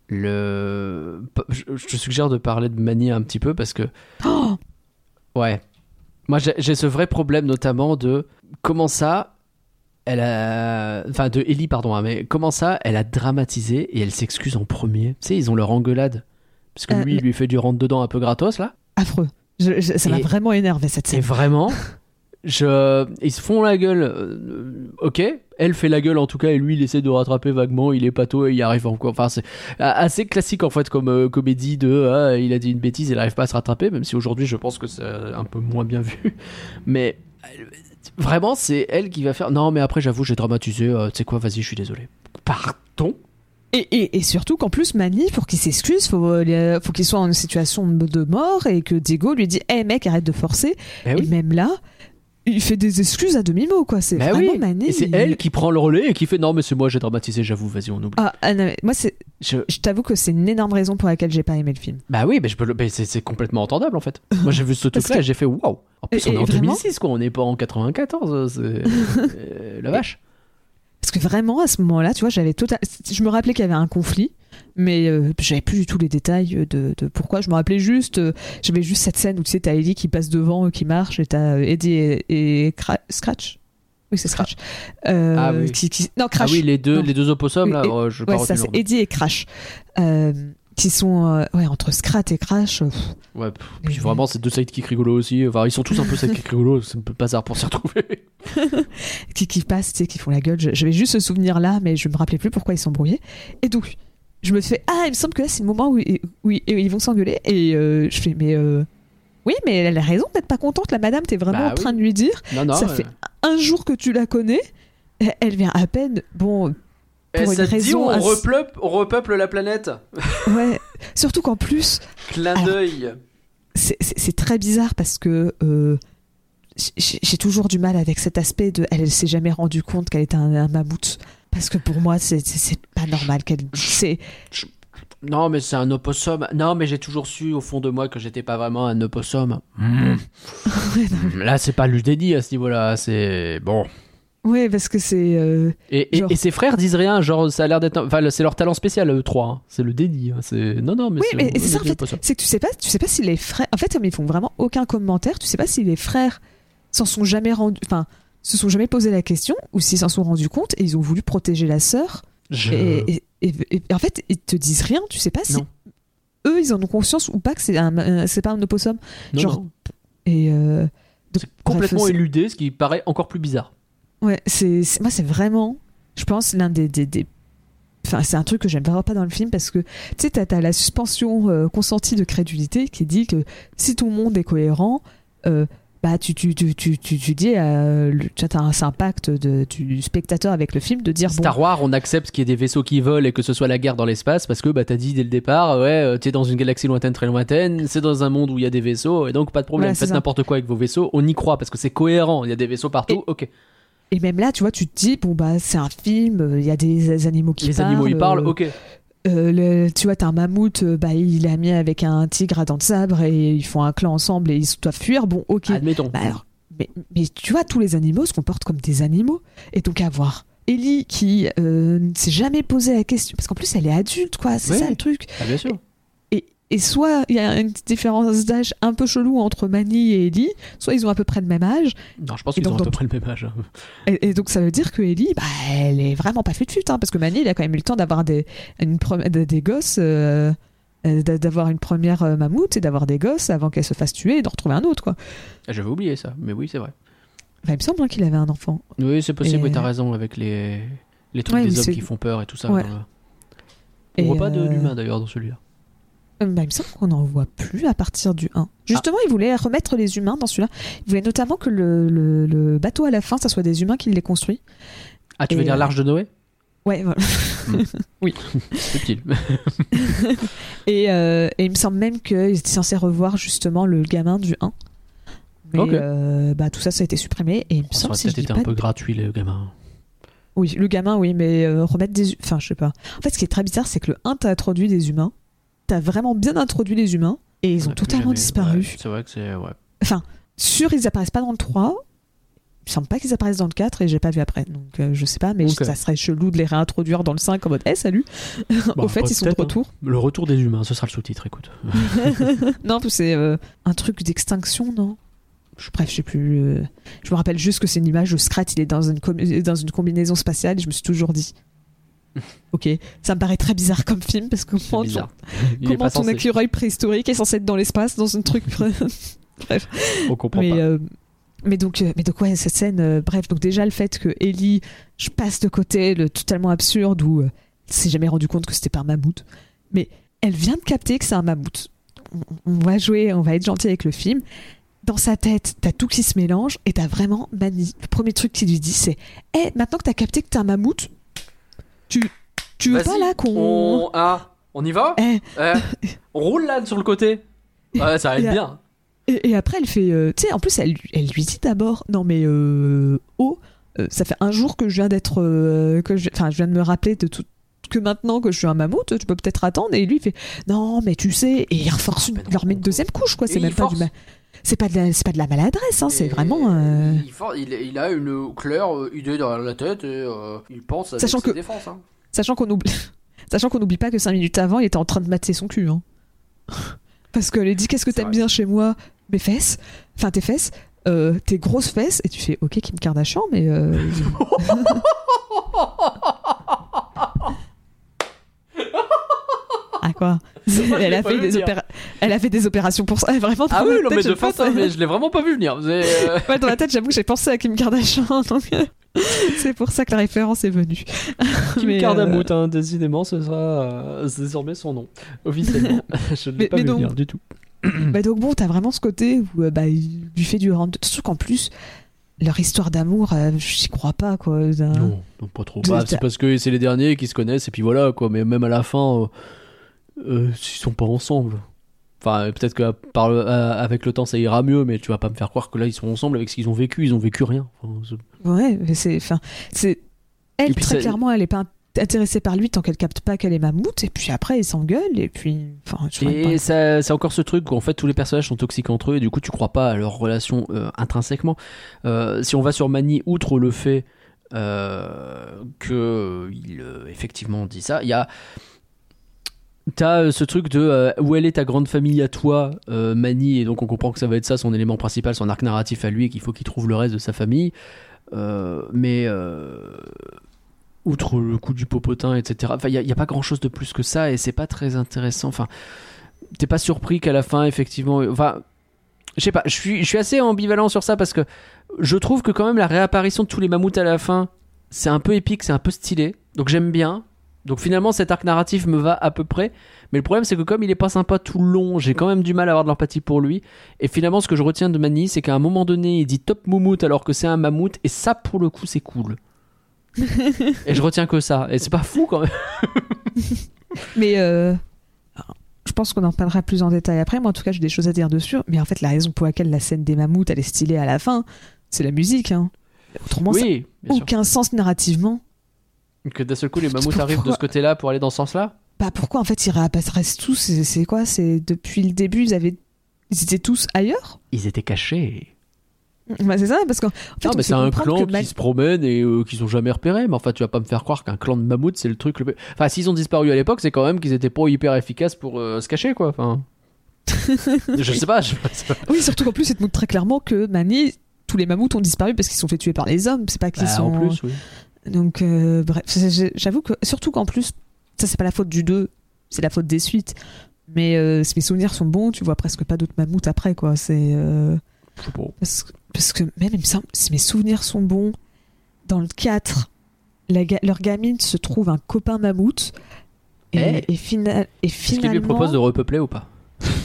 [SPEAKER 1] le, je, te suggère de parler de Mani un petit peu parce que,
[SPEAKER 2] Oh
[SPEAKER 1] ouais, moi j'ai ce vrai problème notamment de comment ça, elle a, enfin de Ellie pardon, hein, mais comment ça, elle a dramatisé et elle s'excuse en premier. Tu sais, ils ont leur engueulade parce que
[SPEAKER 2] Euh,
[SPEAKER 1] lui, il
[SPEAKER 2] mais-
[SPEAKER 1] lui fait du rentre dedans un peu gratos là.
[SPEAKER 2] affreux. Je- je- ça m'a
[SPEAKER 1] Et-
[SPEAKER 2] vraiment énervé cette
[SPEAKER 1] Et
[SPEAKER 2] scène.
[SPEAKER 1] vraiment, je... ils se font la gueule. euh, ok, elle fait la gueule en tout cas, et lui il essaie de rattraper vaguement. Il est pato et il arrive encore. Enfin, c'est assez classique en fait comme euh, comédie de ah, il a dit une bêtise, il n'arrive pas à se rattraper. Même si aujourd'hui je pense que c'est un peu moins bien vu. Mais vraiment, c'est elle qui va faire. Non, mais après j'avoue, j'ai dramatisé. euh, tu sais quoi, vas-y, je suis désolé. Pardon?
[SPEAKER 2] Et, et, et surtout qu'en plus, Manny, pour qu'il s'excuse, faut, euh, faut qu'il soit en situation de mort et que Diego lui dit Hé mec, arrête de forcer.
[SPEAKER 1] Eh
[SPEAKER 2] Et même là, il fait des excuses à demi-mot, quoi. C'est
[SPEAKER 1] Bah
[SPEAKER 2] vraiment
[SPEAKER 1] oui. Et c'est
[SPEAKER 2] il-
[SPEAKER 1] elle qui prend le relais et qui fait non, mais c'est moi, j'ai dramatisé, j'avoue, vas-y, on oublie.
[SPEAKER 2] Ah, ah, non, moi, c'est,
[SPEAKER 1] Je-
[SPEAKER 2] je t'avoue que c'est une énorme raison pour laquelle j'ai pas aimé le film.
[SPEAKER 1] Bah oui, mais je peux le- mais c'est, c'est complètement entendable en fait. Moi j'ai vu ce truc-là,
[SPEAKER 2] que-
[SPEAKER 1] j'ai fait waouh. En plus
[SPEAKER 2] Et-
[SPEAKER 1] on est
[SPEAKER 2] et
[SPEAKER 1] en
[SPEAKER 2] vraiment
[SPEAKER 1] 2006 quoi, on n'est pas en 94. C'est euh, la vache.
[SPEAKER 2] Que vraiment, à ce moment-là, tu vois, j'avais total... Je me rappelais qu'il y avait un conflit, mais euh, j'avais plus du tout les détails de, de pourquoi. Je me rappelais juste, euh, j'avais juste cette scène où tu sais, t'as Ellie qui passe devant, euh, qui marche, et t'as euh, Eddie et, et Cra- Scratch? Oui, c'est Scratch. Euh,
[SPEAKER 1] Ah oui.
[SPEAKER 2] qui, qui- Non,
[SPEAKER 1] Ah
[SPEAKER 2] Crash.
[SPEAKER 1] oui, les deux,
[SPEAKER 2] Non.
[SPEAKER 1] les deux opossums là,
[SPEAKER 2] Et-
[SPEAKER 1] oh, je
[SPEAKER 2] Ouais, ça, c'est. Eddie et Crash. Qui sont euh, ouais, entre Scrat et Crash. euh,
[SPEAKER 1] Ouais, puis vraiment c'est deux sidekicks rigolos aussi. Enfin, ils sont tous un peu sidekicks rigolos, c'est un peu bazar pour s'y retrouver.
[SPEAKER 2] qui, qui passent, tu sais, qui font la gueule. Je- J'avais juste ce souvenir là, mais je me rappelais plus pourquoi ils s'embrouillaient. Et donc, je me fais Ah, il me semble que là, c'est le moment où, ils- où ils- vont s'engueuler. Et euh, je fais Mais oui, mais elle a raison d'être pas contente, la madame. T'es vraiment
[SPEAKER 1] Bah
[SPEAKER 2] en train de lui dire
[SPEAKER 1] Non, non.
[SPEAKER 2] Ça fait un jour que tu la connais. Elle vient à peine. Bon,
[SPEAKER 1] eh,
[SPEAKER 2] pour une
[SPEAKER 1] dit,
[SPEAKER 2] raison
[SPEAKER 1] on, repeuple, on repeuple la planète.
[SPEAKER 2] ouais. Surtout qu'en plus,
[SPEAKER 1] Clin d'œil.
[SPEAKER 2] c'est- très bizarre parce que euh, j'ai toujours du mal avec cet aspect de elle, elle s'est jamais rendue compte qu'elle était un, un mammouth parce que pour moi c'est- pas normal qu'elle c'est
[SPEAKER 1] Non, mais c'est un opossum. Non, mais j'ai toujours su au fond de moi que j'étais pas vraiment un opossum. Là, c'est pas le déni à ce niveau-là. C'est bon.
[SPEAKER 2] Ouais parce que c'est euh,
[SPEAKER 1] Et, et-
[SPEAKER 2] Genre-
[SPEAKER 1] et ses frères disent rien, genre ça a l'air d'être. Enfin, c'est leur talent spécial, eux trois. hein. C'est le déni. hein. C'est non, non, mais
[SPEAKER 2] oui
[SPEAKER 1] c'est.
[SPEAKER 2] mais c'est ça en fait c'est que tu sais pas tu sais pas si les frères en fait comme ils font vraiment aucun commentaire tu sais pas si les frères s'en sont jamais rendus enfin se sont jamais posé la question ou s'ils s'en sont rendus compte et ils ont voulu protéger la sœur
[SPEAKER 1] Je-
[SPEAKER 2] et, en fait ils te disent rien tu sais pas si
[SPEAKER 1] Non.
[SPEAKER 2] eux ils en ont conscience ou pas que c'est un c'est pas un opossum
[SPEAKER 1] non,
[SPEAKER 2] genre,
[SPEAKER 1] non.
[SPEAKER 2] et euh,
[SPEAKER 1] C'est complètement
[SPEAKER 2] bref,
[SPEAKER 1] éludé, ce qui paraît encore plus bizarre.
[SPEAKER 2] Ouais, c'est moi c'est vraiment, je pense l'un des, des, des- Enfin, c'est un truc que j'aime vraiment pas dans le film parce que tu sais, t'as as la suspension euh, consentie de crédulité qui dit que si tout le monde est cohérent, euh, bah tu, tu, tu, tu, tu, tu dis, euh, le- tu as un, un pacte de, du spectateur avec le film de dire
[SPEAKER 1] Star Wars, on accepte qu'il y ait des vaisseaux qui volent et que ce soit la guerre dans l'espace parce que bah t'as dit dès le départ, ouais, euh, t'es dans une galaxie lointaine, très lointaine, c'est dans un monde où il y a des vaisseaux et donc pas de problème, faites
[SPEAKER 2] ça.
[SPEAKER 1] n'importe quoi avec vos vaisseaux, on y croit parce que c'est cohérent, il y a des vaisseaux partout, ok.
[SPEAKER 2] Et même là, tu vois, tu te dis bon bah c'est un film, euh, il y a des animaux qui
[SPEAKER 1] Les
[SPEAKER 2] parlent,
[SPEAKER 1] animaux ils parlent,
[SPEAKER 2] euh,
[SPEAKER 1] ok.
[SPEAKER 2] Euh, le- tu vois, t'as un mammouth, euh, bah, il est ami avec un tigre à dents de sabre et ils font un clan ensemble et ils doivent fuir. Bon, ok.
[SPEAKER 1] Admettons.
[SPEAKER 2] Bah alors, mais, mais tu vois, tous les animaux se comportent comme des animaux. Et donc, à voir Ellie qui euh, ne s'est jamais posé la question, parce qu'en plus, elle est adulte, quoi, c'est
[SPEAKER 1] Oui.
[SPEAKER 2] ça le truc.
[SPEAKER 1] Ah, bien sûr.
[SPEAKER 2] Et, soit il y a une petite différence d'âge un peu chelou entre Manny et Ellie, soit ils ont à peu près le même âge.
[SPEAKER 1] Non, je pense qu'ils ont à peu près le même âge.
[SPEAKER 2] Et, et donc, ça veut dire que Ellie, bah, elle est vraiment pas fut fut, hein, parce que Manny, il a quand même eu le temps d'avoir des, une des, des gosses. euh, euh, d'a- d'avoir une première euh, mammouth et d'avoir des gosses avant qu'elle se fasse tuer et d'en retrouver un autre, quoi.
[SPEAKER 1] Ah, J'avais oublié ça, mais oui, c'est vrai.
[SPEAKER 2] Enfin, il me semble hein, qu'il avait un enfant.
[SPEAKER 1] Oui, c'est possible,
[SPEAKER 2] Et-
[SPEAKER 1] oui, t'as raison, avec les, les trucs
[SPEAKER 2] Ouais,
[SPEAKER 1] des
[SPEAKER 2] mais
[SPEAKER 1] hommes qui font peur et tout ça.
[SPEAKER 2] Ouais.
[SPEAKER 1] dans le- On voit pas
[SPEAKER 2] euh,
[SPEAKER 1] l'humain d'ailleurs dans celui-là.
[SPEAKER 2] Euh, bah, il me semble qu'on n'en voit plus à partir du 1. Justement, il voulait remettre les humains dans celui-là. Il voulait notamment que le, le- le bateau à la fin, ça soit des humains qui l'aient construit.
[SPEAKER 1] Ah, tu veux dire
[SPEAKER 2] euh,
[SPEAKER 1] l'Arche de Noé?
[SPEAKER 2] Ouais, voilà.
[SPEAKER 1] Subtil.
[SPEAKER 2] Et, euh, et il me semble même qu'ils étaient censés revoir justement le gamin du 1. Mais euh, bah, tout ça, ça a été supprimé. Et il me
[SPEAKER 1] Ça
[SPEAKER 2] semble
[SPEAKER 1] aurait
[SPEAKER 2] si
[SPEAKER 1] peut-être été un
[SPEAKER 2] de-
[SPEAKER 1] peu gratuit, les gamins.
[SPEAKER 2] Oui, le gamin, oui, mais euh, remettre des. Enfin, je sais pas. En fait, ce qui est très bizarre, c'est que le 1, t'as introduit des humains. T'as vraiment bien introduit les humains. Et ils
[SPEAKER 1] On
[SPEAKER 2] ont totalement
[SPEAKER 1] jamais-
[SPEAKER 2] disparu.
[SPEAKER 1] ouais, c'est vrai que c'est. Ouais.
[SPEAKER 2] Enfin, sûr, ils apparaissent pas dans le 3. Il me semble pas qu'ils apparaissent dans le 4 et j'ai pas vu après. Donc, euh, je sais pas, mais ça serait chelou de les réintroduire dans le 5 en mode Eh, salut Au fait,
[SPEAKER 1] bah,
[SPEAKER 2] ils sont de
[SPEAKER 1] hein.
[SPEAKER 2] retour.
[SPEAKER 1] Le retour des humains, ce sera le sous-titre, écoute.
[SPEAKER 2] non, c'est euh, un truc d'extinction, non? Je- Bref, je sais plus. euh, Je me rappelle juste que c'est une image de Scrat, il est dans une, com- dans une combinaison spatiale et je me suis toujours dit. Ok, ça me paraît très bizarre comme film parce que comment,
[SPEAKER 1] est
[SPEAKER 2] comment ton écureuil préhistorique est censé être dans l'espace dans un truc.
[SPEAKER 1] On comprend
[SPEAKER 2] mais,
[SPEAKER 1] pas.
[SPEAKER 2] euh, mais donc, euh, mais donc ouais, cette scène, euh, bref, donc déjà le fait que Ellie, je passe de côté le totalement absurde où euh, elle s'est jamais rendu compte que c'était pas un mammouth, mais elle vient de capter que c'est un mammouth. On, on va jouer, on va être gentil avec le film. Dans sa tête, t'as tout qui se mélange et t'as vraiment Mani. Le premier truc qu'il lui dit, c'est Eh, maintenant que t'as capté que t'es un mammouth, tu, tu veux pas là qu'on.
[SPEAKER 1] On... Ah, on y va
[SPEAKER 2] Eh,
[SPEAKER 1] Eh, On roule là sur le côté Ouais, ça va être
[SPEAKER 2] a-
[SPEAKER 1] bien.
[SPEAKER 2] Et, et après, elle fait. euh, tu sais, en plus, elle, lui- elle lui dit d'abord Non, mais. Euh, oh, euh, ça fait un jour que je viens d'être. que je- Enfin, je viens de me rappeler de tout. Que maintenant que je suis un mammouth, tu peux peut-être attendre. Et lui, il fait Non, mais tu sais. Et il renforce une- il leur met une deuxième couche, quoi. C'est même pas
[SPEAKER 1] force.
[SPEAKER 2] du. ma- C'est pas, de la- c'est pas de la maladresse, hein, c'est vraiment. euh,
[SPEAKER 1] Il, for- il- il a une claire euh, idée derrière la tête et euh, il pense à
[SPEAKER 2] Sachant
[SPEAKER 1] ses
[SPEAKER 2] que-
[SPEAKER 1] défenses. hein.
[SPEAKER 2] Sachant qu'on oublie. Sachant qu'on n'oublie pas que cinq minutes avant, il était en train de mater son cul. Hein. Parce qu'elle lui dit Qu'est-ce que
[SPEAKER 1] C'est
[SPEAKER 2] t'aimes
[SPEAKER 1] vrai.
[SPEAKER 2] bien chez moi? Mes fesses. Enfin, tes fesses. euh, tes grosses fesses. Et tu fais Ok, Kim Kardashian, mais. euh, ah, quoi? Elle, a fait des opéra- elle a fait des opérations pour ça. Vraiment,
[SPEAKER 1] Ah oui, non,
[SPEAKER 2] tête,
[SPEAKER 1] mais
[SPEAKER 2] je
[SPEAKER 1] de fait,
[SPEAKER 2] pense-
[SPEAKER 1] hein, mais je l'ai vraiment pas vu venir. Euh,
[SPEAKER 2] Ouais, dans la tête, j'avoue que j'ai pensé à Kim Kardashian. donc, euh, C'est pour ça que la référence est venue.
[SPEAKER 1] Kim
[SPEAKER 2] Mais, euh,
[SPEAKER 1] Kardashian, hein, décidément, ce sera euh, désormais son nom, officiellement. je ne l'ai pas
[SPEAKER 2] mais
[SPEAKER 1] vu
[SPEAKER 2] donc-
[SPEAKER 1] venir du tout.
[SPEAKER 2] Bah donc bon, t'as vraiment ce côté où bah, il lui fait du rendre. Surtout qu'en plus, leur histoire d'amour, euh, j'y crois pas quoi.
[SPEAKER 1] Non, non, pas trop. Bah, c'est parce que c'est les derniers qui se connaissent et puis voilà, quoi. Mais même à la fin, euh, euh, ils sont pas ensemble. Enfin, peut-être que par le- euh, avec le temps ça ira mieux, mais tu vas pas me faire croire que là ils sont ensemble avec ce qu'ils ont vécu. Ils ont vécu rien. Enfin,
[SPEAKER 2] Ouais, mais c'est. Enfin, c'est. Elle, très
[SPEAKER 1] ça-
[SPEAKER 2] clairement, elle est pas intéressée par lui tant qu'elle capte pas qu'elle est mammouth. Et puis après, ils s'engueulent. Et puis. Enfin,
[SPEAKER 1] Et ça, c'est encore ce truc où en fait tous les personnages sont toxiques entre eux et du coup tu crois pas à leur relation euh, intrinsèquement. Euh, si on va sur Mani, outre le fait euh, que il effectivement dit ça, il y a T'as euh, ce truc de euh, où elle est ta grande famille à toi, euh, Mani, et donc on comprend que ça va être ça son élément principal, son arc narratif à lui, et qu'il faut qu'il trouve le reste de sa famille. Euh, mais outre le coup du popotin, etc. Il n'y a, pas grand chose de plus que ça, et c'est pas très intéressant. Enfin, t'es pas surpris qu'à la fin, effectivement. Enfin, je sais pas, je suis, je suis assez ambivalent sur ça parce que je trouve que quand même la réapparition de tous les mammouths à la fin, c'est un peu épique, c'est un peu stylé. Donc j'aime bien. Donc finalement, cet arc narratif me va à peu près. Mais le problème, c'est que comme il est pas sympa tout le long, j'ai quand même du mal à avoir de l'empathie pour lui. Et finalement, ce que je retiens de Mani, c'est qu'à un moment donné, il dit top moumoute alors que c'est un mammouth. Et ça, pour le coup, c'est cool. et je retiens que ça. Et c'est pas fou quand même.
[SPEAKER 2] Mais euh, je pense qu'on en parlera plus en détail après. Moi, en tout cas, j'ai des choses à dire dessus. Mais en fait, la raison pour laquelle la scène des mammouths, elle est stylée à la fin, c'est la musique. Hein. Autrement, ça
[SPEAKER 1] oui, sûr.
[SPEAKER 2] aucun sens narrativement.
[SPEAKER 1] Que d'un seul coup, les mammouths
[SPEAKER 2] Pourquoi
[SPEAKER 1] arrivent de ce côté-là pour aller dans ce sens-là.
[SPEAKER 2] Bah pourquoi en fait ils réapparaissent tous? C'est quoi? C'est depuis le début ils avaient ils étaient tous ailleurs?
[SPEAKER 1] Ils étaient cachés.
[SPEAKER 2] Bah c'est ça parce qu'en en fait
[SPEAKER 1] c'est un clan qui se promène et euh, qu'ils ont jamais repéré. Mais enfin, tu vas pas me faire croire qu'un clan de mammouths, c'est le truc le plus. Enfin, s'ils ont disparu à l'époque, c'est quand même qu'ils étaient pas hyper efficaces pour euh, se cacher, quoi. Enfin. je sais pas. Je...
[SPEAKER 2] Oui surtout qu'en plus ça te montre très clairement que Mani tous les mammouths ont disparu parce qu'ils sont fait tuer par les hommes. C'est pas qu'ils
[SPEAKER 1] Bah,
[SPEAKER 2] sont.
[SPEAKER 1] En plus, oui.
[SPEAKER 2] Donc euh, bref j'avoue que surtout qu'en plus ça c'est pas la faute du 2 c'est la faute des suites Mais euh, si mes souvenirs sont bons, tu vois presque pas d'autres mammouths après, quoi. C'est. euh, parce, que- parce que même, il me semble, si mes souvenirs sont bons, dans le 4, la ga- leur gamine se trouve un copain mammouth. Et,
[SPEAKER 1] Eh
[SPEAKER 2] et, fina- et
[SPEAKER 1] Est-ce qu'il
[SPEAKER 2] finalement.
[SPEAKER 1] lui propose de repeupler ou pas?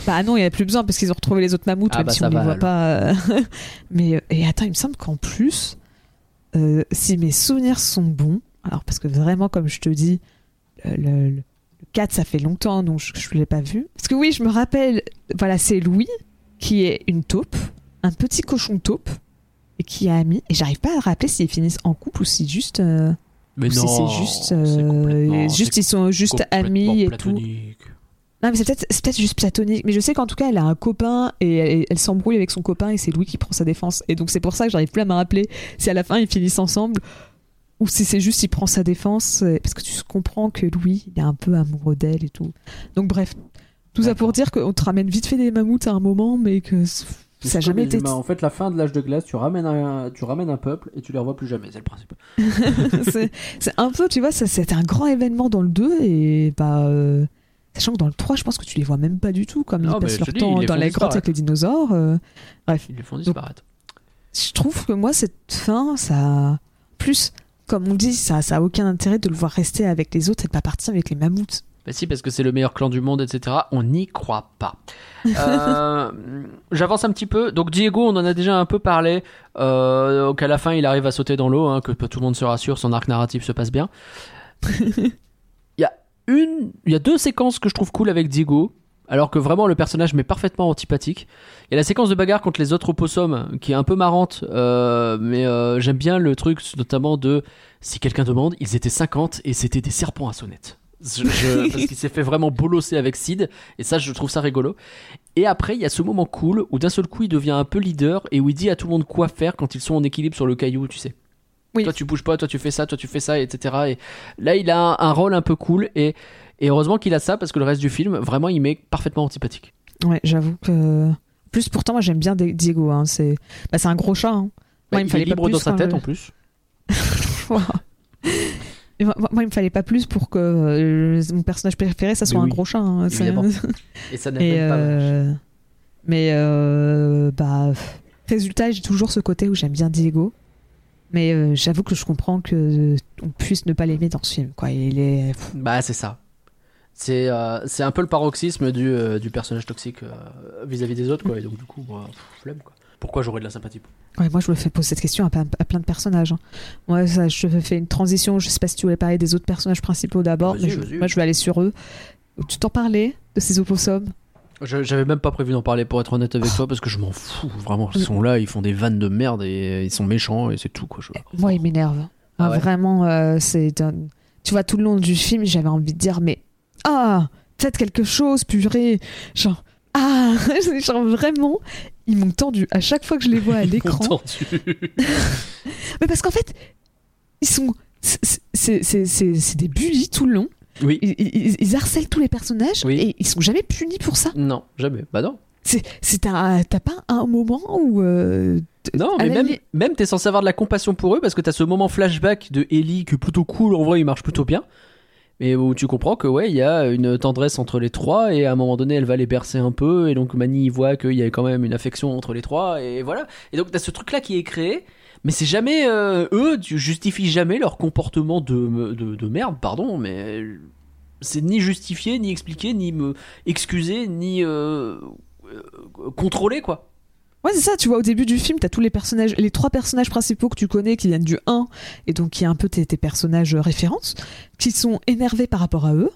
[SPEAKER 2] Bah non, il n'y a plus besoin parce qu'ils ont retrouvé les autres mammouths,
[SPEAKER 1] Ah
[SPEAKER 2] même
[SPEAKER 1] bah
[SPEAKER 2] si
[SPEAKER 1] ça
[SPEAKER 2] on ne les
[SPEAKER 1] va,
[SPEAKER 2] voit
[SPEAKER 1] alors.
[SPEAKER 2] pas. euh, Mais euh, et attends, il me semble qu'en plus, euh, si mes souvenirs sont bons, alors parce que vraiment, comme je te dis, le, le- le 4, ça fait longtemps, donc je ne l'ai pas vu. Parce que oui, je me rappelle, voilà, c'est Louis qui est une taupe, un petit cochon taupe, et qui a ami. Et j'arrive pas à rappeler s'ils finissent en couple ou si juste. euh,
[SPEAKER 1] Mais
[SPEAKER 2] ou si c'est juste. euh, juste ils sont juste amis et tout. Non, mais c'est peut-être peut-être juste platonique. Mais je sais qu'en tout cas, elle a un copain et elle, elle s'embrouille avec son copain et c'est Louis qui prend sa défense. Et donc, c'est pour ça que j'arrive plus à me rappeler si à la fin ils finissent ensemble ou si c'est juste il prend sa défense. euh, Parce que tu comprends que Louis, il est un peu amoureux d'elle et tout. Donc, bref. Tout ça pour dire qu'on te ramène vite fait des mammouths à un moment, mais que ça n'a jamais été.
[SPEAKER 7] En fait, la fin de l'âge de glace, tu ramènes un, tu ramènes un peuple et tu les revois plus jamais, c'est le principe.
[SPEAKER 2] c'est un peu, tu vois, c'était un grand événement dans le 2 et bah. euh, Sachant que dans le 3, je pense que tu les vois même pas du tout, comme
[SPEAKER 1] Non,
[SPEAKER 2] ils passent leur
[SPEAKER 1] dis,
[SPEAKER 2] temps
[SPEAKER 1] ils
[SPEAKER 2] dans
[SPEAKER 1] font
[SPEAKER 2] les grottes avec les dinosaures. euh, bref.
[SPEAKER 1] Ils les font disparaître.
[SPEAKER 2] je trouve que moi cette fin ça plus comme on dit ça ça a aucun intérêt de le voir rester avec les autres et de pas partir avec les mammouths
[SPEAKER 1] Bah si, parce que c'est le meilleur clan du monde, etc. On n'y croit pas. Euh, J'avance un petit peu. Donc Diego, on en a déjà un peu parlé. Euh, donc à la fin, il arrive à sauter dans l'eau, hein, que tout le monde se rassure, son arc narratif se passe bien. Il y a une, il y a deux séquences que je trouve cool avec Diego. Alors que vraiment le personnage m'est parfaitement antipathique. Il y a la séquence de bagarre contre les autres opossums qui est un peu marrante, euh, mais euh, j'aime bien le truc notamment de si quelqu'un demande, ils étaient 50 et c'était des serpents à sonnette. Je- je- parce qu'il s'est fait vraiment bolosser avec Sid et ça je trouve ça rigolo et après il y a ce moment cool où d'un seul coup il devient un peu leader et où il dit à tout le monde quoi faire quand ils sont en équilibre sur le caillou tu sais
[SPEAKER 2] Oui.
[SPEAKER 1] toi tu bouges pas toi tu fais ça toi tu fais ça etc et là il a un, un rôle un peu cool et, et heureusement qu'il a ça parce que le reste du film vraiment il m'est parfaitement antipathique
[SPEAKER 2] ouais j'avoue que plus pourtant moi j'aime bien Di- Diego hein. c'est bah, c'est un gros chat hein.
[SPEAKER 1] Bah,
[SPEAKER 2] il me fallait
[SPEAKER 1] est
[SPEAKER 2] pas
[SPEAKER 1] libre
[SPEAKER 2] plus
[SPEAKER 1] dans sa
[SPEAKER 2] quand
[SPEAKER 1] tête
[SPEAKER 2] je-
[SPEAKER 1] en plus
[SPEAKER 2] moi, moi, il me fallait pas plus pour que euh, mon personnage préféré ça soit un gros chat hein.
[SPEAKER 1] Et ça même pas
[SPEAKER 2] euh, mais euh, bah résultat j'ai toujours ce côté où j'aime bien Diego mais euh, j'avoue que je comprends que euh, on puisse ne pas l'aimer dans ce film quoi il est
[SPEAKER 1] Bah, c'est ça. C'est euh, c'est un peu le paroxysme du, euh, du personnage toxique vis-à-vis des autres, quoi. Et donc, du coup, moi, pff, flemme, quoi. Pourquoi j'aurais de la sympathie pour
[SPEAKER 2] Ouais, moi, je me fais poser cette question à, plein- à plein de personnages. hein. Moi, ça, je fais une transition. Je sais pas si tu voulais parler des autres personnages principaux d'abord, mais je- moi, je vais aller sur eux. Tu t'en parlais de ces opossums
[SPEAKER 1] J'avais même pas prévu d'en parler pour être honnête avec toi parce que je m'en fous vraiment. Ils sont là, ils font des vannes de merde et ils sont méchants et c'est tout quoi. Je...
[SPEAKER 2] Moi, ils m'énervent.
[SPEAKER 1] Ah ouais
[SPEAKER 2] Vraiment, euh, c'est. un- Tu vois, tout le long du film, j'avais envie de dire, mais. Ah Faites quelque chose, purée Genre. Ah Genre vraiment, ils m'ont tendu à chaque fois que je les vois à l'écran. Mais parce qu'en fait, ils sont. c'est des bullies tout le long.
[SPEAKER 1] Oui.
[SPEAKER 2] Ils, ils- ils harcèlent tous les personnages
[SPEAKER 1] Oui.
[SPEAKER 2] et ils sont jamais punis pour ça.
[SPEAKER 1] Non, jamais. Bah non.
[SPEAKER 2] C'est t'as pas un moment où euh,
[SPEAKER 1] Non, mais même,
[SPEAKER 2] limite-
[SPEAKER 1] même t'es censé avoir de la compassion pour eux parce que t'as ce moment flashback de Ellie qui est plutôt cool, en vrai il marche plutôt bien. Mais où tu comprends que ouais, il y a une tendresse entre les trois et à un moment donné elle va les bercer un peu et donc Manny voit qu'il y a quand même une affection entre les trois et voilà. Et donc t'as ce truc là qui est créé, mais c'est jamais euh, eux, tu justifies jamais leur comportement de, de, de merde, pardon, mais c'est ni justifié, ni expliqué, ni me excuser, ni euh, euh, contrôler quoi.
[SPEAKER 2] Ouais, c'est ça, tu vois, au début du film, t'as tous les personnages, les trois personnages principaux que tu connais qui viennent du 1, et donc qui est un peu tes, tes personnages euh, références, qui sont énervés par rapport à eux.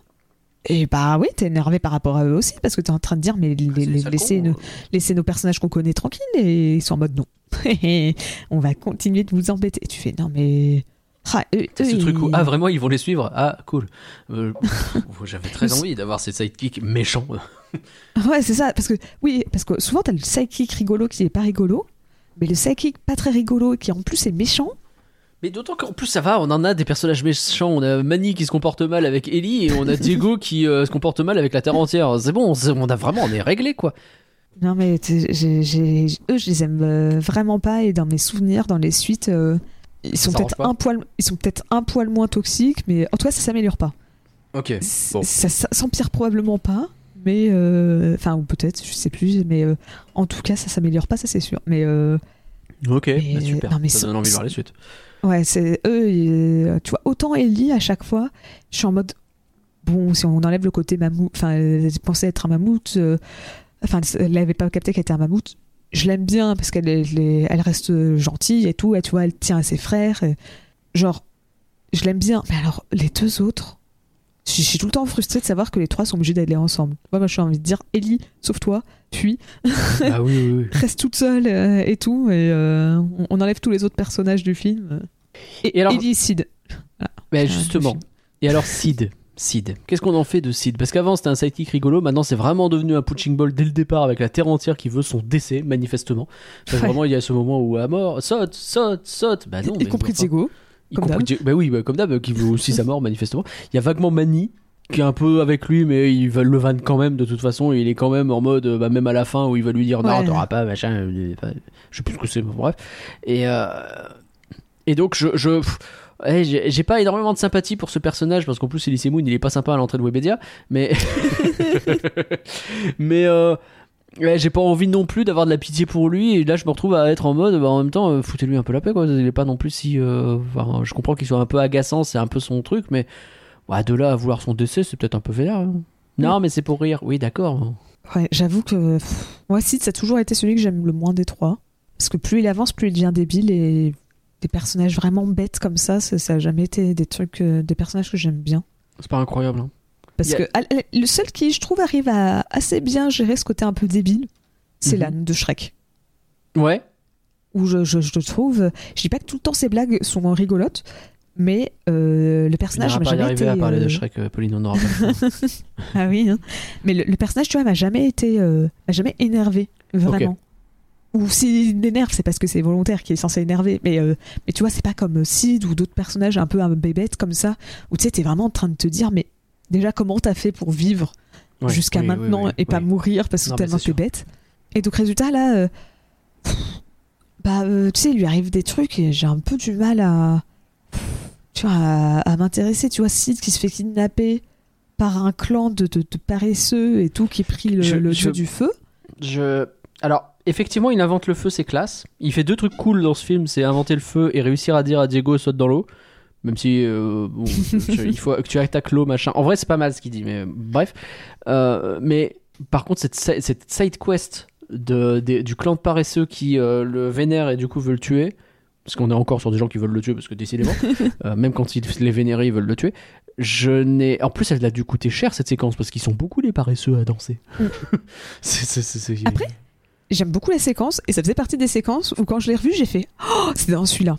[SPEAKER 2] Et bah oui, t'es énervé par rapport à eux aussi, parce que t'es en train de dire, mais les- laissez, nos, laissez nos personnages qu'on connaît tranquilles, et ils sont en mode non. On va continuer de vous embêter. Et tu fais, non mais. Ah,
[SPEAKER 1] C'est ce truc où, ah vraiment, ils vont les suivre Ah, cool. Euh, J'avais très envie d'avoir ces sidekicks méchants.
[SPEAKER 2] Ouais, c'est ça, parce que oui, parce que souvent t'as le sidekick rigolo qui est pas rigolo, mais le sidekick pas très rigolo qui en plus est méchant.
[SPEAKER 1] Mais d'autant qu'en plus, ça va, on en a des personnages méchants. On a Manny qui se comporte mal avec Ellie et on a Diego qui euh, se comporte mal avec la Terre entière. C'est bon, on a vraiment, on est réglé quoi.
[SPEAKER 2] Non mais t'es- j'ai- j'ai- eux je les aime euh, vraiment pas et dans mes souvenirs, dans les suites, euh, ils sont peut-être un poil, ils sont peut-être un poil moins toxiques, mais en tout cas ça s'améliore pas.
[SPEAKER 1] Ok. Bon.
[SPEAKER 2] Ça, ça s'empire probablement pas, mais euh, enfin ou peut-être, je sais plus, mais euh, en tout cas ça s'améliore pas, ça c'est sûr. Mais
[SPEAKER 1] Ok,
[SPEAKER 2] Mais-
[SPEAKER 1] bah super.
[SPEAKER 2] non, mais
[SPEAKER 1] ça donne envie de voir les suites.
[SPEAKER 2] ouais, c'est eux, tu vois, autant Ellie à chaque fois, je suis en mode bon, si on enlève le côté mammouth, enfin, elle pensait être un mammouth, enfin, elle n'avait pas capté qu'elle était un mammouth. Je l'aime bien parce qu'elle elle est- elle reste gentille et tout, et tu vois, elle tient à ses frères. et- genre, je l'aime bien. Mais alors, les deux autres, je suis tout le temps frustrée de savoir que les trois sont obligés d'aller ensemble. Moi, moi, je suis envie de dire, Ellie, sauve-toi, fuis,
[SPEAKER 1] ah oui, oui, oui.
[SPEAKER 2] reste toute seule euh, et tout, et euh, on, on enlève tous les autres personnages du film. Et,
[SPEAKER 1] Et alors-
[SPEAKER 2] Ellie et Sid.
[SPEAKER 1] Mais
[SPEAKER 2] Ah,
[SPEAKER 1] justement. Et alors Sid? Sid. Qu'est-ce qu'on en fait de Sid? Parce qu'avant c'était un sidekick rigolo, maintenant c'est vraiment devenu un punching ball dès le départ avec la terre entière qui veut son décès, manifestement. Parce que vraiment il y a ce moment où à mort, saute, saute, saute. Bah non,
[SPEAKER 2] y
[SPEAKER 1] mais
[SPEAKER 2] compris Diego.
[SPEAKER 1] Y
[SPEAKER 2] comme
[SPEAKER 1] compris Bah oui, bah, comme d'hab, qui veut aussi sa mort, manifestement. Il y a vaguement Manny qui est un peu avec lui, mais ils veulent le van quand même de toute façon. Il est quand même en mode, euh, bah, même à la fin où il va lui dire non,
[SPEAKER 2] Ouais.
[SPEAKER 1] t'auras pas, machin. euh, enfin, je sais plus ce que c'est, bref. Et, euh, et donc, je. Ouais, j'ai pas énormément de sympathie pour ce personnage parce qu'en plus Elise Moon il est pas sympa à l'entrée de Webedia mais mais euh, ouais, j'ai pas envie non plus d'avoir de la pitié pour lui et là je me retrouve à être en mode bah, en même temps euh, foutez-lui un peu la paix quoi il est pas non plus si euh, enfin, je comprends qu'il soit un peu agaçant c'est un peu son truc mais ouais, de là à vouloir son décès c'est peut-être un peu vénère hein. non mais c'est pour rire oui d'accord
[SPEAKER 2] Ouais, j'avoue que moi, Sid, ça a toujours été celui que j'aime le moins des trois. Parce que plus il avance, plus il devient débile et des personnages vraiment bêtes comme ça, ça, ça a jamais été des trucs, euh, des personnages que j'aime bien.
[SPEAKER 1] c'est pas incroyable hein.
[SPEAKER 2] Parce que al- le seul qui, je trouve, arrive à assez bien gérer ce côté un peu débile, c'est
[SPEAKER 1] Mhm.
[SPEAKER 2] l'âne de Shrek.
[SPEAKER 1] ouais
[SPEAKER 2] Où je, je, je trouve, je dis pas que tout le temps ses blagues sont rigolotes, mais euh, le
[SPEAKER 1] on
[SPEAKER 2] personnage m'a
[SPEAKER 1] y
[SPEAKER 2] jamais
[SPEAKER 1] arriver
[SPEAKER 2] été.
[SPEAKER 1] à parler de
[SPEAKER 2] euh,
[SPEAKER 1] Shrek euh, Pauline on pas.
[SPEAKER 2] Ah oui, hein. mais le, le personnage, tu vois, m'a jamais été, euh, m'a jamais énervé, vraiment. Ou s'il énerve, c'est parce que c'est volontaire qui est censé énerver. Mais, euh, mais tu vois, c'est pas comme Sid ou d'autres personnages un peu un bébête comme ça, où tu sais, t'es vraiment en train de te dire, mais déjà, comment t'as fait pour vivre
[SPEAKER 1] Ouais,
[SPEAKER 2] jusqu'à
[SPEAKER 1] oui,
[SPEAKER 2] maintenant
[SPEAKER 1] oui,
[SPEAKER 2] et pas mourir parce que
[SPEAKER 1] Non,
[SPEAKER 2] tellement
[SPEAKER 1] c'est
[SPEAKER 2] t'es bête. Et donc, résultat, là, euh, pff, bah, euh, tu sais, il lui arrive des trucs et j'ai un peu du mal à, tu vois, à, à m'intéresser. Tu vois, Sid qui se fait kidnapper par un clan de, de, de paresseux et tout, qui prie le,
[SPEAKER 1] Je-
[SPEAKER 2] le
[SPEAKER 1] je-
[SPEAKER 2] dieu du feu.
[SPEAKER 1] Je... Alors, effectivement, il invente le feu, c'est classe. Il fait deux trucs cool dans ce film, c'est inventer le feu et réussir à dire à Diego saute dans l'eau. Même si euh, bon, il faut que tu attaques l'eau, machin. En vrai, c'est pas mal ce qu'il dit, mais bref. Euh, mais par contre, cette, cette side quest de, du clan de paresseux qui euh, le vénère et du coup veut le tuer, parce qu'on est encore sur des gens qui veulent le tuer, parce que décidément, euh, même quand ils les vénérer, ils veulent le tuer. Je n'ai. En plus, elle a dû coûter cher cette séquence parce qu'ils sont beaucoup les paresseux à danser. C'est- c'est-
[SPEAKER 2] Après, J'aime beaucoup la séquence et ça faisait partie des séquences où quand je l'ai revu, j'ai fait Oh, c'est dans celui-là.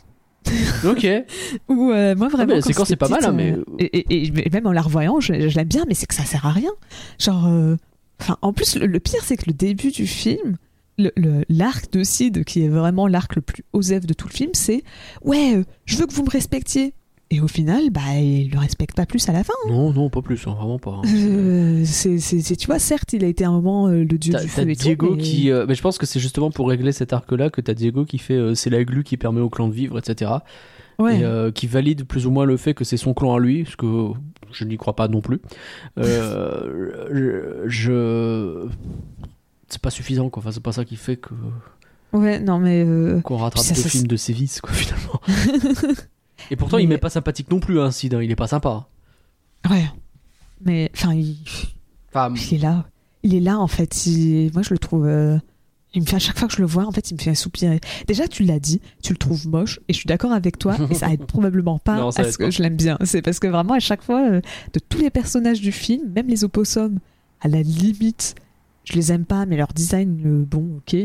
[SPEAKER 1] Ok.
[SPEAKER 2] Où euh, moi vraiment.
[SPEAKER 1] mais la séquence, c'est pas mal, hein, mais-
[SPEAKER 2] Et, et- et même en la revoyant, je, je l'aime bien, mais c'est que ça sert à rien. Genre. euh, Enfin, en plus, le, le pire, c'est que le début du film, l'arc de Sid, qui est vraiment l'arc le plus osef de tout le film, c'est Ouais, euh, je veux que vous me respectiez. Et au final, bah, il le respecte pas plus à la fin.
[SPEAKER 1] Non, non, pas plus, hein, vraiment pas. hein.
[SPEAKER 2] Euh, c'est, c'est- c'est- tu vois, certes, il a été un moment euh, le dieu
[SPEAKER 1] T'as
[SPEAKER 2] du
[SPEAKER 1] t'as
[SPEAKER 2] feu et tout,
[SPEAKER 1] Diego
[SPEAKER 2] mais-
[SPEAKER 1] qui. euh, mais je pense que c'est justement pour régler cet arc-là que t'as Diego qui fait. c'est la glu qui permet au clan de vivre, etc.
[SPEAKER 2] Ouais.
[SPEAKER 1] Et qui valide plus ou moins le fait que c'est son clan à lui, ce que je n'y crois pas non plus. Je. je- C'est pas suffisant, quoi. Enfin, c'est pas ça qui fait que
[SPEAKER 2] Ouais, non, mais.
[SPEAKER 1] qu'on rattrape
[SPEAKER 2] Ça,
[SPEAKER 1] deux
[SPEAKER 2] ça,
[SPEAKER 1] films de sévices, quoi, finalement. Et pourtant, il m'est pas sympathique non plus, hein, Sid. hein, il est pas sympa.
[SPEAKER 2] Ouais. Mais, enfin, il...
[SPEAKER 1] Enfin,
[SPEAKER 2] il est là. Il est là, en fait. Il- Moi, je le trouve. euh, Il me fait à chaque fois que je le vois, en fait, il me fait soupirer. Déjà, tu l'as dit, tu le trouves moche, et je suis d'accord avec toi, et ça aide probablement pas
[SPEAKER 1] Non,
[SPEAKER 2] à ce que
[SPEAKER 1] pas.
[SPEAKER 2] je l'aime bien. C'est parce que vraiment, à chaque fois, euh, de tous les personnages du film, même les opossums, à la limite, je les aime pas, mais leur design, euh, bon, ok.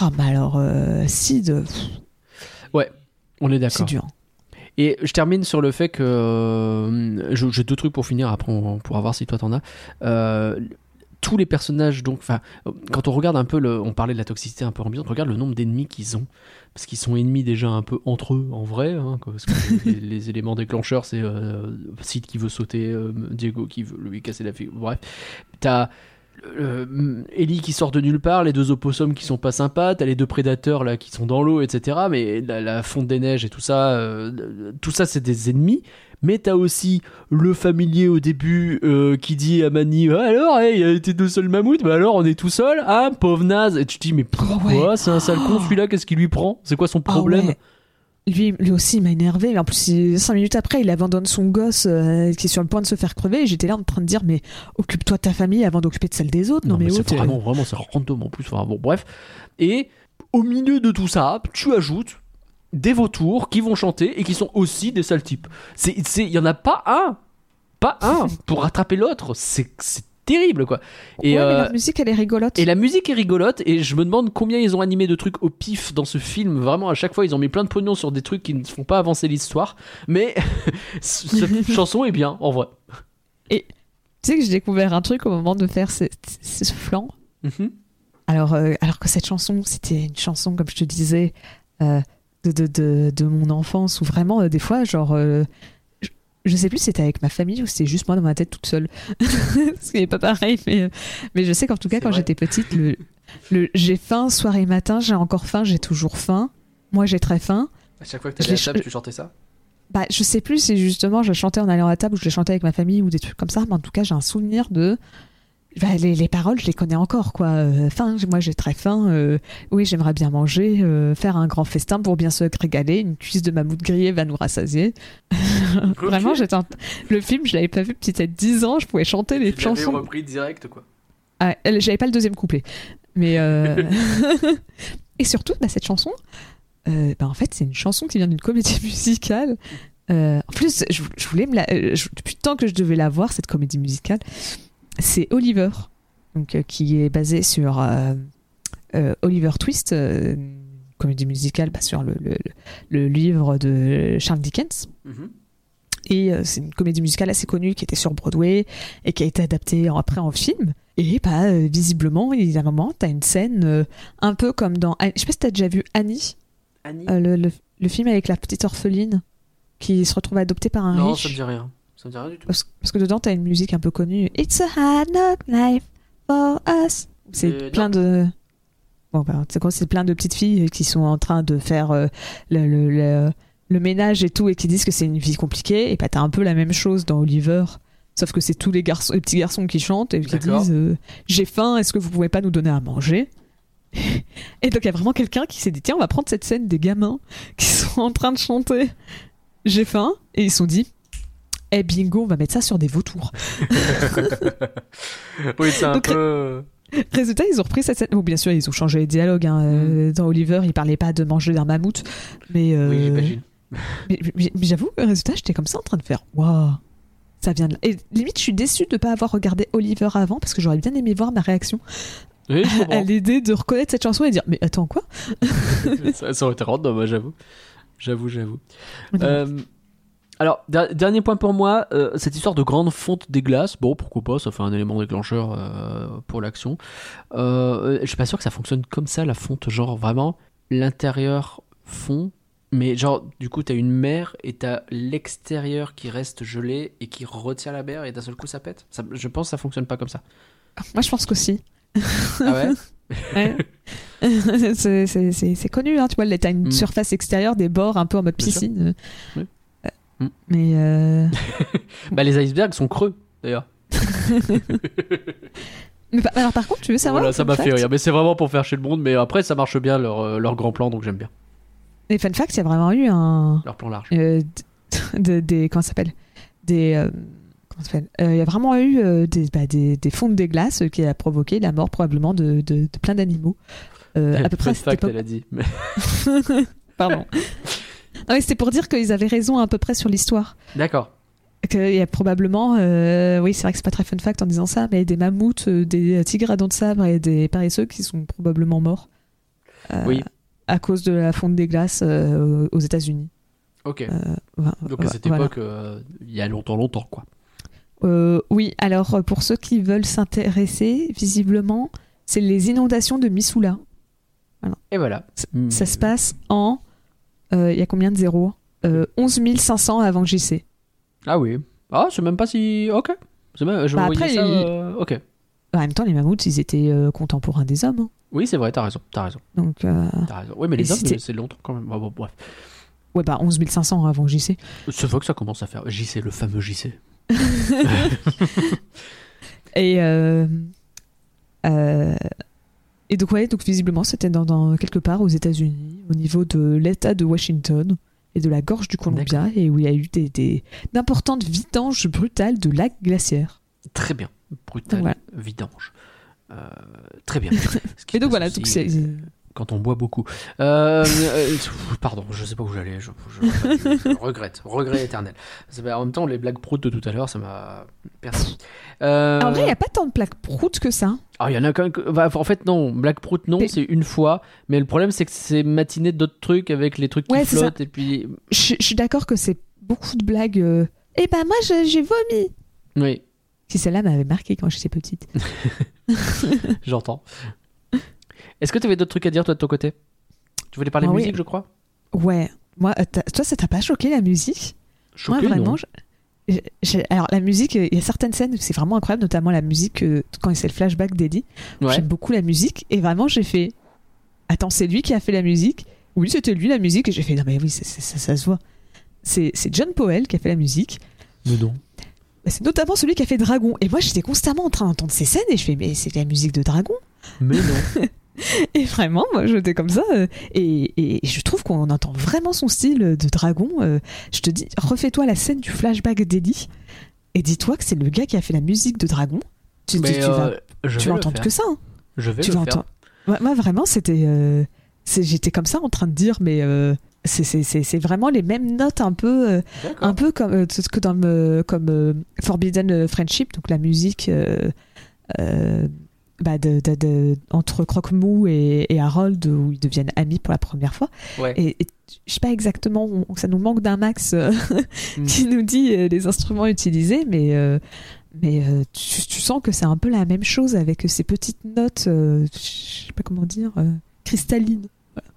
[SPEAKER 2] Ah, bah alors, euh, Sid, pff,
[SPEAKER 1] on est
[SPEAKER 2] c'est
[SPEAKER 1] d'accord.
[SPEAKER 2] dur.
[SPEAKER 1] Et je termine sur le fait que. euh, J'ai deux trucs pour finir, après on pourra voir si toi t'en as. Euh, tous les personnages, donc, enfin, quand on regarde un peu, le, on parlait de la toxicité un peu ambiante, regarde le nombre d'ennemis qu'ils ont. Parce qu'ils sont ennemis déjà un peu entre eux, en vrai. hein, quoi, parce que les, les éléments déclencheurs, c'est euh, Sid qui veut sauter, Diego qui veut lui casser la figure. Bref, t'as euh, Ellie qui sort de nulle part, les deux opossums qui sont pas sympas, t'as les deux prédateurs là qui sont dans l'eau, etc. Mais la, la fonte des neiges et tout ça, euh, tout ça c'est des ennemis. Mais t'as aussi le familier au début euh, qui dit à Mani Ah, alors, hey, il était deux seuls mammouths, bah alors on est tout seul, ah pauvre naze. Et tu te dis mais pourquoi
[SPEAKER 2] ouais.
[SPEAKER 1] c'est un sale con celui-là Qu'est-ce qui lui prend? C'est quoi son
[SPEAKER 2] Ah
[SPEAKER 1] problème
[SPEAKER 2] ouais. Lui, lui aussi, il m'a énervé. Mais en plus, il- cinq minutes après, il abandonne son gosse euh, qui est sur le point de se faire crever. Et j'étais là en train de dire, mais occupe-toi de ta famille avant d'occuper de celle des autres. Non,
[SPEAKER 1] Non, mais,
[SPEAKER 2] mais,
[SPEAKER 1] c'est vraiment, vraiment, c'est random en plus. Enfin, bon, bref. Et au milieu de tout ça, tu ajoutes des vautours qui vont chanter et qui sont aussi des sales types. Il y en a pas un, pas un pour rattraper l'autre. C'est terrible quoi. Et,
[SPEAKER 2] Ouais, mais
[SPEAKER 1] euh,
[SPEAKER 2] la musique, elle est rigolote.
[SPEAKER 1] et la musique est rigolote et je me demande combien ils ont animé de trucs au pif dans ce film. Vraiment, à chaque fois, ils ont mis plein de pognon sur des trucs qui ne font pas avancer l'histoire. Mais cette chanson est bien, en vrai.
[SPEAKER 2] Tu sais que j'ai découvert un truc au moment de faire ce, ce- ce flanc.
[SPEAKER 1] Mhm.
[SPEAKER 2] Alors, euh, alors que cette chanson, c'était une chanson, comme je te disais, euh, de, de, de, de mon enfance, où vraiment, euh, des fois, genre, je, sais plus si c'était avec ma famille ou si c'était juste moi dans ma tête toute seule. Ce qui n'est pas pareil, mais, euh, mais je sais qu'en tout cas, quand j'étais petite, le, le j'ai faim, soir et matin, j'ai encore faim, j'ai toujours faim. Moi, j'ai très faim.
[SPEAKER 1] À chaque fois que
[SPEAKER 2] t'allais Je l'ai à table,
[SPEAKER 1] tu chantais ça?
[SPEAKER 2] Bah, je sais plus si justement je chantais en allant à table ou je les chantais avec ma famille ou des trucs comme ça, mais en tout cas, j'ai un souvenir de. Bah, les, les paroles, je les connais encore, quoi. Euh, faim, moi j'ai très faim. euh, oui, j'aimerais bien manger, euh, faire un grand festin pour bien se régaler. Une cuisse de mammouth grillé va nous rassasier. Vraiment, j'étais en- le film, je l'avais pas vu petit à 10 ans, je pouvais chanter les chansons.
[SPEAKER 1] repris direct quoi.
[SPEAKER 2] Ah, j'avais pas le deuxième couplet. Mais et surtout, bah, cette chanson, bah, en fait, c'est une chanson qui vient d'une comédie musicale. En plus, je, je voulais me la, je- depuis le temps que je devais la voir cette comédie musicale. C'est Oliver, donc euh, qui est basé sur euh, euh, Oliver Twist, comédie musicale bah, sur le, le- le livre de Charles Dickens. Et euh, c'est une comédie musicale assez connue qui était sur Broadway et qui a été adaptée en- après en film. Et bah, visiblement, il y a un moment, t'as une scène un peu comme dans. Je sais pas si t'as déjà vu Annie,
[SPEAKER 1] Annie
[SPEAKER 2] le, film avec la petite orpheline qui se retrouve adoptée par un
[SPEAKER 1] Non,
[SPEAKER 2] riche.
[SPEAKER 1] ça me dit rien. Ça me dit rien du tout.
[SPEAKER 2] Parce, parce que dedans, t'as une musique un peu connue. It's a hard knock life for us. C'est
[SPEAKER 1] Euh,
[SPEAKER 2] plein de. Bon, bah, c'est quoi C'est plein de petites filles qui sont en train de faire euh, le, le, le, le ménage et tout et qui disent que c'est une vie compliquée. Et bah, t'as un peu la même chose dans Oliver. Sauf que c'est tous les, garçons, les petits garçons qui chantent et qui disent euh, J'ai faim, est-ce que vous pouvez pas nous donner à manger? Et donc, il y a vraiment quelqu'un qui s'est dit Tiens, on va prendre cette scène des gamins qui sont en train de chanter J'ai faim. Et ils se sont dit Eh bingo, on va mettre ça sur des vautours.
[SPEAKER 1] oui, c'est un
[SPEAKER 2] Donc,
[SPEAKER 1] peu.
[SPEAKER 2] Résultat, ils ont repris cette scène. Bon, bien sûr, ils ont changé les dialogues. hein. Euh, Dans Oliver, il parlait pas de manger d'un mammouth. Mais, euh,
[SPEAKER 1] Oui, j'imagine.
[SPEAKER 2] mais, mais- j'avoue, résultat, j'étais comme ça en train de faire Waouh, ça vient de là. Et limite, je suis déçue de pas avoir regardé Oliver avant parce que j'aurais bien aimé voir ma réaction
[SPEAKER 1] Oui,
[SPEAKER 2] à l'idée de reconnaître cette chanson et dire Mais attends, quoi?
[SPEAKER 1] Ça, ça aurait été random, moi, j'avoue. J'avoue, j'avoue. Euh, alors, der- dernier point pour moi, euh, cette histoire de grande fonte des glaces, bon, pourquoi pas, ça fait un élément déclencheur euh, pour l'action. Euh, je suis pas sûr que ça fonctionne comme ça, la fonte, genre vraiment, l'intérieur fond, mais genre, du coup, t'as une mer et t'as l'extérieur qui reste gelé et qui retient la mer et d'un seul coup ça pète. Ça- je pense que ça fonctionne pas comme ça.
[SPEAKER 2] Moi, je pense qu'aussi.
[SPEAKER 1] Ah ouais
[SPEAKER 2] Ouais. c'est connu, hein, tu vois, t'as une
[SPEAKER 1] Mm.
[SPEAKER 2] surface extérieure, des bords un peu en mode piscine.
[SPEAKER 1] Oui. Mm.
[SPEAKER 2] Mais. euh,
[SPEAKER 1] Bah, les icebergs sont creux, d'ailleurs.
[SPEAKER 2] mais alors, par contre, tu veux savoir
[SPEAKER 1] Voilà, ça m'a fait
[SPEAKER 2] fact
[SPEAKER 1] rire. Mais c'est vraiment pour faire chez le monde. Mais après, ça marche bien leur, euh, leur grand plan, donc j'aime bien.
[SPEAKER 2] Les fun facts, il y a vraiment eu un.
[SPEAKER 1] Leur plan large.
[SPEAKER 2] euh, de- des. Comment ça s'appelle? Des. euh, comment ça s'appelle? Il y a vraiment eu des, bah, des, des fontes des glaces euh, qui a provoqué la mort probablement de, de, de plein d'animaux. À peu près à
[SPEAKER 1] Fun
[SPEAKER 2] cette
[SPEAKER 1] fact,
[SPEAKER 2] époque.
[SPEAKER 1] elle a dit. Mais-
[SPEAKER 2] Pardon. Non, mais c'était pour dire qu'ils avaient raison à peu près sur l'histoire.
[SPEAKER 1] D'accord.
[SPEAKER 2] Qu'il y a probablement, euh, oui, c'est vrai que c'est pas très fun fact en disant ça, mais des mammouths, euh, des tigres à dents de sabre et des paresseux qui sont probablement morts euh,
[SPEAKER 1] Oui.
[SPEAKER 2] à cause de la fonte des glaces aux États-Unis.
[SPEAKER 1] Ok.
[SPEAKER 2] Voilà,
[SPEAKER 1] donc à cette
[SPEAKER 2] voilà.
[SPEAKER 1] époque, il y a longtemps, longtemps, quoi.
[SPEAKER 2] Oui, alors pour ceux qui veulent s'intéresser, visiblement, c'est les inondations de Missoula.
[SPEAKER 1] Et voilà.
[SPEAKER 2] Ça-
[SPEAKER 1] Hmm.
[SPEAKER 2] Ça se passe en. Euh, Il y a combien de zéros? Euh, 11 500 avant JC.
[SPEAKER 1] Ah oui. Ah, c'est même pas si. Ok. Même... Je
[SPEAKER 2] Bah, après,
[SPEAKER 1] ça.
[SPEAKER 2] il-
[SPEAKER 1] euh, Ok.
[SPEAKER 2] en même temps, les mammouths, ils étaient euh, contemporains des hommes. hein.
[SPEAKER 1] Oui, c'est vrai, t'as raison, t'as raison,
[SPEAKER 2] Donc, euh,
[SPEAKER 1] t'as raison. Oui, mais les hommes, c'est longtemps quand même. Bon, bref.
[SPEAKER 2] ouais, bah 11 500 avant sais.
[SPEAKER 1] C'est vrai que ça commence à faire. JC, le fameux JC.
[SPEAKER 2] Et, euh, euh, et donc, ouais, donc visiblement, c'était dans, dans- quelque part aux États-Unis, au niveau de l'État de Washington et de la gorge du Columbia, et où il y a eu des, des- d'importantes vidanges brutales de lacs glaciaires.
[SPEAKER 1] Très bien. Brutal,
[SPEAKER 2] Voilà.
[SPEAKER 1] vidange. Euh, très bien.
[SPEAKER 2] Et donc voilà, donc c'est.
[SPEAKER 1] euh, quand on boit beaucoup. Euh, euh, pardon, je sais pas où j'allais. Je, je- je regrette, regret éternel. En même temps, les blagues proutes de tout à l'heure, ça m'a perdu. Euh,
[SPEAKER 2] En vrai, il n'y a pas tant de plaques proutes que ça.
[SPEAKER 1] ah, il y en a quand même. bah, en fait, non. Black prout, non, c'est une fois. Mais le problème, c'est que c'est matiné d'autres trucs avec les trucs qui
[SPEAKER 2] Ouais,
[SPEAKER 1] flottent et puis.
[SPEAKER 2] Je, suis d'accord que c'est beaucoup de blagues. euh, Eh ben, moi, j'ai vomi.
[SPEAKER 1] Oui,
[SPEAKER 2] Si celle-là m'avait marqué quand j'étais petite.
[SPEAKER 1] j'entends. Est-ce que tu avais d'autres trucs à dire, toi, de ton côté? Tu voulais parler
[SPEAKER 2] Ah oui.
[SPEAKER 1] musique, je crois?
[SPEAKER 2] Ouais. Moi, euh, toi, ça t'a pas choqué la musique?
[SPEAKER 1] Choqué,
[SPEAKER 2] Moi, vraiment.
[SPEAKER 1] non
[SPEAKER 2] je- j'ai- alors, la musique, il y a certaines scènes où c'est vraiment incroyable, notamment la musique euh, quand c'est le flashback d'Eddie.
[SPEAKER 1] Ouais.
[SPEAKER 2] J'aime beaucoup la musique et vraiment, j'ai fait. Attends, c'est lui qui a fait la musique? Oui, c'était lui la musique. Et j'ai fait Non, mais oui, ça, ça se voit. C'est c'est John Powell qui a fait la musique.
[SPEAKER 1] Mais non.
[SPEAKER 2] Bah, C'est notamment celui qui a fait Dragon. Et moi, j'étais constamment en train d'entendre ces scènes et je fais Mais c'est la musique de Dragon
[SPEAKER 1] Mais non.
[SPEAKER 2] Et vraiment, moi, j'étais comme ça. euh, Et, et je trouve qu'on entend vraiment son style de dragon. euh, Je te dis, refais-toi la scène du flashback d'Eddie. Et dis-toi que c'est le gars qui a fait la musique de dragon. Tu, tu-
[SPEAKER 1] Mais
[SPEAKER 2] tu vas,
[SPEAKER 1] euh, je
[SPEAKER 2] tu
[SPEAKER 1] vais
[SPEAKER 2] vas
[SPEAKER 1] le
[SPEAKER 2] entendre que ça. hein.
[SPEAKER 1] Je vais
[SPEAKER 2] Tu
[SPEAKER 1] le
[SPEAKER 2] vas
[SPEAKER 1] faire.
[SPEAKER 2] Moi, moi, vraiment, c'était. euh, J'étais comme ça en train de dire, mais. euh, c'est- vraiment les mêmes notes un peu euh, un peu comme euh, ce que dans euh, comme euh, Forbidden Friendship donc la musique euh, euh, bah, de, de- de- entre Croque-Mou et, et Harold où ils deviennent amis pour la première fois
[SPEAKER 1] Ouais.
[SPEAKER 2] et, et je sais pas exactement on- ça nous manque d'un max euh,
[SPEAKER 1] Mm.
[SPEAKER 2] qui nous dit euh, les instruments utilisés mais euh, mais tu, tu sens que c'est un peu la même chose avec ces petites notes je sais pas comment dire cristallines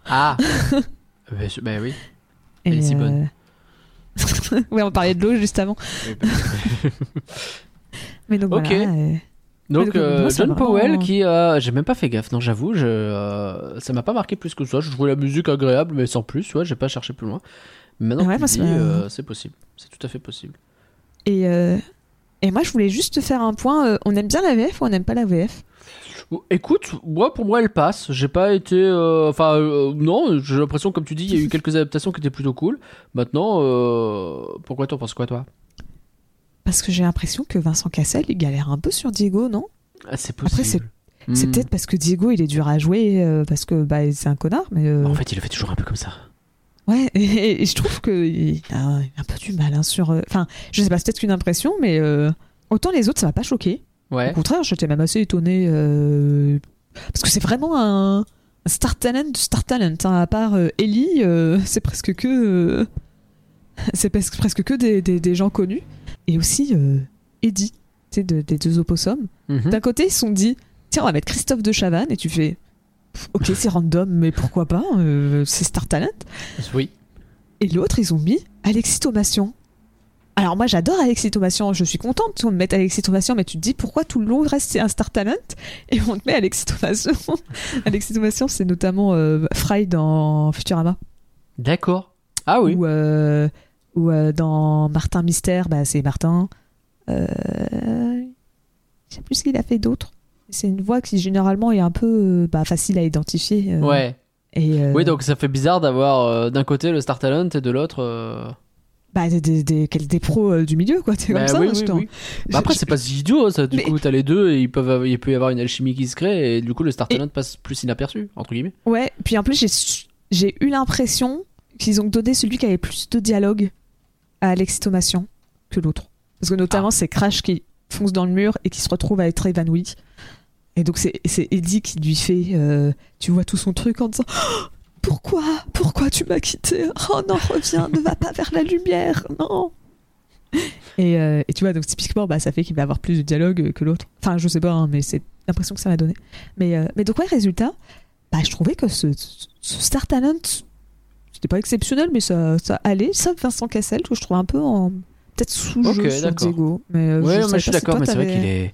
[SPEAKER 1] Ah Ben je- ben oui.
[SPEAKER 2] Et,
[SPEAKER 1] Elle est si bonne.
[SPEAKER 2] ouais on parlait de l'eau juste avant
[SPEAKER 1] Oui, ben-
[SPEAKER 2] mais donc
[SPEAKER 1] Ok.
[SPEAKER 2] voilà
[SPEAKER 1] Donc euh, John Powell qui euh, j'ai même pas fait gaffe non j'avoue je euh, ça m'a pas marqué plus que ça. Je trouvais la musique agréable mais sans plus ouais j'ai pas cherché plus loin. Maintenant
[SPEAKER 2] Ouais,
[SPEAKER 1] que euh, c'est possible. C'est tout à fait possible.
[SPEAKER 2] Et, et moi, je voulais juste te faire un point. on aime bien la VF ou on n'aime pas la VF
[SPEAKER 1] écoute moi pour moi elle passe. J'ai pas été enfin non j'ai l'impression comme tu dis il y a eu quelques adaptations qui étaient plutôt cool. Maintenant pourquoi t'en penses quoi toi?
[SPEAKER 2] Parce que j'ai l'impression que Vincent Cassel, il galère un peu sur Diego, non?
[SPEAKER 1] Ah, c'est
[SPEAKER 2] Après,
[SPEAKER 1] possible
[SPEAKER 2] C'est
[SPEAKER 1] Hmm.
[SPEAKER 2] peut-être parce que Diego, il est dur à jouer, euh, parce que bah, c'est un connard, mais. euh,
[SPEAKER 1] en fait il le fait toujours un peu comme ça
[SPEAKER 2] Ouais, et, et je trouve qu'il a, un peu du mal hein, sur. euh, Enfin, je sais pas, c'est peut-être qu'une impression, mais euh, autant les autres, ça m'a pas choqué.
[SPEAKER 1] ouais
[SPEAKER 2] Au contraire, j'étais même assez étonné. euh, parce que c'est vraiment un, un star talent du star talent. hein. À part euh, Ellie, euh, c'est presque que. euh, c'est presque, presque que des, des- des gens connus. Et aussi euh, Eddie, de- des deux opossums.
[SPEAKER 1] Mhm.
[SPEAKER 2] D'un côté, ils se sont dit tiens, on va mettre Christophe de Chavannes, et tu fais. Ok, c'est random, mais pourquoi pas euh, C'est Star Talent.
[SPEAKER 1] oui
[SPEAKER 2] Et l'autre, ils ont mis Alexis Thomasian. Alors moi, j'adore Alexis Thomasian. Je suis contente qu'on me mette Alexis Thomasian, mais tu te dis pourquoi tout le long reste c'est un Star Talent et on te met Alexis Thomasian. Alexis Thomasian, c'est notamment euh, Fry dans Futurama
[SPEAKER 1] d'accord ah oui
[SPEAKER 2] ou euh, ou euh, dans Martin Mystère, bah c'est Martin. Euh, je sais plus ce qu'il a fait d'autre. C'est une voix qui généralement est un peu euh, bah, facile à identifier. euh,
[SPEAKER 1] ouais
[SPEAKER 2] Et, euh,
[SPEAKER 1] Oui, donc ça fait bizarre d'avoir d'un côté le Star Talent et de l'autre.
[SPEAKER 2] bah, des, des, des, quel- des pros du milieu, quoi. C'est
[SPEAKER 1] bah
[SPEAKER 2] comme ça.
[SPEAKER 1] oui,
[SPEAKER 2] hein,
[SPEAKER 1] oui, oui. Bah après, c'est pas si idiot, hein, ça. Du
[SPEAKER 2] Mais-
[SPEAKER 1] coup, t'as les deux et ils peuvent, il peut y avoir une alchimie qui se crée et du coup, le Star
[SPEAKER 2] Et-
[SPEAKER 1] Talent passe plus inaperçu, entre guillemets.
[SPEAKER 2] Ouais, puis en plus, j'ai eu l'impression qu'ils ont donné celui qui avait plus de dialogue à Alexis Thomasian que l'autre. Parce que notamment, c'est Crash qui fonce dans le mur et qui se retrouve à être évanoui. Et donc, c'est c'est Eddie qui lui fait. euh, tu vois tout son truc en disant Oh, Pourquoi? Pourquoi tu m'as quitté? Oh non, reviens, ne va pas vers la lumière, non et, euh, et tu vois, donc typiquement, bah, ça fait qu'il va avoir plus de dialogue que l'autre. Enfin, je sais pas, hein, mais c'est l'impression que ça m'a donné. Mais, euh, mais donc, ouais, résultat, bah, je trouvais que ce, ce Star Talent, c'était pas exceptionnel, mais ça, ça allait. Sauf Vincent Cassel, que je trouve un peu en. Peut-être sous-jeu
[SPEAKER 1] Ok,
[SPEAKER 2] sur. Diego. Mais euh,
[SPEAKER 1] ouais,
[SPEAKER 2] je
[SPEAKER 1] suis d'accord, mais c'est vrai qu'il est,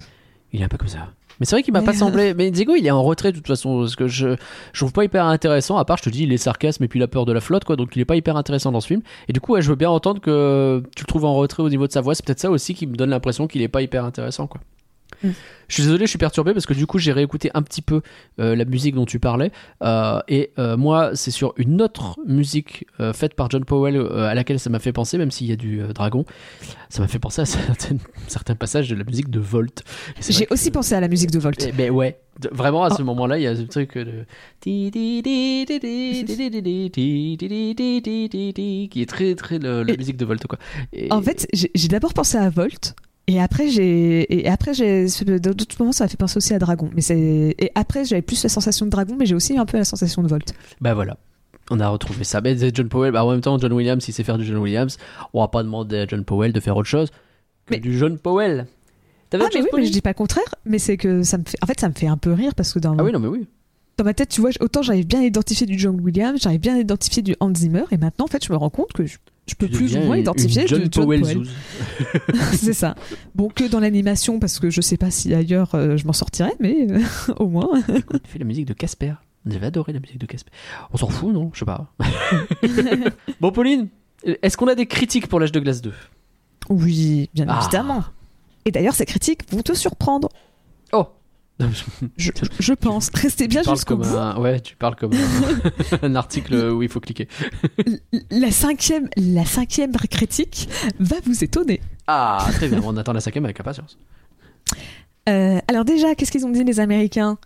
[SPEAKER 1] il est un peu comme ça. Mais c'est vrai qu'il m'a pas
[SPEAKER 2] euh,
[SPEAKER 1] semblé. Mais Diego, il est en retrait de toute façon. Parce que je, je trouve pas hyper intéressant. À part, je te dis, il est sarcasme et puis la peur de la flotte, quoi. Donc il est pas hyper intéressant dans ce film. Et du coup, ouais, je veux bien entendre que tu le trouves en retrait au niveau de sa voix. C'est peut-être ça aussi qui me donne l'impression qu'il est pas hyper intéressant, quoi.
[SPEAKER 2] Mm.
[SPEAKER 1] Je suis désolé, je suis perturbé parce que du coup, j'ai réécouté un petit peu euh, la musique dont tu parlais. Euh, et euh, moi, c'est sur une autre musique euh, faite par John Powell euh, à laquelle ça m'a fait penser, même s'il y a du euh, dragon. Ça m'a fait penser à certains passages de la musique de Volt.
[SPEAKER 2] J'ai
[SPEAKER 1] que-
[SPEAKER 2] aussi pensé à la musique de Volt.
[SPEAKER 1] eh ben ouais, vraiment à ce
[SPEAKER 2] Oh.
[SPEAKER 1] moment-là, il y a ce truc de qui est très très le- la
[SPEAKER 2] Et-
[SPEAKER 1] musique de Volt quoi. Et-
[SPEAKER 2] En fait, j'ai j'ai d'abord pensé à Volt. Et après, j'ai, et après, j'ai, d'autres moments, ça m'a fait penser aussi à Dragon. Mais c'est, et après, j'avais plus la sensation de Dragon, mais j'ai aussi un peu la sensation de Volt.
[SPEAKER 1] bah voilà. On a retrouvé ça. Mais John Powell, bah, en même temps, John Williams, il sait faire du John Williams. On va pas demander à John Powell de faire autre chose que
[SPEAKER 2] Mais-
[SPEAKER 1] du John Powell. T'avais
[SPEAKER 2] Ah,
[SPEAKER 1] autre
[SPEAKER 2] mais
[SPEAKER 1] chose,
[SPEAKER 2] oui, mais je dis pas le contraire, mais c'est que ça me fait, en fait, ça me fait un peu rire parce que dans,
[SPEAKER 1] Ah oui, non, mais oui.
[SPEAKER 2] dans ma tête, tu vois, autant j'avais bien identifié du John Williams, j'avais bien identifié du Hans Zimmer, et maintenant, en fait, je me rends compte que je, je peux
[SPEAKER 1] Tu
[SPEAKER 2] plus ou moins identifier
[SPEAKER 1] John
[SPEAKER 2] John
[SPEAKER 1] Powell
[SPEAKER 2] Powell. C'est ça. Bon, que dans l'animation, parce que je sais pas si ailleurs euh, je m'en sortirais, mais euh, au moins.
[SPEAKER 1] Écoute, il fait la musique de Casper. J'avais adoré la musique de Casper. On s'en fout, non? Je sais pas. bon, Pauline, est-ce qu'on a des critiques pour l'âge de glace 2
[SPEAKER 2] Oui, bien
[SPEAKER 1] Ah.
[SPEAKER 2] évidemment. Et d'ailleurs, ces critiques vont te surprendre. Je, je pense. Restez bien jusqu'au bout.
[SPEAKER 1] un... Ouais, tu parles comme un, un article où il faut cliquer.
[SPEAKER 2] La cinquième, la cinquième critique va vous étonner.
[SPEAKER 1] Ah, très bien, on attend la cinquième avec impatience.
[SPEAKER 2] Euh, alors déjà, qu'est-ce qu'ils ont dit les Américains?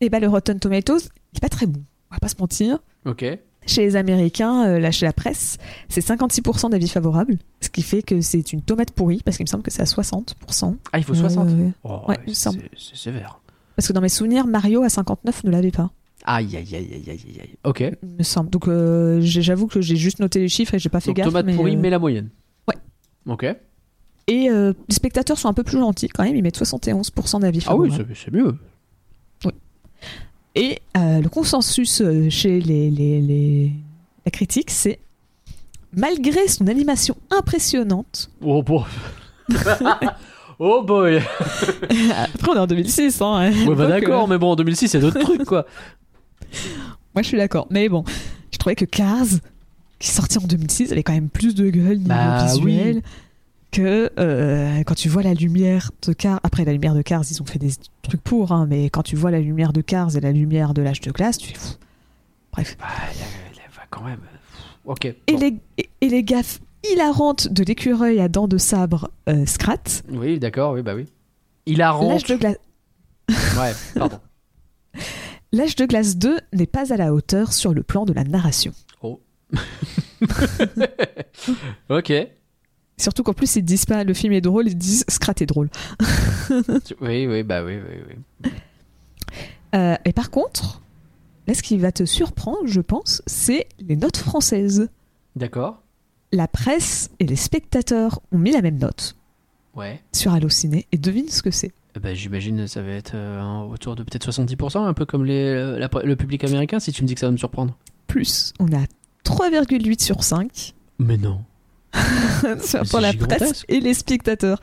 [SPEAKER 2] Eh ben, le Rotten Tomatoes, il est pas très bon. On va pas se mentir.
[SPEAKER 1] Ok.
[SPEAKER 2] Chez les Américains, euh, là, chez la presse, c'est 56% d'avis favorables, ce qui fait que c'est une tomate pourrie, parce qu'il me semble que c'est à 60%.
[SPEAKER 1] Ah, il faut 60
[SPEAKER 2] Euh,
[SPEAKER 1] Oh,
[SPEAKER 2] ouais,
[SPEAKER 1] c'est sévère.
[SPEAKER 2] Parce que dans mes souvenirs, Mario à 59 ne l'avait pas,
[SPEAKER 1] Aïe, aïe, aïe, aïe, aïe, aïe. Ok.
[SPEAKER 2] il me semble. Donc euh, j'ai- j'avoue que j'ai juste noté les chiffres et j'ai pas fait
[SPEAKER 1] Donc
[SPEAKER 2] gaffe.
[SPEAKER 1] tomate
[SPEAKER 2] mais,
[SPEAKER 1] pourrie,
[SPEAKER 2] euh,
[SPEAKER 1] mais la moyenne.
[SPEAKER 2] ouais.
[SPEAKER 1] Ok.
[SPEAKER 2] Et euh, les spectateurs sont un peu plus gentils quand même, ils mettent 71% d'avis
[SPEAKER 1] Ah oui,
[SPEAKER 2] favorables.
[SPEAKER 1] c'est c'est mieux.
[SPEAKER 2] Et euh, le consensus euh, chez les, les, les- la critique, c'est malgré son animation impressionnante,
[SPEAKER 1] Oh boy. oh boy.
[SPEAKER 2] après on est en 2006, hein,
[SPEAKER 1] Ouais, bah d'accord,
[SPEAKER 2] euh,
[SPEAKER 1] mais bon, en 2006, c'est d'autres trucs, quoi.
[SPEAKER 2] moi je suis d'accord, mais bon, je trouvais que Cars, qui est sorti en 2006, avait quand même plus de gueule niveau
[SPEAKER 1] Bah
[SPEAKER 2] visuel
[SPEAKER 1] oui.
[SPEAKER 2] que euh, quand tu vois la lumière de Cars. Après la lumière de Cars, ils ont fait des trucs pour, hein, mais quand tu vois la lumière de Cars et la lumière de l'âge de glace, tu fais fou. Bref.
[SPEAKER 1] Bah, il y a- il y a- quand même. Ok.
[SPEAKER 2] Et,
[SPEAKER 1] bon.
[SPEAKER 2] les, et, et les gaffes hilarantes de l'écureuil à dents de sabre euh, Scrat,
[SPEAKER 1] Oui, d'accord, oui, bah oui. Il a rendu.
[SPEAKER 2] l'âge de, glace
[SPEAKER 1] Ouais, pardon.
[SPEAKER 2] l'âge de glace 2 n'est pas à la hauteur sur le plan de la narration.
[SPEAKER 1] ok.
[SPEAKER 2] Surtout qu'en plus ils disent pas le film est drôle, ils disent Scrat est drôle.
[SPEAKER 1] Oui, oui, bah oui, oui, oui.
[SPEAKER 2] Euh, et par contre, là ce qui va te surprendre, je pense, c'est les notes françaises.
[SPEAKER 1] D'accord.
[SPEAKER 2] La presse et les spectateurs ont mis la même note
[SPEAKER 1] Ouais.
[SPEAKER 2] sur Allociné et devine ce que c'est.
[SPEAKER 1] Ben, J'imagine ça va être euh, autour de peut-être 70%, un peu comme les, euh, la- le public américain, si tu me dis que ça va me surprendre.
[SPEAKER 2] Plus, on a 3,8 sur 5
[SPEAKER 1] Mais non. c'est
[SPEAKER 2] pour la presse et les spectateurs.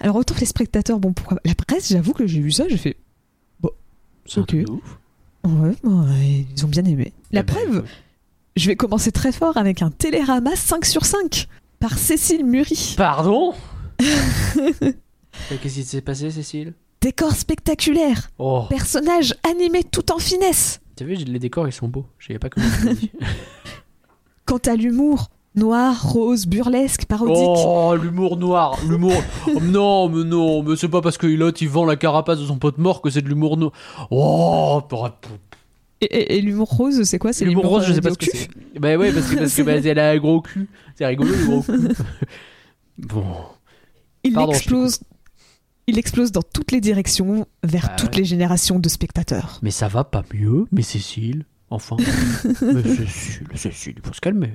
[SPEAKER 2] Alors autant les spectateurs, bon pourquoi La presse, j'avoue que j'ai vu ça, j'ai fait
[SPEAKER 1] C'est un
[SPEAKER 2] Ok.
[SPEAKER 1] ouf.
[SPEAKER 2] ouais, bon, ouais, ils ont bien aimé. La
[SPEAKER 1] Eh ben,
[SPEAKER 2] preuve. Je vais commencer très fort avec un Télérama 5 sur 5 par Cécile Muri.
[SPEAKER 1] Pardon? Qu'est-ce qui s'est passé, Cécile?
[SPEAKER 2] Décor spectaculaire,
[SPEAKER 1] Oh,
[SPEAKER 2] personnage animé tout en finesse.
[SPEAKER 1] t'as vu, les décors ils sont beaux. Je savais pas comment dit.
[SPEAKER 2] Quant à l'humour, noir, rose, burlesque, parodique,
[SPEAKER 1] Oh, l'humour noir, l'humour. Oh, non, mais non, mais c'est pas parce que l'autre il vend la carapace de son pote mort que c'est de l'humour noir. Oh, pour-
[SPEAKER 2] et, et- et l'humour rose, c'est quoi? C'est
[SPEAKER 1] l'humour rose, je sais pas
[SPEAKER 2] euh,
[SPEAKER 1] ce que c'est. Bah ouais, parce que, parce que bah, elle a un gros cul. C'est rigolo, le gros cul. Bon.
[SPEAKER 2] Il
[SPEAKER 1] Pardon,
[SPEAKER 2] explose. Il explose dans toutes les directions vers
[SPEAKER 1] Bah
[SPEAKER 2] toutes
[SPEAKER 1] ouais.
[SPEAKER 2] les générations de spectateurs.
[SPEAKER 1] Mais ça va pas mieux, mais Cécile, enfin. mais Cécile, Cécile, il faut se calmer.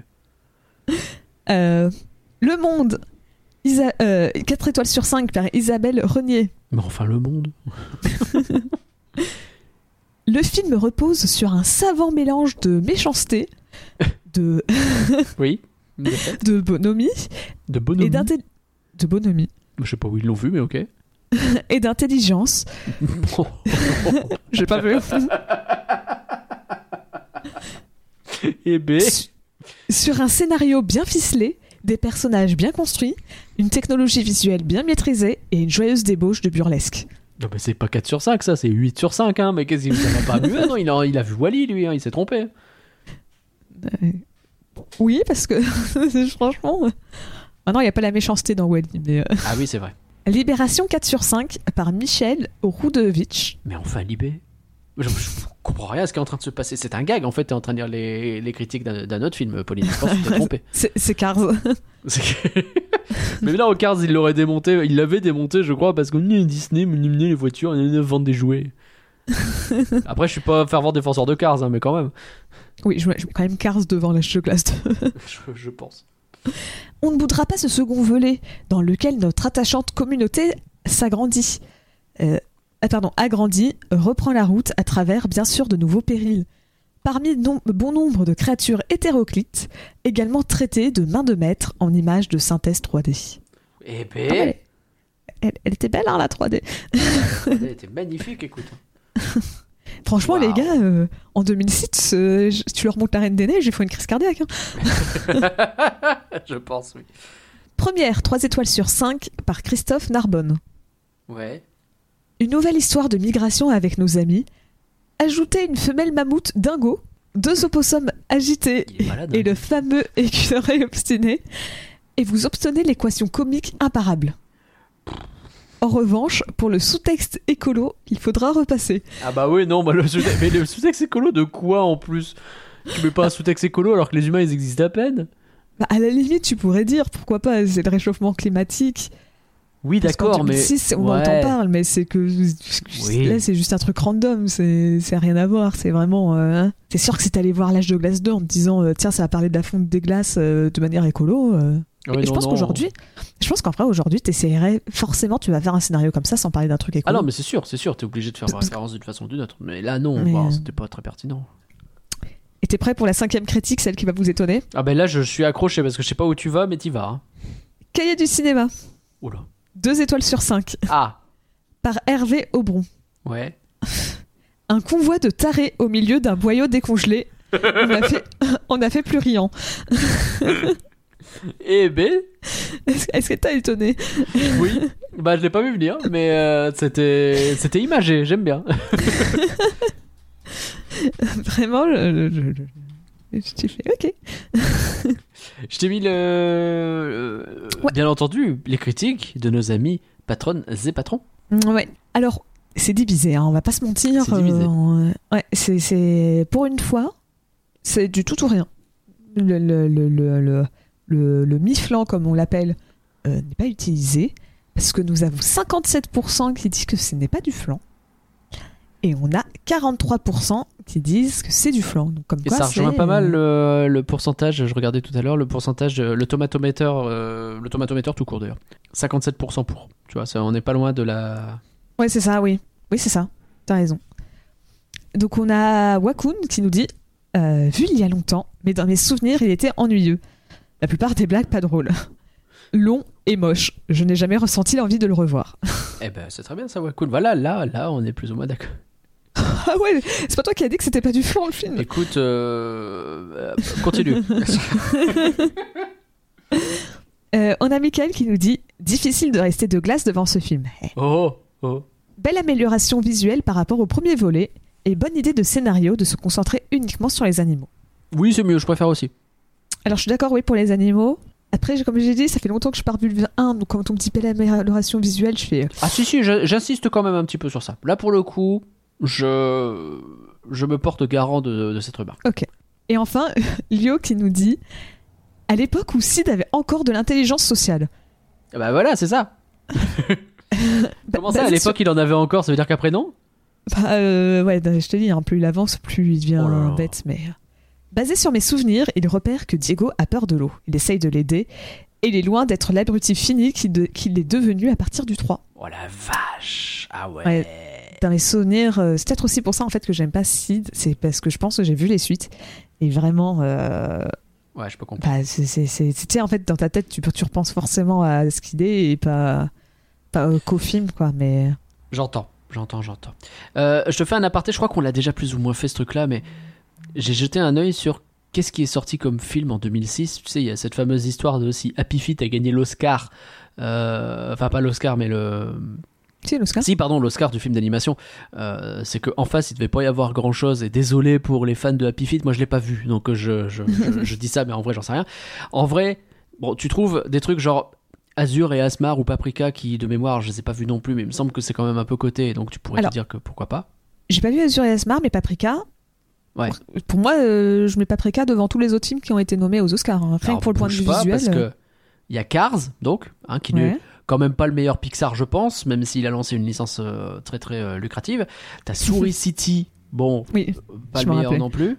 [SPEAKER 2] Euh, le Monde, Isa- euh, 4 étoiles sur 5 par Isabelle Renier.
[SPEAKER 1] Mais enfin, le monde.
[SPEAKER 2] Le film repose sur un savant mélange de méchanceté, de,
[SPEAKER 1] Oui. De fait.
[SPEAKER 2] de bonhomie
[SPEAKER 1] De
[SPEAKER 2] et
[SPEAKER 1] bonhomie.
[SPEAKER 2] d'intelligence. De bonhomie.
[SPEAKER 1] Je sais pas où ils l'ont vu, mais ok.
[SPEAKER 2] et d'intelligence. J'ai pas vu.
[SPEAKER 1] Et B.
[SPEAKER 2] Su- Sur un scénario bien ficelé, des personnages bien construits, une technologie visuelle bien maîtrisée et une joyeuse débauche de burlesque.
[SPEAKER 1] Non, mais c'est pas 4 sur 5, ça, c'est 8 sur 5, hein. Mais qu'est-ce qu'il ça va pas mieux Non, il a, il a vu Wally, lui, hein, il s'est trompé.
[SPEAKER 2] Euh, Oui, parce que franchement. euh, Ah non, il n'y a pas la méchanceté dans Wally. Mais, euh,
[SPEAKER 1] Ah oui, c'est vrai.
[SPEAKER 2] Libération 4 sur 5 par Michel Roudevich.
[SPEAKER 1] Mais enfin, Libé. Je, je comprends rien à ce qui est en train de se passer. C'est un gag, en fait, t'es en train de lire les, les critiques d'un autre film, Pauline. Je pense que tu t'es trompé.
[SPEAKER 2] C'est Cars.
[SPEAKER 1] Mais là, au Cars, il l'aurait démonté. Il l'avait démonté, je crois, parce que Disney, les voitures, les vendent des jouets. Après, je suis pas fervent défenseur de Cars, hein, mais quand même.
[SPEAKER 2] Oui, je mets, je mets quand même Cars devant de glace.
[SPEAKER 1] Je, je pense.
[SPEAKER 2] On ne boudra pas ce second volet dans lequel notre attachante communauté s'agrandit. Euh, pardon, agrandit, reprend la route à travers, bien sûr, de nouveaux périls. Parmi nom- bon nombre de créatures hétéroclites, également traitées de main de maître en images de synthèse 3D.
[SPEAKER 1] Et B.
[SPEAKER 2] Ah. Elle, elle était belle, hein, la 3D.
[SPEAKER 1] Elle était magnifique, écoute.
[SPEAKER 2] Franchement, les gars, euh, en 2006, euh, je- tu leur montres la Reine des Neiges, il faut une crise cardiaque. hein.
[SPEAKER 1] je pense, oui.
[SPEAKER 2] Première, 3 étoiles sur 5 par Christophe Narbonne.
[SPEAKER 1] Ouais.
[SPEAKER 2] Une nouvelle histoire de migration avec nos amis. Ajoutez une femelle mammouth dingo, deux opossums agités
[SPEAKER 1] malade.
[SPEAKER 2] et
[SPEAKER 1] hein.
[SPEAKER 2] le fameux écureuil obstiné, et vous obtenez l'équation comique imparable. En revanche, pour le sous-texte écolo, il faudra repasser.
[SPEAKER 1] Ah bah oui, non, bah le mais le sous-texte écolo de quoi en plus? Tu mets pas un sous-texte écolo alors que les humains ils existent à peine?
[SPEAKER 2] Bah, à la limite, tu pourrais dire, pourquoi pas, c'est le réchauffement climatique.
[SPEAKER 1] Oui, d'accord, mais.
[SPEAKER 2] 2006, on
[SPEAKER 1] Ouais.
[SPEAKER 2] en parle, mais c'est que
[SPEAKER 1] Oui.
[SPEAKER 2] là, c'est juste un truc random, c'est c'est rien à voir, c'est vraiment. euh, hein. C'est sûr que si t'allais voir l'âge de glace 2 en te disant, euh, tiens, ça va parler de la fonte des glaces euh, de manière écolo. euh,
[SPEAKER 1] Ouais,
[SPEAKER 2] je pense qu'aujourd'hui, je pense qu'en vrai, aujourd'hui, t'essayerais, forcément, tu vas faire un scénario comme ça sans parler d'un truc
[SPEAKER 1] Ah
[SPEAKER 2] écolo.
[SPEAKER 1] non, mais c'est sûr, c'est sûr, t'es obligé de faire référence d'une façon ou d'une autre. Mais là, non,
[SPEAKER 2] Mais,
[SPEAKER 1] bah, c'était pas très pertinent.
[SPEAKER 2] Et t'es prêt pour la cinquième critique, celle qui va vous étonner?
[SPEAKER 1] Ah ben là, je suis accroché parce que je sais pas où tu vas, mais t'y vas. Hein.
[SPEAKER 2] Cahier du cinéma,
[SPEAKER 1] Oula.
[SPEAKER 2] Deux étoiles sur 5,
[SPEAKER 1] Ah,
[SPEAKER 2] par Hervé Aubron.
[SPEAKER 1] ouais.
[SPEAKER 2] Un convoi de tarés au milieu d'un boyau décongelé. On a fait, on a fait plus riant.
[SPEAKER 1] Et B,
[SPEAKER 2] Est-ce que t'as étonné?
[SPEAKER 1] Oui. bah, je l'ai pas vu venir, mais euh, c'était c'était imagé, j'aime bien.
[SPEAKER 2] Vraiment, je, je, je- t'ai fait ok.
[SPEAKER 1] Je t'ai mis le. euh,
[SPEAKER 2] Ouais.
[SPEAKER 1] Bien entendu, les critiques de nos amis patronnes et patrons.
[SPEAKER 2] Ouais. Alors, c'est divisé, hein, on va pas se mentir.
[SPEAKER 1] C'est divisé.
[SPEAKER 2] euh, ouais, c'est, c'est- pour une fois, c'est du tout ou rien. Le, le, le, le, le, le- le mi-flanc, comme on l'appelle, euh, n'est pas utilisé parce que nous avons 57% qui disent que ce n'est pas du flan. Et on a 43% qui disent que c'est du flan. Donc, comme
[SPEAKER 1] Et
[SPEAKER 2] quoi,
[SPEAKER 1] ça rejoint pas mal
[SPEAKER 2] euh,
[SPEAKER 1] le, le pourcentage, je regardais tout à l'heure, le pourcentage, euh, le tomatomètre, euh, le tomatomètre tout court d'ailleurs. 57% pour. Tu vois, ça, on n'est pas loin de la.
[SPEAKER 2] Ouais, c'est ça, oui. Oui, c'est ça. T'as raison. Donc, on a Wakun qui nous dit euh, Vu il y a longtemps, mais dans mes souvenirs, il était ennuyeux. La plupart des blagues pas drôles. Long et moche. Je n'ai jamais ressenti l'envie de le revoir.
[SPEAKER 1] Eh ben, c'est très bien ça, cool. Voilà, là, là, on est plus ou moins d'accord.
[SPEAKER 2] ah ouais, c'est pas toi qui as dit que c'était pas du flan le film.
[SPEAKER 1] Écoute, euh, euh, continue.
[SPEAKER 2] Euh, on a Michael qui nous dit Difficile de rester de glace devant ce film.
[SPEAKER 1] Oh, oh.
[SPEAKER 2] Belle amélioration visuelle par rapport au premier volet et bonne idée de scénario de se concentrer uniquement sur les animaux.
[SPEAKER 1] Oui, c'est mieux, je préfère aussi.
[SPEAKER 2] Alors je suis d'accord, oui, pour les animaux. Après, comme j'ai dit, ça fait longtemps que je pars du 1, donc quand on me dit belle amélioration visuelle, je fais.
[SPEAKER 1] Ah si, si, j'insiste quand même un petit peu sur ça. Là, pour le coup, je, je me porte garant de, de cette remarque.
[SPEAKER 2] Ok. Et enfin, Lio qui nous dit à l'époque où Sid avait encore de l'intelligence sociale.
[SPEAKER 1] Ah Bah voilà, c'est ça. Comment ça, à
[SPEAKER 2] basé
[SPEAKER 1] l'époque, il en avait encore, ça veut dire qu'après, non?
[SPEAKER 2] Bah, euh, ouais, bah, je te dis, hein, plus il avance, plus il devient
[SPEAKER 1] Oh
[SPEAKER 2] bête. Mais euh, basé sur mes souvenirs, il repère que Diego a peur de l'eau. Il essaye de l'aider. Et il est loin d'être l'abruti fini qu'il de- est devenu à partir du 3.
[SPEAKER 1] Oh la vache Ah ouais,
[SPEAKER 2] Ouais. Dans mes souvenirs, euh, c'est peut-être aussi pour ça en fait que j'aime pas Sid. C'est parce que je pense que j'ai vu les suites. Et vraiment, euh,
[SPEAKER 1] Ouais, je peux comprendre.
[SPEAKER 2] bah, c'est, en fait, dans ta tête, tu, tu repenses forcément à ce qu'il est et pas, pas euh, qu'au film, quoi, mais.
[SPEAKER 1] J'entends, j'entends, j'entends. Euh, je te fais un aparté, je crois qu'on l'a déjà plus ou moins fait ce truc-là, mais j'ai jeté un œil sur qu'est-ce qui est sorti comme film en 2006. Tu sais, il y a cette fameuse histoire de si Happy Feet a gagné l'Oscar. euh, enfin, pas l'Oscar, mais le.
[SPEAKER 2] Si, l'Oscar.
[SPEAKER 1] Si, pardon, l'Oscar du film d'animation. Euh, c'est qu'en face, il devait pas y avoir grand chose. Et désolé pour les fans de Happy Feet, moi je l'ai pas vu. Donc je, je, je- je dis ça, mais en vrai, j'en sais rien. En vrai, bon, tu trouves des trucs genre. Azur et Asmar ou Paprika qui de mémoire je les ai pas vus non plus mais il me semble que c'est quand même un peu coté donc tu pourrais
[SPEAKER 2] Alors.
[SPEAKER 1] te dire que pourquoi pas
[SPEAKER 2] J'ai pas vu Azure et Asmar, mais Paprika.
[SPEAKER 1] Ouais.
[SPEAKER 2] Pour moi, euh, je mets Paprika devant tous les autres films qui ont été nommés aux Oscars. hein. Rien
[SPEAKER 1] Alors,
[SPEAKER 2] que pour le point de vue visuel.
[SPEAKER 1] Parce
[SPEAKER 2] euh,
[SPEAKER 1] que il y a Cars, donc, hein, qui
[SPEAKER 2] ouais.
[SPEAKER 1] Quand même pas le meilleur Pixar, je pense, même s'il a lancé une licence euh, très très euh, lucrative. T'as Souris City, bon,
[SPEAKER 2] Oui.
[SPEAKER 1] pas le
[SPEAKER 2] me
[SPEAKER 1] meilleur
[SPEAKER 2] rappelais.
[SPEAKER 1] non plus.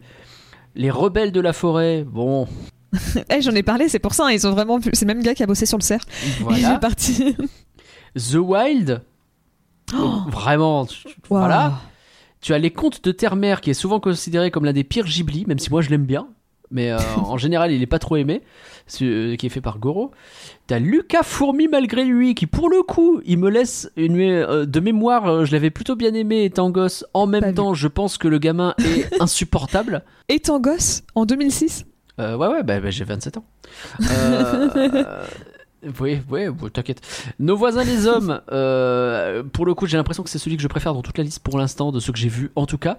[SPEAKER 1] Les Rebelles de la Forêt, bon,
[SPEAKER 2] Eh, J'en ai parlé, c'est pour ça. hein, Ils ont vraiment. vu- C'est le même gars qui a bossé sur le cerf. Il
[SPEAKER 1] voilà.
[SPEAKER 2] est parti.
[SPEAKER 1] The Wild, vraiment, tu- voilà. Tu as Les Contes de Terre-Mère, qui est souvent considéré comme l'un des pires Ghibli, même si moi je l'aime bien. Mais euh, en général, il est pas trop aimé, ce- euh, qui est fait par Goro. T'as Lucas Fourmi malgré lui, qui pour le coup, il me laisse une euh, de mémoire. euh, je l'avais plutôt bien aimé étant gosse. En même
[SPEAKER 2] Pas vu.
[SPEAKER 1] temps, je pense que le gamin est insupportable.
[SPEAKER 2] Étant gosse, en 2006.
[SPEAKER 1] Euh, ouais, ouais, bah, bah, j'ai 27 ans. Oui, oui, t'inquiète. Nos voisins les hommes, euh, pour le coup, j'ai l'impression que c'est celui que je préfère dans toute la liste pour l'instant, de ceux que j'ai vus en tout cas.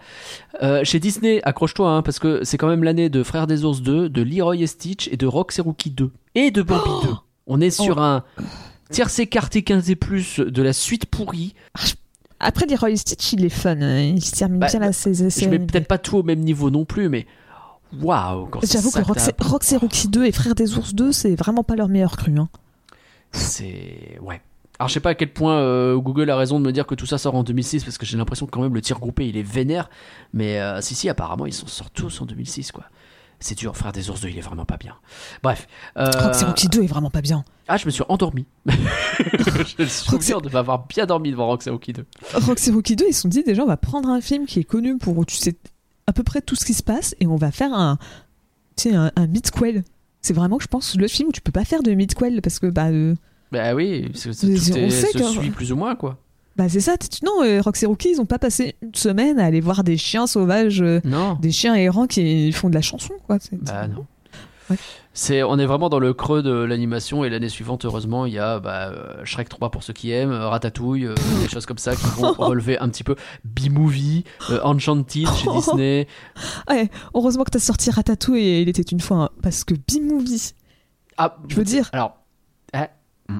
[SPEAKER 1] Euh, chez Disney, accroche-toi, hein, parce que c'est quand même l'année de Frères des Ours 2, de Leroy et Stitch et de Rox et Rookie 2. Et de Bambi 2. On est sur un tierce écarté 15 et plus de la suite pourrie.
[SPEAKER 2] Après, Leroy Stitch, il est fun. hein. Il se termine
[SPEAKER 1] Bah,
[SPEAKER 2] bien la saison.
[SPEAKER 1] Je mets peut-être pas tout au même niveau non plus, mais waouh!
[SPEAKER 2] J'avoue que Roxy. Roxy Rookie 2 et Frères des Ours 2, c'est vraiment pas leur meilleur cru. Hein.
[SPEAKER 1] C'est. Ouais. Alors je sais pas à quel point euh, Google a raison de me dire que tout ça sort en 2006 parce que j'ai l'impression que quand même le tir groupé il est vénère. Mais euh, si, si, apparemment ils s'en sortent tous en 2006 quoi. C'est dur, frère des ours 2, il est vraiment pas bien. Bref. euh,
[SPEAKER 2] Roxy Rookie 2 est vraiment pas bien.
[SPEAKER 1] Ah, je me suis endormi. je suis sûr de m'avoir bien dormi devant Roxy Rookie 2.
[SPEAKER 2] Roxy Rookie 2, ils se sont dit déjà, on va prendre un film qui est connu pour, tu sais, à peu près tout ce qui se passe et on va faire un, tu sais, un, un midquel. C'est vraiment, je pense, le film où tu peux pas faire de midquel parce que, bah, euh,
[SPEAKER 1] Bah oui, c'est- c'est- tout
[SPEAKER 2] on
[SPEAKER 1] est-
[SPEAKER 2] sait
[SPEAKER 1] se
[SPEAKER 2] que-
[SPEAKER 1] suit plus ou moins quoi.
[SPEAKER 2] bah c'est ça. Non, euh, Roxy Rookie, ils ont pas passé une semaine à aller voir des chiens sauvages, euh,
[SPEAKER 1] Non.
[SPEAKER 2] des chiens errants qui font de la chanson, quoi. C'est-
[SPEAKER 1] Bah non.
[SPEAKER 2] Ouais.
[SPEAKER 1] C'est, on est vraiment dans le creux de l'animation et l'année suivante, heureusement, il y a bah, euh, Shrek 3 pour ceux qui aiment, euh, Ratatouille, euh, des choses comme ça qui vont relever un petit peu B-Movie, euh, Enchanted chez Disney.
[SPEAKER 2] Ouais, heureusement que t'as sorti Ratatouille et il était une fois, un- parce que B-Movie,
[SPEAKER 1] Ah,
[SPEAKER 2] je veux dire,
[SPEAKER 1] Alors, ah, hmm.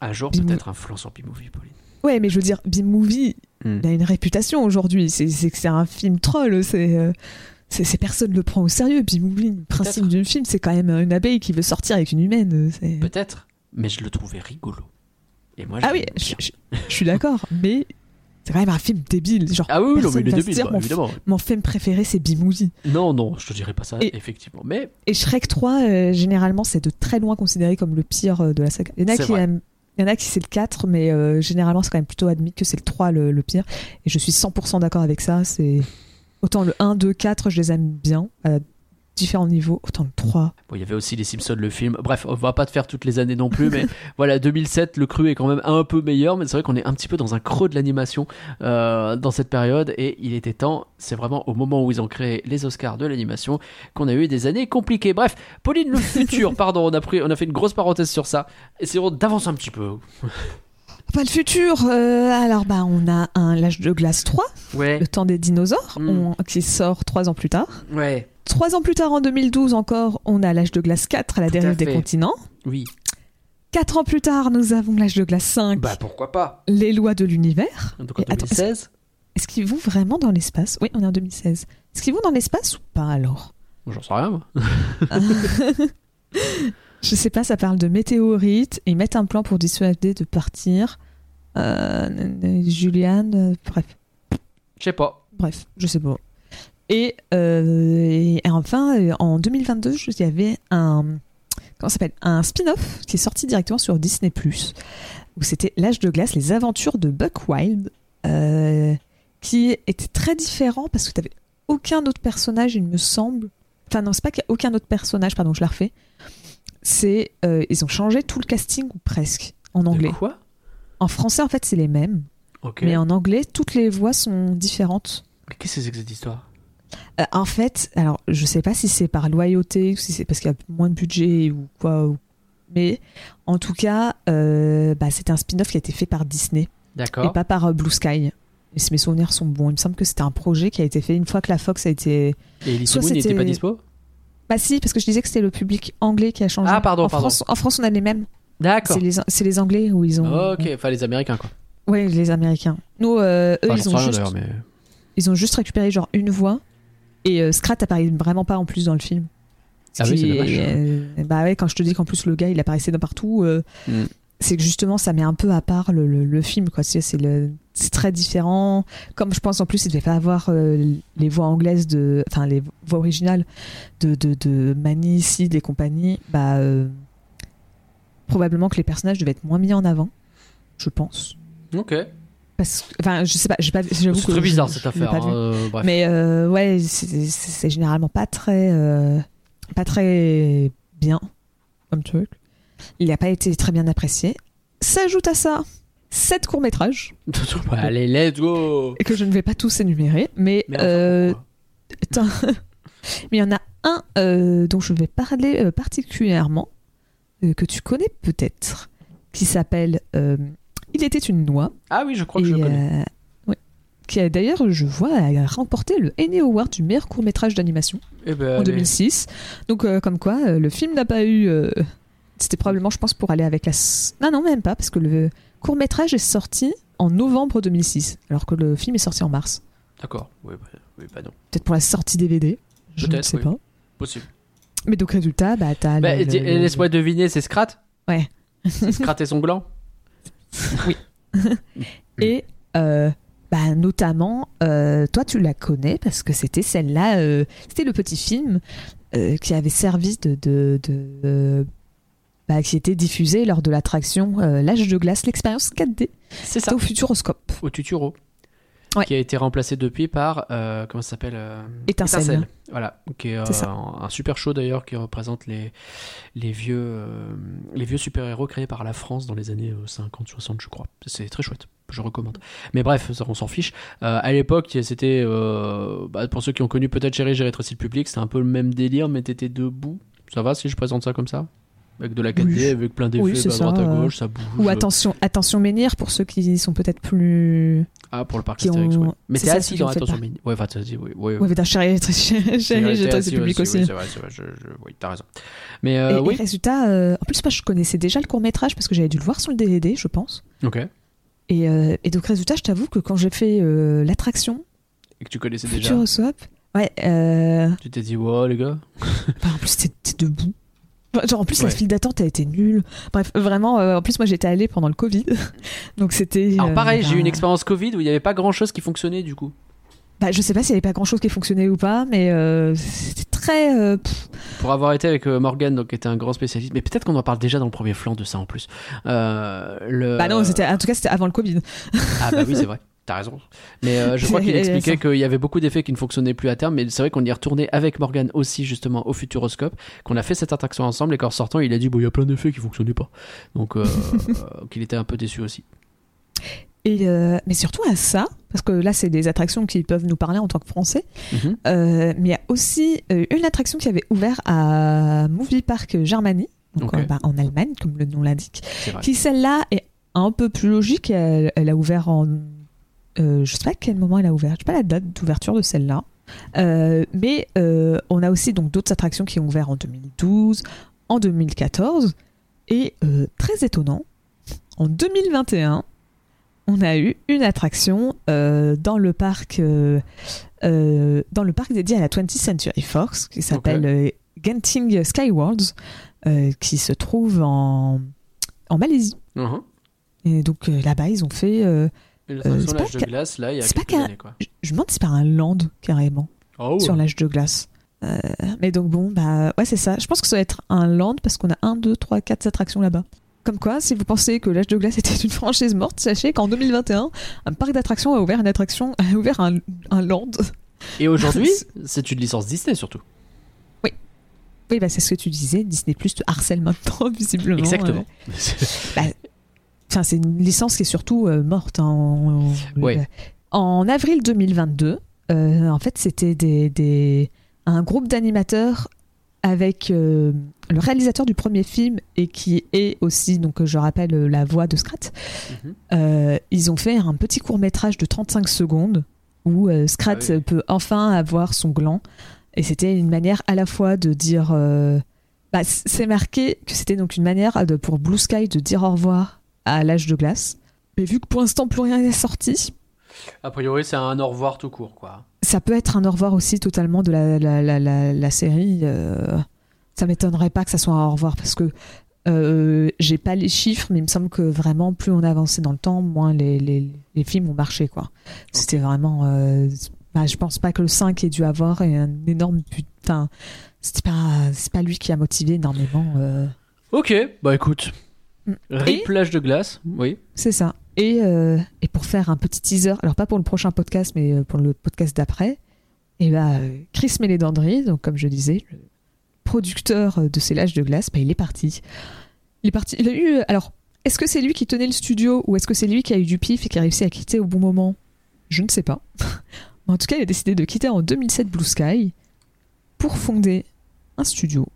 [SPEAKER 1] un jour peut-être un flanc sur B-Movie, Pauline.
[SPEAKER 2] ouais, mais je veux dire, B-Movie,
[SPEAKER 1] Hmm.
[SPEAKER 2] il a une réputation aujourd'hui. C'est c'est que c'est un film troll. C'est euh, c'est personne le prend au sérieux. B-movie, le principe du film, c'est quand même une abeille qui veut sortir avec une humaine. c'est-
[SPEAKER 1] Peut-être, mais je le trouvais rigolo. Et moi,
[SPEAKER 2] Ah oui, je, je- je suis d'accord, mais c'est quand même un film débile. Genre,
[SPEAKER 1] Ah oui, non, mais il est débile,
[SPEAKER 2] dire,
[SPEAKER 1] bah,
[SPEAKER 2] mon,
[SPEAKER 1] évidemment.
[SPEAKER 2] mon film préféré, c'est B-movie.
[SPEAKER 1] Non, non, je te dirais pas ça,
[SPEAKER 2] Et-
[SPEAKER 1] effectivement. Mais
[SPEAKER 2] Et Shrek 3, euh, généralement, c'est de très loin considéré comme le pire euh, de la saga. Il y en a qui aiment. Il y en a qui c'est le 4, mais euh, généralement c'est quand même plutôt admis que c'est le 3 le, le pire. Et je suis 100% d'accord avec ça. C'est Autant le 1, 2, 4, je les aime bien à différents niveaux. Autant le 3.
[SPEAKER 1] Bon, il y avait aussi les Simpsons, le film. Bref, on va pas te faire toutes les années non plus, mais voilà, 2007, le cru est quand même un peu meilleur, mais c'est vrai qu'on est un petit peu dans un creux de l'animation euh, dans cette période, et il était temps, c'est vraiment au moment où ils ont créé les Oscars de l'animation, qu'on a eu des années compliquées. Bref, Pauline, le futur, pardon, on a, pris, on a fait une grosse parenthèse sur ça. Essayons d'avancer un petit peu.
[SPEAKER 2] Enfin, le futur, euh, alors bah on a un L'âge de glace 3,
[SPEAKER 1] Ouais,
[SPEAKER 2] le temps des dinosaures,
[SPEAKER 1] Mm.
[SPEAKER 2] on- qui sort 3 ans plus tard.
[SPEAKER 1] ouais,
[SPEAKER 2] Trois ans plus tard, en 2012 encore, on a l'âge de glace 4 à la
[SPEAKER 1] Tout à
[SPEAKER 2] dérive des continents.
[SPEAKER 1] oui.
[SPEAKER 2] Quatre ans plus tard, nous avons l'âge de glace 5,
[SPEAKER 1] Bah pourquoi pas?
[SPEAKER 2] Les lois de l'univers.
[SPEAKER 1] Donc en
[SPEAKER 2] Et attends,
[SPEAKER 1] 2016
[SPEAKER 2] Est-ce qu'ils vont vraiment dans l'espace? Oui, on est en 2016. Est-ce qu'ils vont dans l'espace ou pas alors?
[SPEAKER 1] J'en sais rien, moi.
[SPEAKER 2] Je sais pas, ça parle de météorites et ils mettent un plan pour dissuader de partir. Euh, Juliane, euh, bref,
[SPEAKER 1] Je sais pas.
[SPEAKER 2] bref, je sais pas. Et, euh, et enfin, euh, en 2022, je- il y avait un comment s'appelle? Un spin-off qui est sorti directement sur Disney où c'était l'âge de glace, les aventures de Buck Wild, euh, qui était très différent parce que tu n'avais aucun autre personnage, il me semble. Enfin non, c'est pas qu'il y a aucun autre personnage, pardon, je la refais. C'est euh, ils ont changé tout le casting ou presque en anglais.
[SPEAKER 1] De quoi?
[SPEAKER 2] En français, en fait, c'est les mêmes. Mais en anglais, toutes les voix sont différentes.
[SPEAKER 1] Mais Qu'est-ce que c'est que cette histoire?
[SPEAKER 2] Euh, en fait, alors je sais pas si c'est par loyauté ou si c'est parce qu'il y a moins de budget ou quoi, ou- mais en tout cas, euh, bah, c'était un spin-off qui a été fait par Disney et
[SPEAKER 1] D'accord.
[SPEAKER 2] pas par euh, Blue Sky. Et si mes souvenirs sont bons, il me semble que c'était un projet qui a été fait une fois que la Fox a été.
[SPEAKER 1] Et Elise n'était pas dispo?
[SPEAKER 2] Bah si, parce que je disais que c'était le public anglais qui a changé.
[SPEAKER 1] Ah, pardon,
[SPEAKER 2] en
[SPEAKER 1] pardon.
[SPEAKER 2] France, en France, on a les mêmes.
[SPEAKER 1] D'accord.
[SPEAKER 2] C'est les, c'est les Anglais où ils ont.
[SPEAKER 1] Ok, enfin les Américains quoi.
[SPEAKER 2] Ouais, les Américains. Nous, euh, eux,
[SPEAKER 1] Enfin,
[SPEAKER 2] ils ont juste.
[SPEAKER 1] mais.
[SPEAKER 2] Ils ont juste récupéré genre une voix et euh, Scrat apparaît vraiment pas en plus dans le film.
[SPEAKER 1] Ah oui, c'est
[SPEAKER 2] est- euh, bah ouais, quand je te dis qu'en plus le gars il apparaissait de partout, euh,
[SPEAKER 1] Mm.
[SPEAKER 2] c'est que justement ça met un peu à part le, le- le film quoi. C'est c'est le c'est très différent. Comme je pense en plus il devait pas avoir euh, les voix anglaises de, enfin les voix originales de de, de Manny, Sid et compagnie. Bah euh, probablement que les personnages devaient être moins mis en avant, je pense.
[SPEAKER 1] Ok.
[SPEAKER 2] Parce que, enfin, je sais pas, j'ai pas,
[SPEAKER 1] C'est très bizarre cette affaire. hein, euh, bref.
[SPEAKER 2] Mais ouais, c'est- généralement pas très, pas très bien comme truc. Il n'a pas été très bien apprécié. S'ajoute à ça sept courts métrages
[SPEAKER 1] Allez, let's go
[SPEAKER 2] que je ne vais pas tous énumérer, mais
[SPEAKER 1] Mais
[SPEAKER 2] euh. Mais il y en a un euh, dont je vais parler euh, particulièrement, que tu connais peut-être, qui s'appelle Il était une noix.
[SPEAKER 1] Ah oui, je crois que je
[SPEAKER 2] et,
[SPEAKER 1] le connais.
[SPEAKER 2] ouais. Qui a d'ailleurs, je vois, a remporté le Annie Award du meilleur court-métrage d'animation
[SPEAKER 1] Eh ben,
[SPEAKER 2] en
[SPEAKER 1] allez.
[SPEAKER 2] 2006. Donc, comme quoi, le film n'a pas eu. C'était probablement, je pense, pour aller avec la. Non, non, même pas, parce que le court-métrage est sorti en novembre 2006, alors que le film est sorti en mars.
[SPEAKER 1] D'accord. Oui, bah, oui, bah non.
[SPEAKER 2] Peut-être pour la sortie DVD. Je ne sais
[SPEAKER 1] oui.
[SPEAKER 2] pas.
[SPEAKER 1] Possible.
[SPEAKER 2] Mais donc, résultat, bah, t'as.
[SPEAKER 1] Bah,
[SPEAKER 2] le-
[SPEAKER 1] Laisse-moi deviner, c'est Scrat?
[SPEAKER 2] Ouais.
[SPEAKER 1] Scrat et son gland?
[SPEAKER 2] Et euh, bah, notamment, euh, toi tu la connais parce que c'était celle-là, euh, c'était le petit film qui avait servi de. de, de, bah, qui était diffusé lors de l'attraction euh, L'âge de glace, l'expérience 4D.
[SPEAKER 1] C'est ça.
[SPEAKER 2] Au Futuroscope.
[SPEAKER 1] Au Tuturo.
[SPEAKER 2] Ouais.
[SPEAKER 1] Qui a été remplacé depuis par. euh, comment ça s'appelle euh,
[SPEAKER 2] Étincelle.
[SPEAKER 1] Voilà. Qui est,
[SPEAKER 2] C'est ça.
[SPEAKER 1] euh, un super show d'ailleurs qui représente les, les vieux, euh, les vieux super-héros créés par la France dans les années euh, 50, 60, je crois. C'est très chouette. Je recommande. Mais bref, ça, on s'en fiche. Euh, à l'époque, c'était. euh, bah, pour ceux qui ont connu peut-être Chéri, j'ai rétréci le public, c'était un peu le même délire, mais t'étais debout. Ça va si je présente ça comme ça? Avec de la 4D,
[SPEAKER 2] Oui.
[SPEAKER 1] avec plein d'effets
[SPEAKER 2] Oui, c'est
[SPEAKER 1] à droite à
[SPEAKER 2] euh,
[SPEAKER 1] gauche, ça bouge.
[SPEAKER 2] Ou attention, attention Menhir pour ceux qui sont peut-être plus.
[SPEAKER 1] Ah, pour le parc Astérix,
[SPEAKER 2] ont-
[SPEAKER 1] ouais. Mais
[SPEAKER 2] c'est
[SPEAKER 1] t'es assis dans Attention. Mini. Ouais, enfin, t'as dit, oui. oui,
[SPEAKER 2] Ouais, mais t'as chéri, j'ai
[SPEAKER 1] ouais,
[SPEAKER 2] public aussi.
[SPEAKER 1] oui, C'est vrai, c'est vrai, je, je- oui, t'as raison. Mais
[SPEAKER 2] Et,
[SPEAKER 1] euh,
[SPEAKER 2] et
[SPEAKER 1] oui.
[SPEAKER 2] résultat, euh, en plus, moi je connaissais déjà le court métrage parce que j'avais dû le voir sur le DVD, je pense.
[SPEAKER 1] Ok.
[SPEAKER 2] Et, euh, et donc, résultat, je t'avoue que quand j'ai fait euh, l'attraction
[SPEAKER 1] Et que tu connaissais déjà.
[SPEAKER 2] Futuroscope, ouais, euh,
[SPEAKER 1] Tu t'es dit, wow, les gars.
[SPEAKER 2] bah, en plus, t'es debout. Enfin, Genre, en plus, la file d'attente a été nulle. Bref, vraiment, euh, en plus, moi j'étais allée pendant le Covid. donc, c'était.
[SPEAKER 1] Alors,
[SPEAKER 2] euh,
[SPEAKER 1] pareil, j'ai eu une
[SPEAKER 2] bah,
[SPEAKER 1] expérience Covid où il n'y avait pas grand chose qui fonctionnait du coup.
[SPEAKER 2] bah, je sais pas s'il y avait pas grand chose qui fonctionnait ou pas, mais euh, c'était très. euh,
[SPEAKER 1] Pour avoir été avec euh, Morgan, donc qui était un grand spécialiste, mais peut-être qu'on en parle déjà dans le premier flanc de ça en plus. Euh, le...
[SPEAKER 2] Bah, non, c'était, en tout cas, c'était avant le Covid.
[SPEAKER 1] Ah bah oui, c'est vrai. T'as raison. Mais euh, je crois qu'il expliquait qu'il y avait beaucoup d'effets qui ne fonctionnaient plus à terme, mais c'est vrai qu'on y est retourné avec Morgan aussi justement au Futuroscope, qu'on a fait cette attraction ensemble et qu'en sortant il a dit bon il y a plein d'effets qui fonctionnaient pas, donc euh, qu'il était un peu déçu aussi.
[SPEAKER 2] Et, euh, mais surtout à ça, parce que là, c'est des attractions qui peuvent nous parler en tant que Français.
[SPEAKER 1] Mhm.
[SPEAKER 2] Euh, mais il y a aussi une attraction qui avait ouvert à Movie Park Germany, donc bah, en Allemagne, comme le nom l'indique. Qui celle-là est un peu plus logique. Elle, elle a ouvert en. Euh, je sais pas à quel moment elle a ouvert. Je sais pas la date d'ouverture de celle-là. Euh, mais euh, on a aussi donc d'autres attractions qui ont ouvert en 2012, en 2014 et très étonnant, en 2021, on a eu une attraction dans le parc dans le parc dédié à la 20th Century Fox qui s'appelle euh, Genting Skywards qui se trouve en en Malaisie.
[SPEAKER 1] Mhm.
[SPEAKER 2] Et donc là-bas, ils ont fait. Euh,
[SPEAKER 1] Et l'attraction
[SPEAKER 2] c'est
[SPEAKER 1] l'âge
[SPEAKER 2] pas
[SPEAKER 1] de glace là il y a
[SPEAKER 2] c'est pas
[SPEAKER 1] quelques
[SPEAKER 2] qu'à-
[SPEAKER 1] années quoi.
[SPEAKER 2] je, je me demande si c'est par un land carrément
[SPEAKER 1] Oh,
[SPEAKER 2] sur l'âge de glace. Euh, mais donc bon, bah ouais, c'est ça. Je pense que ça va être un land parce qu'on a un, deux, trois, quatre attractions là-bas. Comme quoi, si vous pensez que l'âge de glace était une franchise morte, sachez qu'en 2021, un parc d'attractions a ouvert une attraction, a ouvert un, un land.
[SPEAKER 1] Et aujourd'hui c'est une licence Disney surtout.
[SPEAKER 2] Oui, bah c'est ce que tu disais. Disney Plus te harcèle maintenant, visiblement.
[SPEAKER 1] Exactement.
[SPEAKER 2] Euh, enfin, c'est une licence qui est surtout euh, morte. hein, en,
[SPEAKER 1] Ouais.
[SPEAKER 2] en avril 2022, euh, en fait, c'était des, des- un groupe d'animateurs avec euh, le réalisateur du premier film et qui est aussi, donc je rappelle, la voix de Scrat.
[SPEAKER 1] Mhm.
[SPEAKER 2] Ils ont fait un petit court métrage de 35 secondes où Scrat
[SPEAKER 1] Ah oui.
[SPEAKER 2] peut enfin avoir son gland. Et c'était une manière à la fois de dire. bah, c'est marqué que c'était donc une manière de, pour Blue Sky de dire au revoir à l'âge de glace. Mais vu que pour l'instant plus rien n'est sorti,
[SPEAKER 1] A priori, c'est un au revoir tout court, quoi.
[SPEAKER 2] ça peut être un au revoir aussi totalement de la, la, la, la, la série. euh, ça m'étonnerait pas que ça soit un au revoir parce que euh, j'ai pas les chiffres, mais il me semble que vraiment plus on avançait dans le temps, moins les, les, les films ont marché. quoi. C'était vraiment. euh, bah, je pense pas que le 5 ait dû avoir un énorme. Enfin, c'était pas, c'est pas lui qui a motivé énormément. euh,
[SPEAKER 1] Ok, bah écoute.
[SPEAKER 2] Mm.
[SPEAKER 1] Rip l'âge de glace, oui.
[SPEAKER 2] C'est ça. Et, euh, et pour faire un petit teaser, alors pas pour le prochain podcast, mais euh, pour le podcast d'après, et bah, euh, Chris Mélédandri, donc comme je disais, le producteur de ces lâches de glace, bah, il est parti. Il est parti. Il a eu. Alors, est-ce que c'est lui qui tenait le studio ou est-ce que c'est lui qui a eu du pif et qui a réussi à quitter au bon moment? Je ne sais pas. Mais en tout cas, il a décidé de quitter en 2007 Blue Sky pour fonder un studio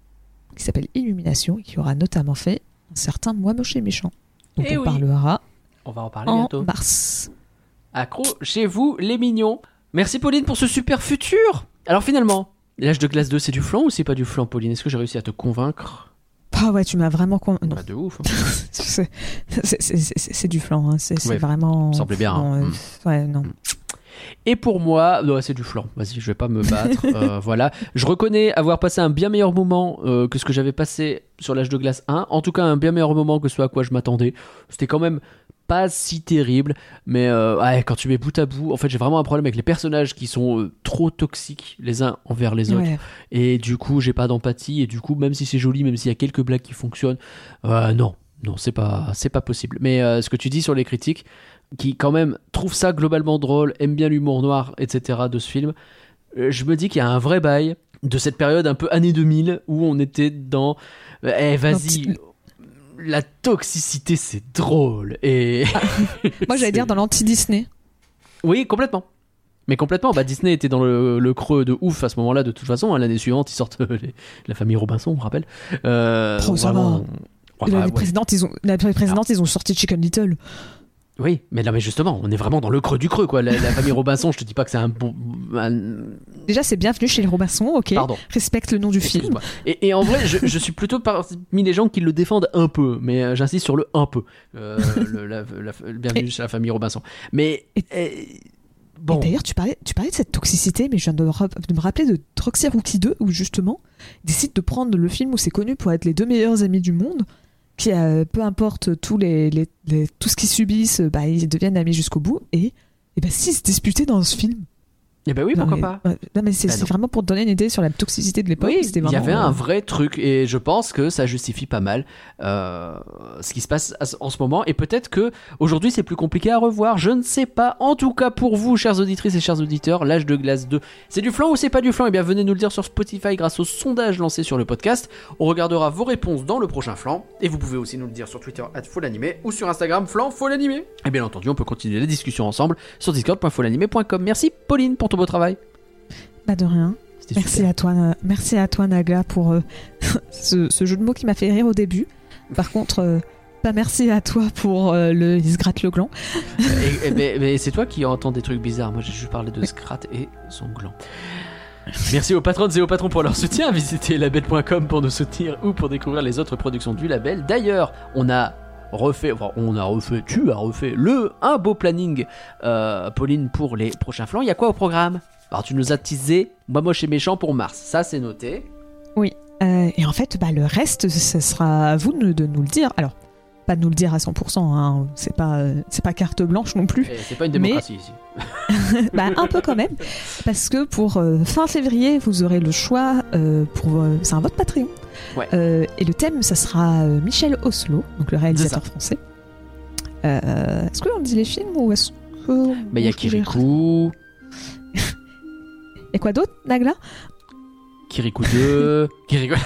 [SPEAKER 2] qui s'appelle Illumination et qui aura notamment fait certain Moi moche et méchant dont
[SPEAKER 1] Eh
[SPEAKER 2] on
[SPEAKER 1] oui.
[SPEAKER 2] parlera
[SPEAKER 1] On va en parler
[SPEAKER 2] en
[SPEAKER 1] bientôt.
[SPEAKER 2] mars.
[SPEAKER 1] Accrochez-vous, les mignons. Merci Pauline pour ce super futur. Alors finalement, l'âge de glace 2, c'est du flan ou c'est pas du flan, Pauline? Est-ce que j'ai réussi à te convaincre?
[SPEAKER 2] Ah ouais, tu m'as vraiment con... Non,
[SPEAKER 1] Bah, de ouf. hein.
[SPEAKER 2] c'est du flan, hein. c'est
[SPEAKER 1] Ouais,
[SPEAKER 2] vraiment...
[SPEAKER 1] me semblait bien, hein.
[SPEAKER 2] euh, Ouais, non.
[SPEAKER 1] Et pour moi, non, c'est du flan. Vas-y, je vais pas me battre. Euh, voilà. Je reconnais avoir passé un bien meilleur moment euh, que ce que j'avais passé sur l'âge de glace 1. En tout cas, un bien meilleur moment que ce à quoi je m'attendais. C'était quand même pas si terrible. Mais euh, ouais, quand tu mets bout à bout, en fait, j'ai vraiment un problème avec les personnages qui sont euh, trop toxiques les uns envers les autres.
[SPEAKER 2] Ouais.
[SPEAKER 1] Et du coup, j'ai pas d'empathie. Et du coup, même si c'est joli, même s'il y a quelques blagues qui fonctionnent, euh, non, non, c'est pas, c'est pas possible. Mais ce que tu dis sur les critiques, qui quand même trouvent ça globalement drôle, aiment bien l'humour noir, etc. de ce film, euh, je me dis qu'il y a un vrai bail de cette période un peu années 2000 où on était dans, euh, eh vas-y. La toxicité, c'est drôle. Et.
[SPEAKER 2] Moi, j'allais dire dans l'anti-Disney.
[SPEAKER 1] Oui, complètement. Mais complètement, bah Disney était dans le, le creux de ouf à ce moment-là, de toute façon. hein, L'année suivante, ils sortent les- la famille Robinson, on me rappelle. Euh,
[SPEAKER 2] ça
[SPEAKER 1] vraiment,
[SPEAKER 2] va. L'année
[SPEAKER 1] ouais.
[SPEAKER 2] ils ont, l'année précédente, ils ont sorti Chicken Little.
[SPEAKER 1] Oui, mais non, mais justement, on est vraiment dans le creux du creux, quoi. La, la famille Robinson, je te dis pas que c'est un bon. un-
[SPEAKER 2] Déjà, c'est bienvenu chez les Robinson, ok.
[SPEAKER 1] Pardon.
[SPEAKER 2] Respecte le nom du film.
[SPEAKER 1] Et, et en vrai, je, je suis plutôt parmi les gens qui le défendent un peu, mais euh, j'insiste sur le un peu. Euh, le, la, la- le bienvenue chez la famille Robinson. Mais.
[SPEAKER 2] Et-
[SPEAKER 1] euh, bon.
[SPEAKER 2] d'ailleurs, tu parlais, tu parlais de cette toxicité, mais je viens de, de me rappeler de Roxy Rookie 2, où justement, ils décident de prendre le film où c'est connu pour être les deux meilleurs amis du monde, qui, euh, peu importe tous les, les- les- tout ce qu'ils subissent, bah, ils deviennent amis jusqu'au bout, et, et bah, si, se disputaient dans ce film.
[SPEAKER 1] Eh ben oui,
[SPEAKER 2] Non,
[SPEAKER 1] pourquoi
[SPEAKER 2] mais-
[SPEAKER 1] pas
[SPEAKER 2] Non, mais c'est
[SPEAKER 1] Bah
[SPEAKER 2] vraiment pour te donner une idée sur la toxicité de l'époque.
[SPEAKER 1] Oui, il y avait un
[SPEAKER 2] euh,
[SPEAKER 1] vrai truc et je pense que ça justifie pas mal euh, ce qui se passe en ce moment et peut-être que aujourd'hui c'est plus compliqué à revoir, je ne sais pas. En tout cas pour vous, chères auditrices et chers auditeurs, l'âge de glace 2, c'est du flan ou c'est pas du flan? Eh bien venez nous le dire sur Spotify grâce au sondage lancé sur le podcast. On regardera vos réponses dans le prochain flan et vous pouvez aussi nous le dire sur Twitter @folanimé ou sur Instagram flan folanimé. Et bien entendu, on peut continuer la discussion ensemble sur discord.folanimé.com. Merci Pauline pour ton beau travail.
[SPEAKER 2] Pas de rien. Merci
[SPEAKER 1] super.
[SPEAKER 2] à toi, Na- merci à toi Nagla pour euh, ce, ce jeu de mots qui m'a fait rire au début. Par contre, euh, pas merci à toi pour euh, le il se gratte le gland.
[SPEAKER 1] Et- et- mais, mais c'est toi qui entends des trucs bizarres. Moi, j'ai juste parlé de Scrat et son gland. Merci aux patrons et aux patrons pour leur soutien. Visitez label.com pour nous soutenir ou pour découvrir les autres productions du label. D'ailleurs, on a refait, on a refait, tu as refait le un beau planning, euh, Pauline, pour les prochains flancs. Il y a quoi au programme? Alors, tu nous as teasé Moi moche et méchant pour mars. Ça, c'est noté.
[SPEAKER 2] Euh, et en fait, bah, le reste, ce sera à vous de nous le dire. Alors, pas de nous le dire à 100%, hein, c'est pas, c'est pas carte blanche non plus.
[SPEAKER 1] Et C'est pas une
[SPEAKER 2] Mais-
[SPEAKER 1] démocratie ici.
[SPEAKER 2] bah, un peu quand même, parce que pour euh, fin février, vous aurez le choix euh, pour. euh, c'est un vote Patreon.
[SPEAKER 1] Ouais.
[SPEAKER 2] Euh, et le thème, ça sera Michel Oslo, donc le réalisateur français. Est-ce qu'on dit les films ou est-ce que.
[SPEAKER 1] Mais il y a Kirikou.
[SPEAKER 2] Et quoi d'autre, Nagla?
[SPEAKER 1] Kirikou 2. Kirikou.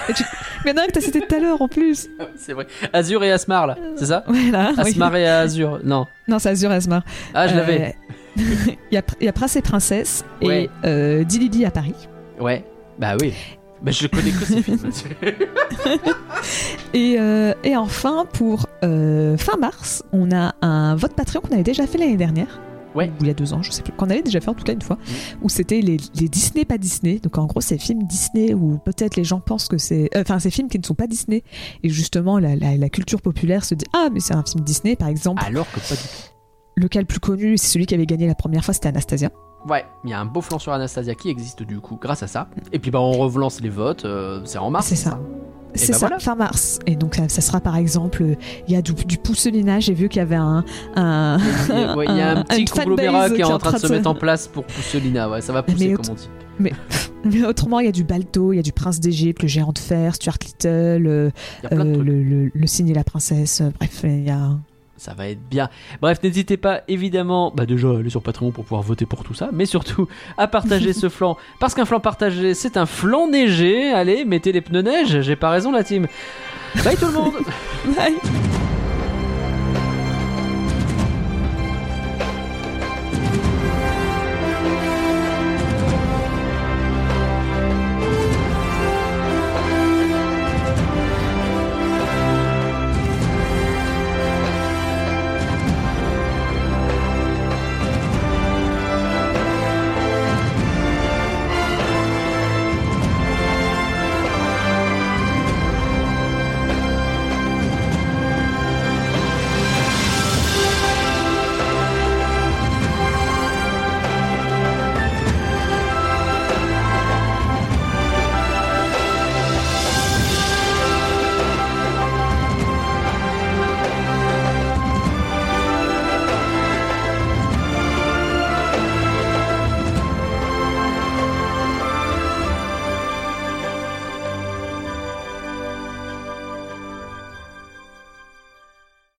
[SPEAKER 2] Mais non, que t'as cité tout à l'heure en plus.
[SPEAKER 1] c'est vrai. Azur et Asmar, là. C'est ça?
[SPEAKER 2] Voilà. oui.
[SPEAKER 1] Asmar et Azur. Non.
[SPEAKER 2] Non, c'est Azur Asmar.
[SPEAKER 1] Ah, je l'avais.
[SPEAKER 2] Euh, Il y, a, il y a Prince et Princesse
[SPEAKER 1] Ouais.
[SPEAKER 2] et euh, Dilili à Paris.
[SPEAKER 1] Ouais. Bah oui. Bah, je connais que ces films.
[SPEAKER 2] Et, euh, et enfin, pour euh, fin mars, on a un vote Patreon qu'on avait déjà fait l'année dernière.
[SPEAKER 1] Ouais.
[SPEAKER 2] Ou il y a deux ans, je sais plus. Qu'on avait déjà fait en tout cas une fois. Où c'était les, les Disney, pas Disney. Donc en gros, c'est films Disney où peut-être les gens pensent que c'est. euh, Enfin, c'est films qui ne sont pas Disney. Et justement, la, la- la culture populaire se dit Ah, mais c'est un film Disney, par exemple.
[SPEAKER 1] Alors que pas du tout.
[SPEAKER 2] Le cas le plus connu, c'est celui qui avait gagné la première fois, c'était Anastasia.
[SPEAKER 1] Ouais, il y a un beau flanc sur Anastasia qui existe du coup grâce à ça. Et puis bah on relance les votes, euh, c'est en mars.
[SPEAKER 2] C'est ça. C'est
[SPEAKER 1] bah
[SPEAKER 2] ça,
[SPEAKER 1] voilà.
[SPEAKER 2] fin mars. Et donc ça, ça sera par exemple, il y a du, du pousselinage. J'ai vu qu'il y avait un, un,
[SPEAKER 1] Il y a, ouais, il y a un petit
[SPEAKER 2] fanbase
[SPEAKER 1] conglomérat qui est en train de se mettre en place pour Pousselina. Ouais, ça va pousser
[SPEAKER 2] Mais
[SPEAKER 1] comme on dit.
[SPEAKER 2] Mais autrement, il y a du Balto, il y a du Prince d'Égypte, le géant de fer, Stuart Little, euh, euh, le, le, le cygne et la princesse. euh, Bref, il y a.
[SPEAKER 1] Ça va être bien. Bref, n'hésitez pas évidemment, bah déjà aller sur Patreon pour pouvoir voter pour tout ça, mais surtout à partager ce flanc. Parce qu'un flanc partagé, c'est un flanc neigé. Allez, mettez les pneus neige, j'ai pas raison la team. Bye tout le monde
[SPEAKER 2] Bye.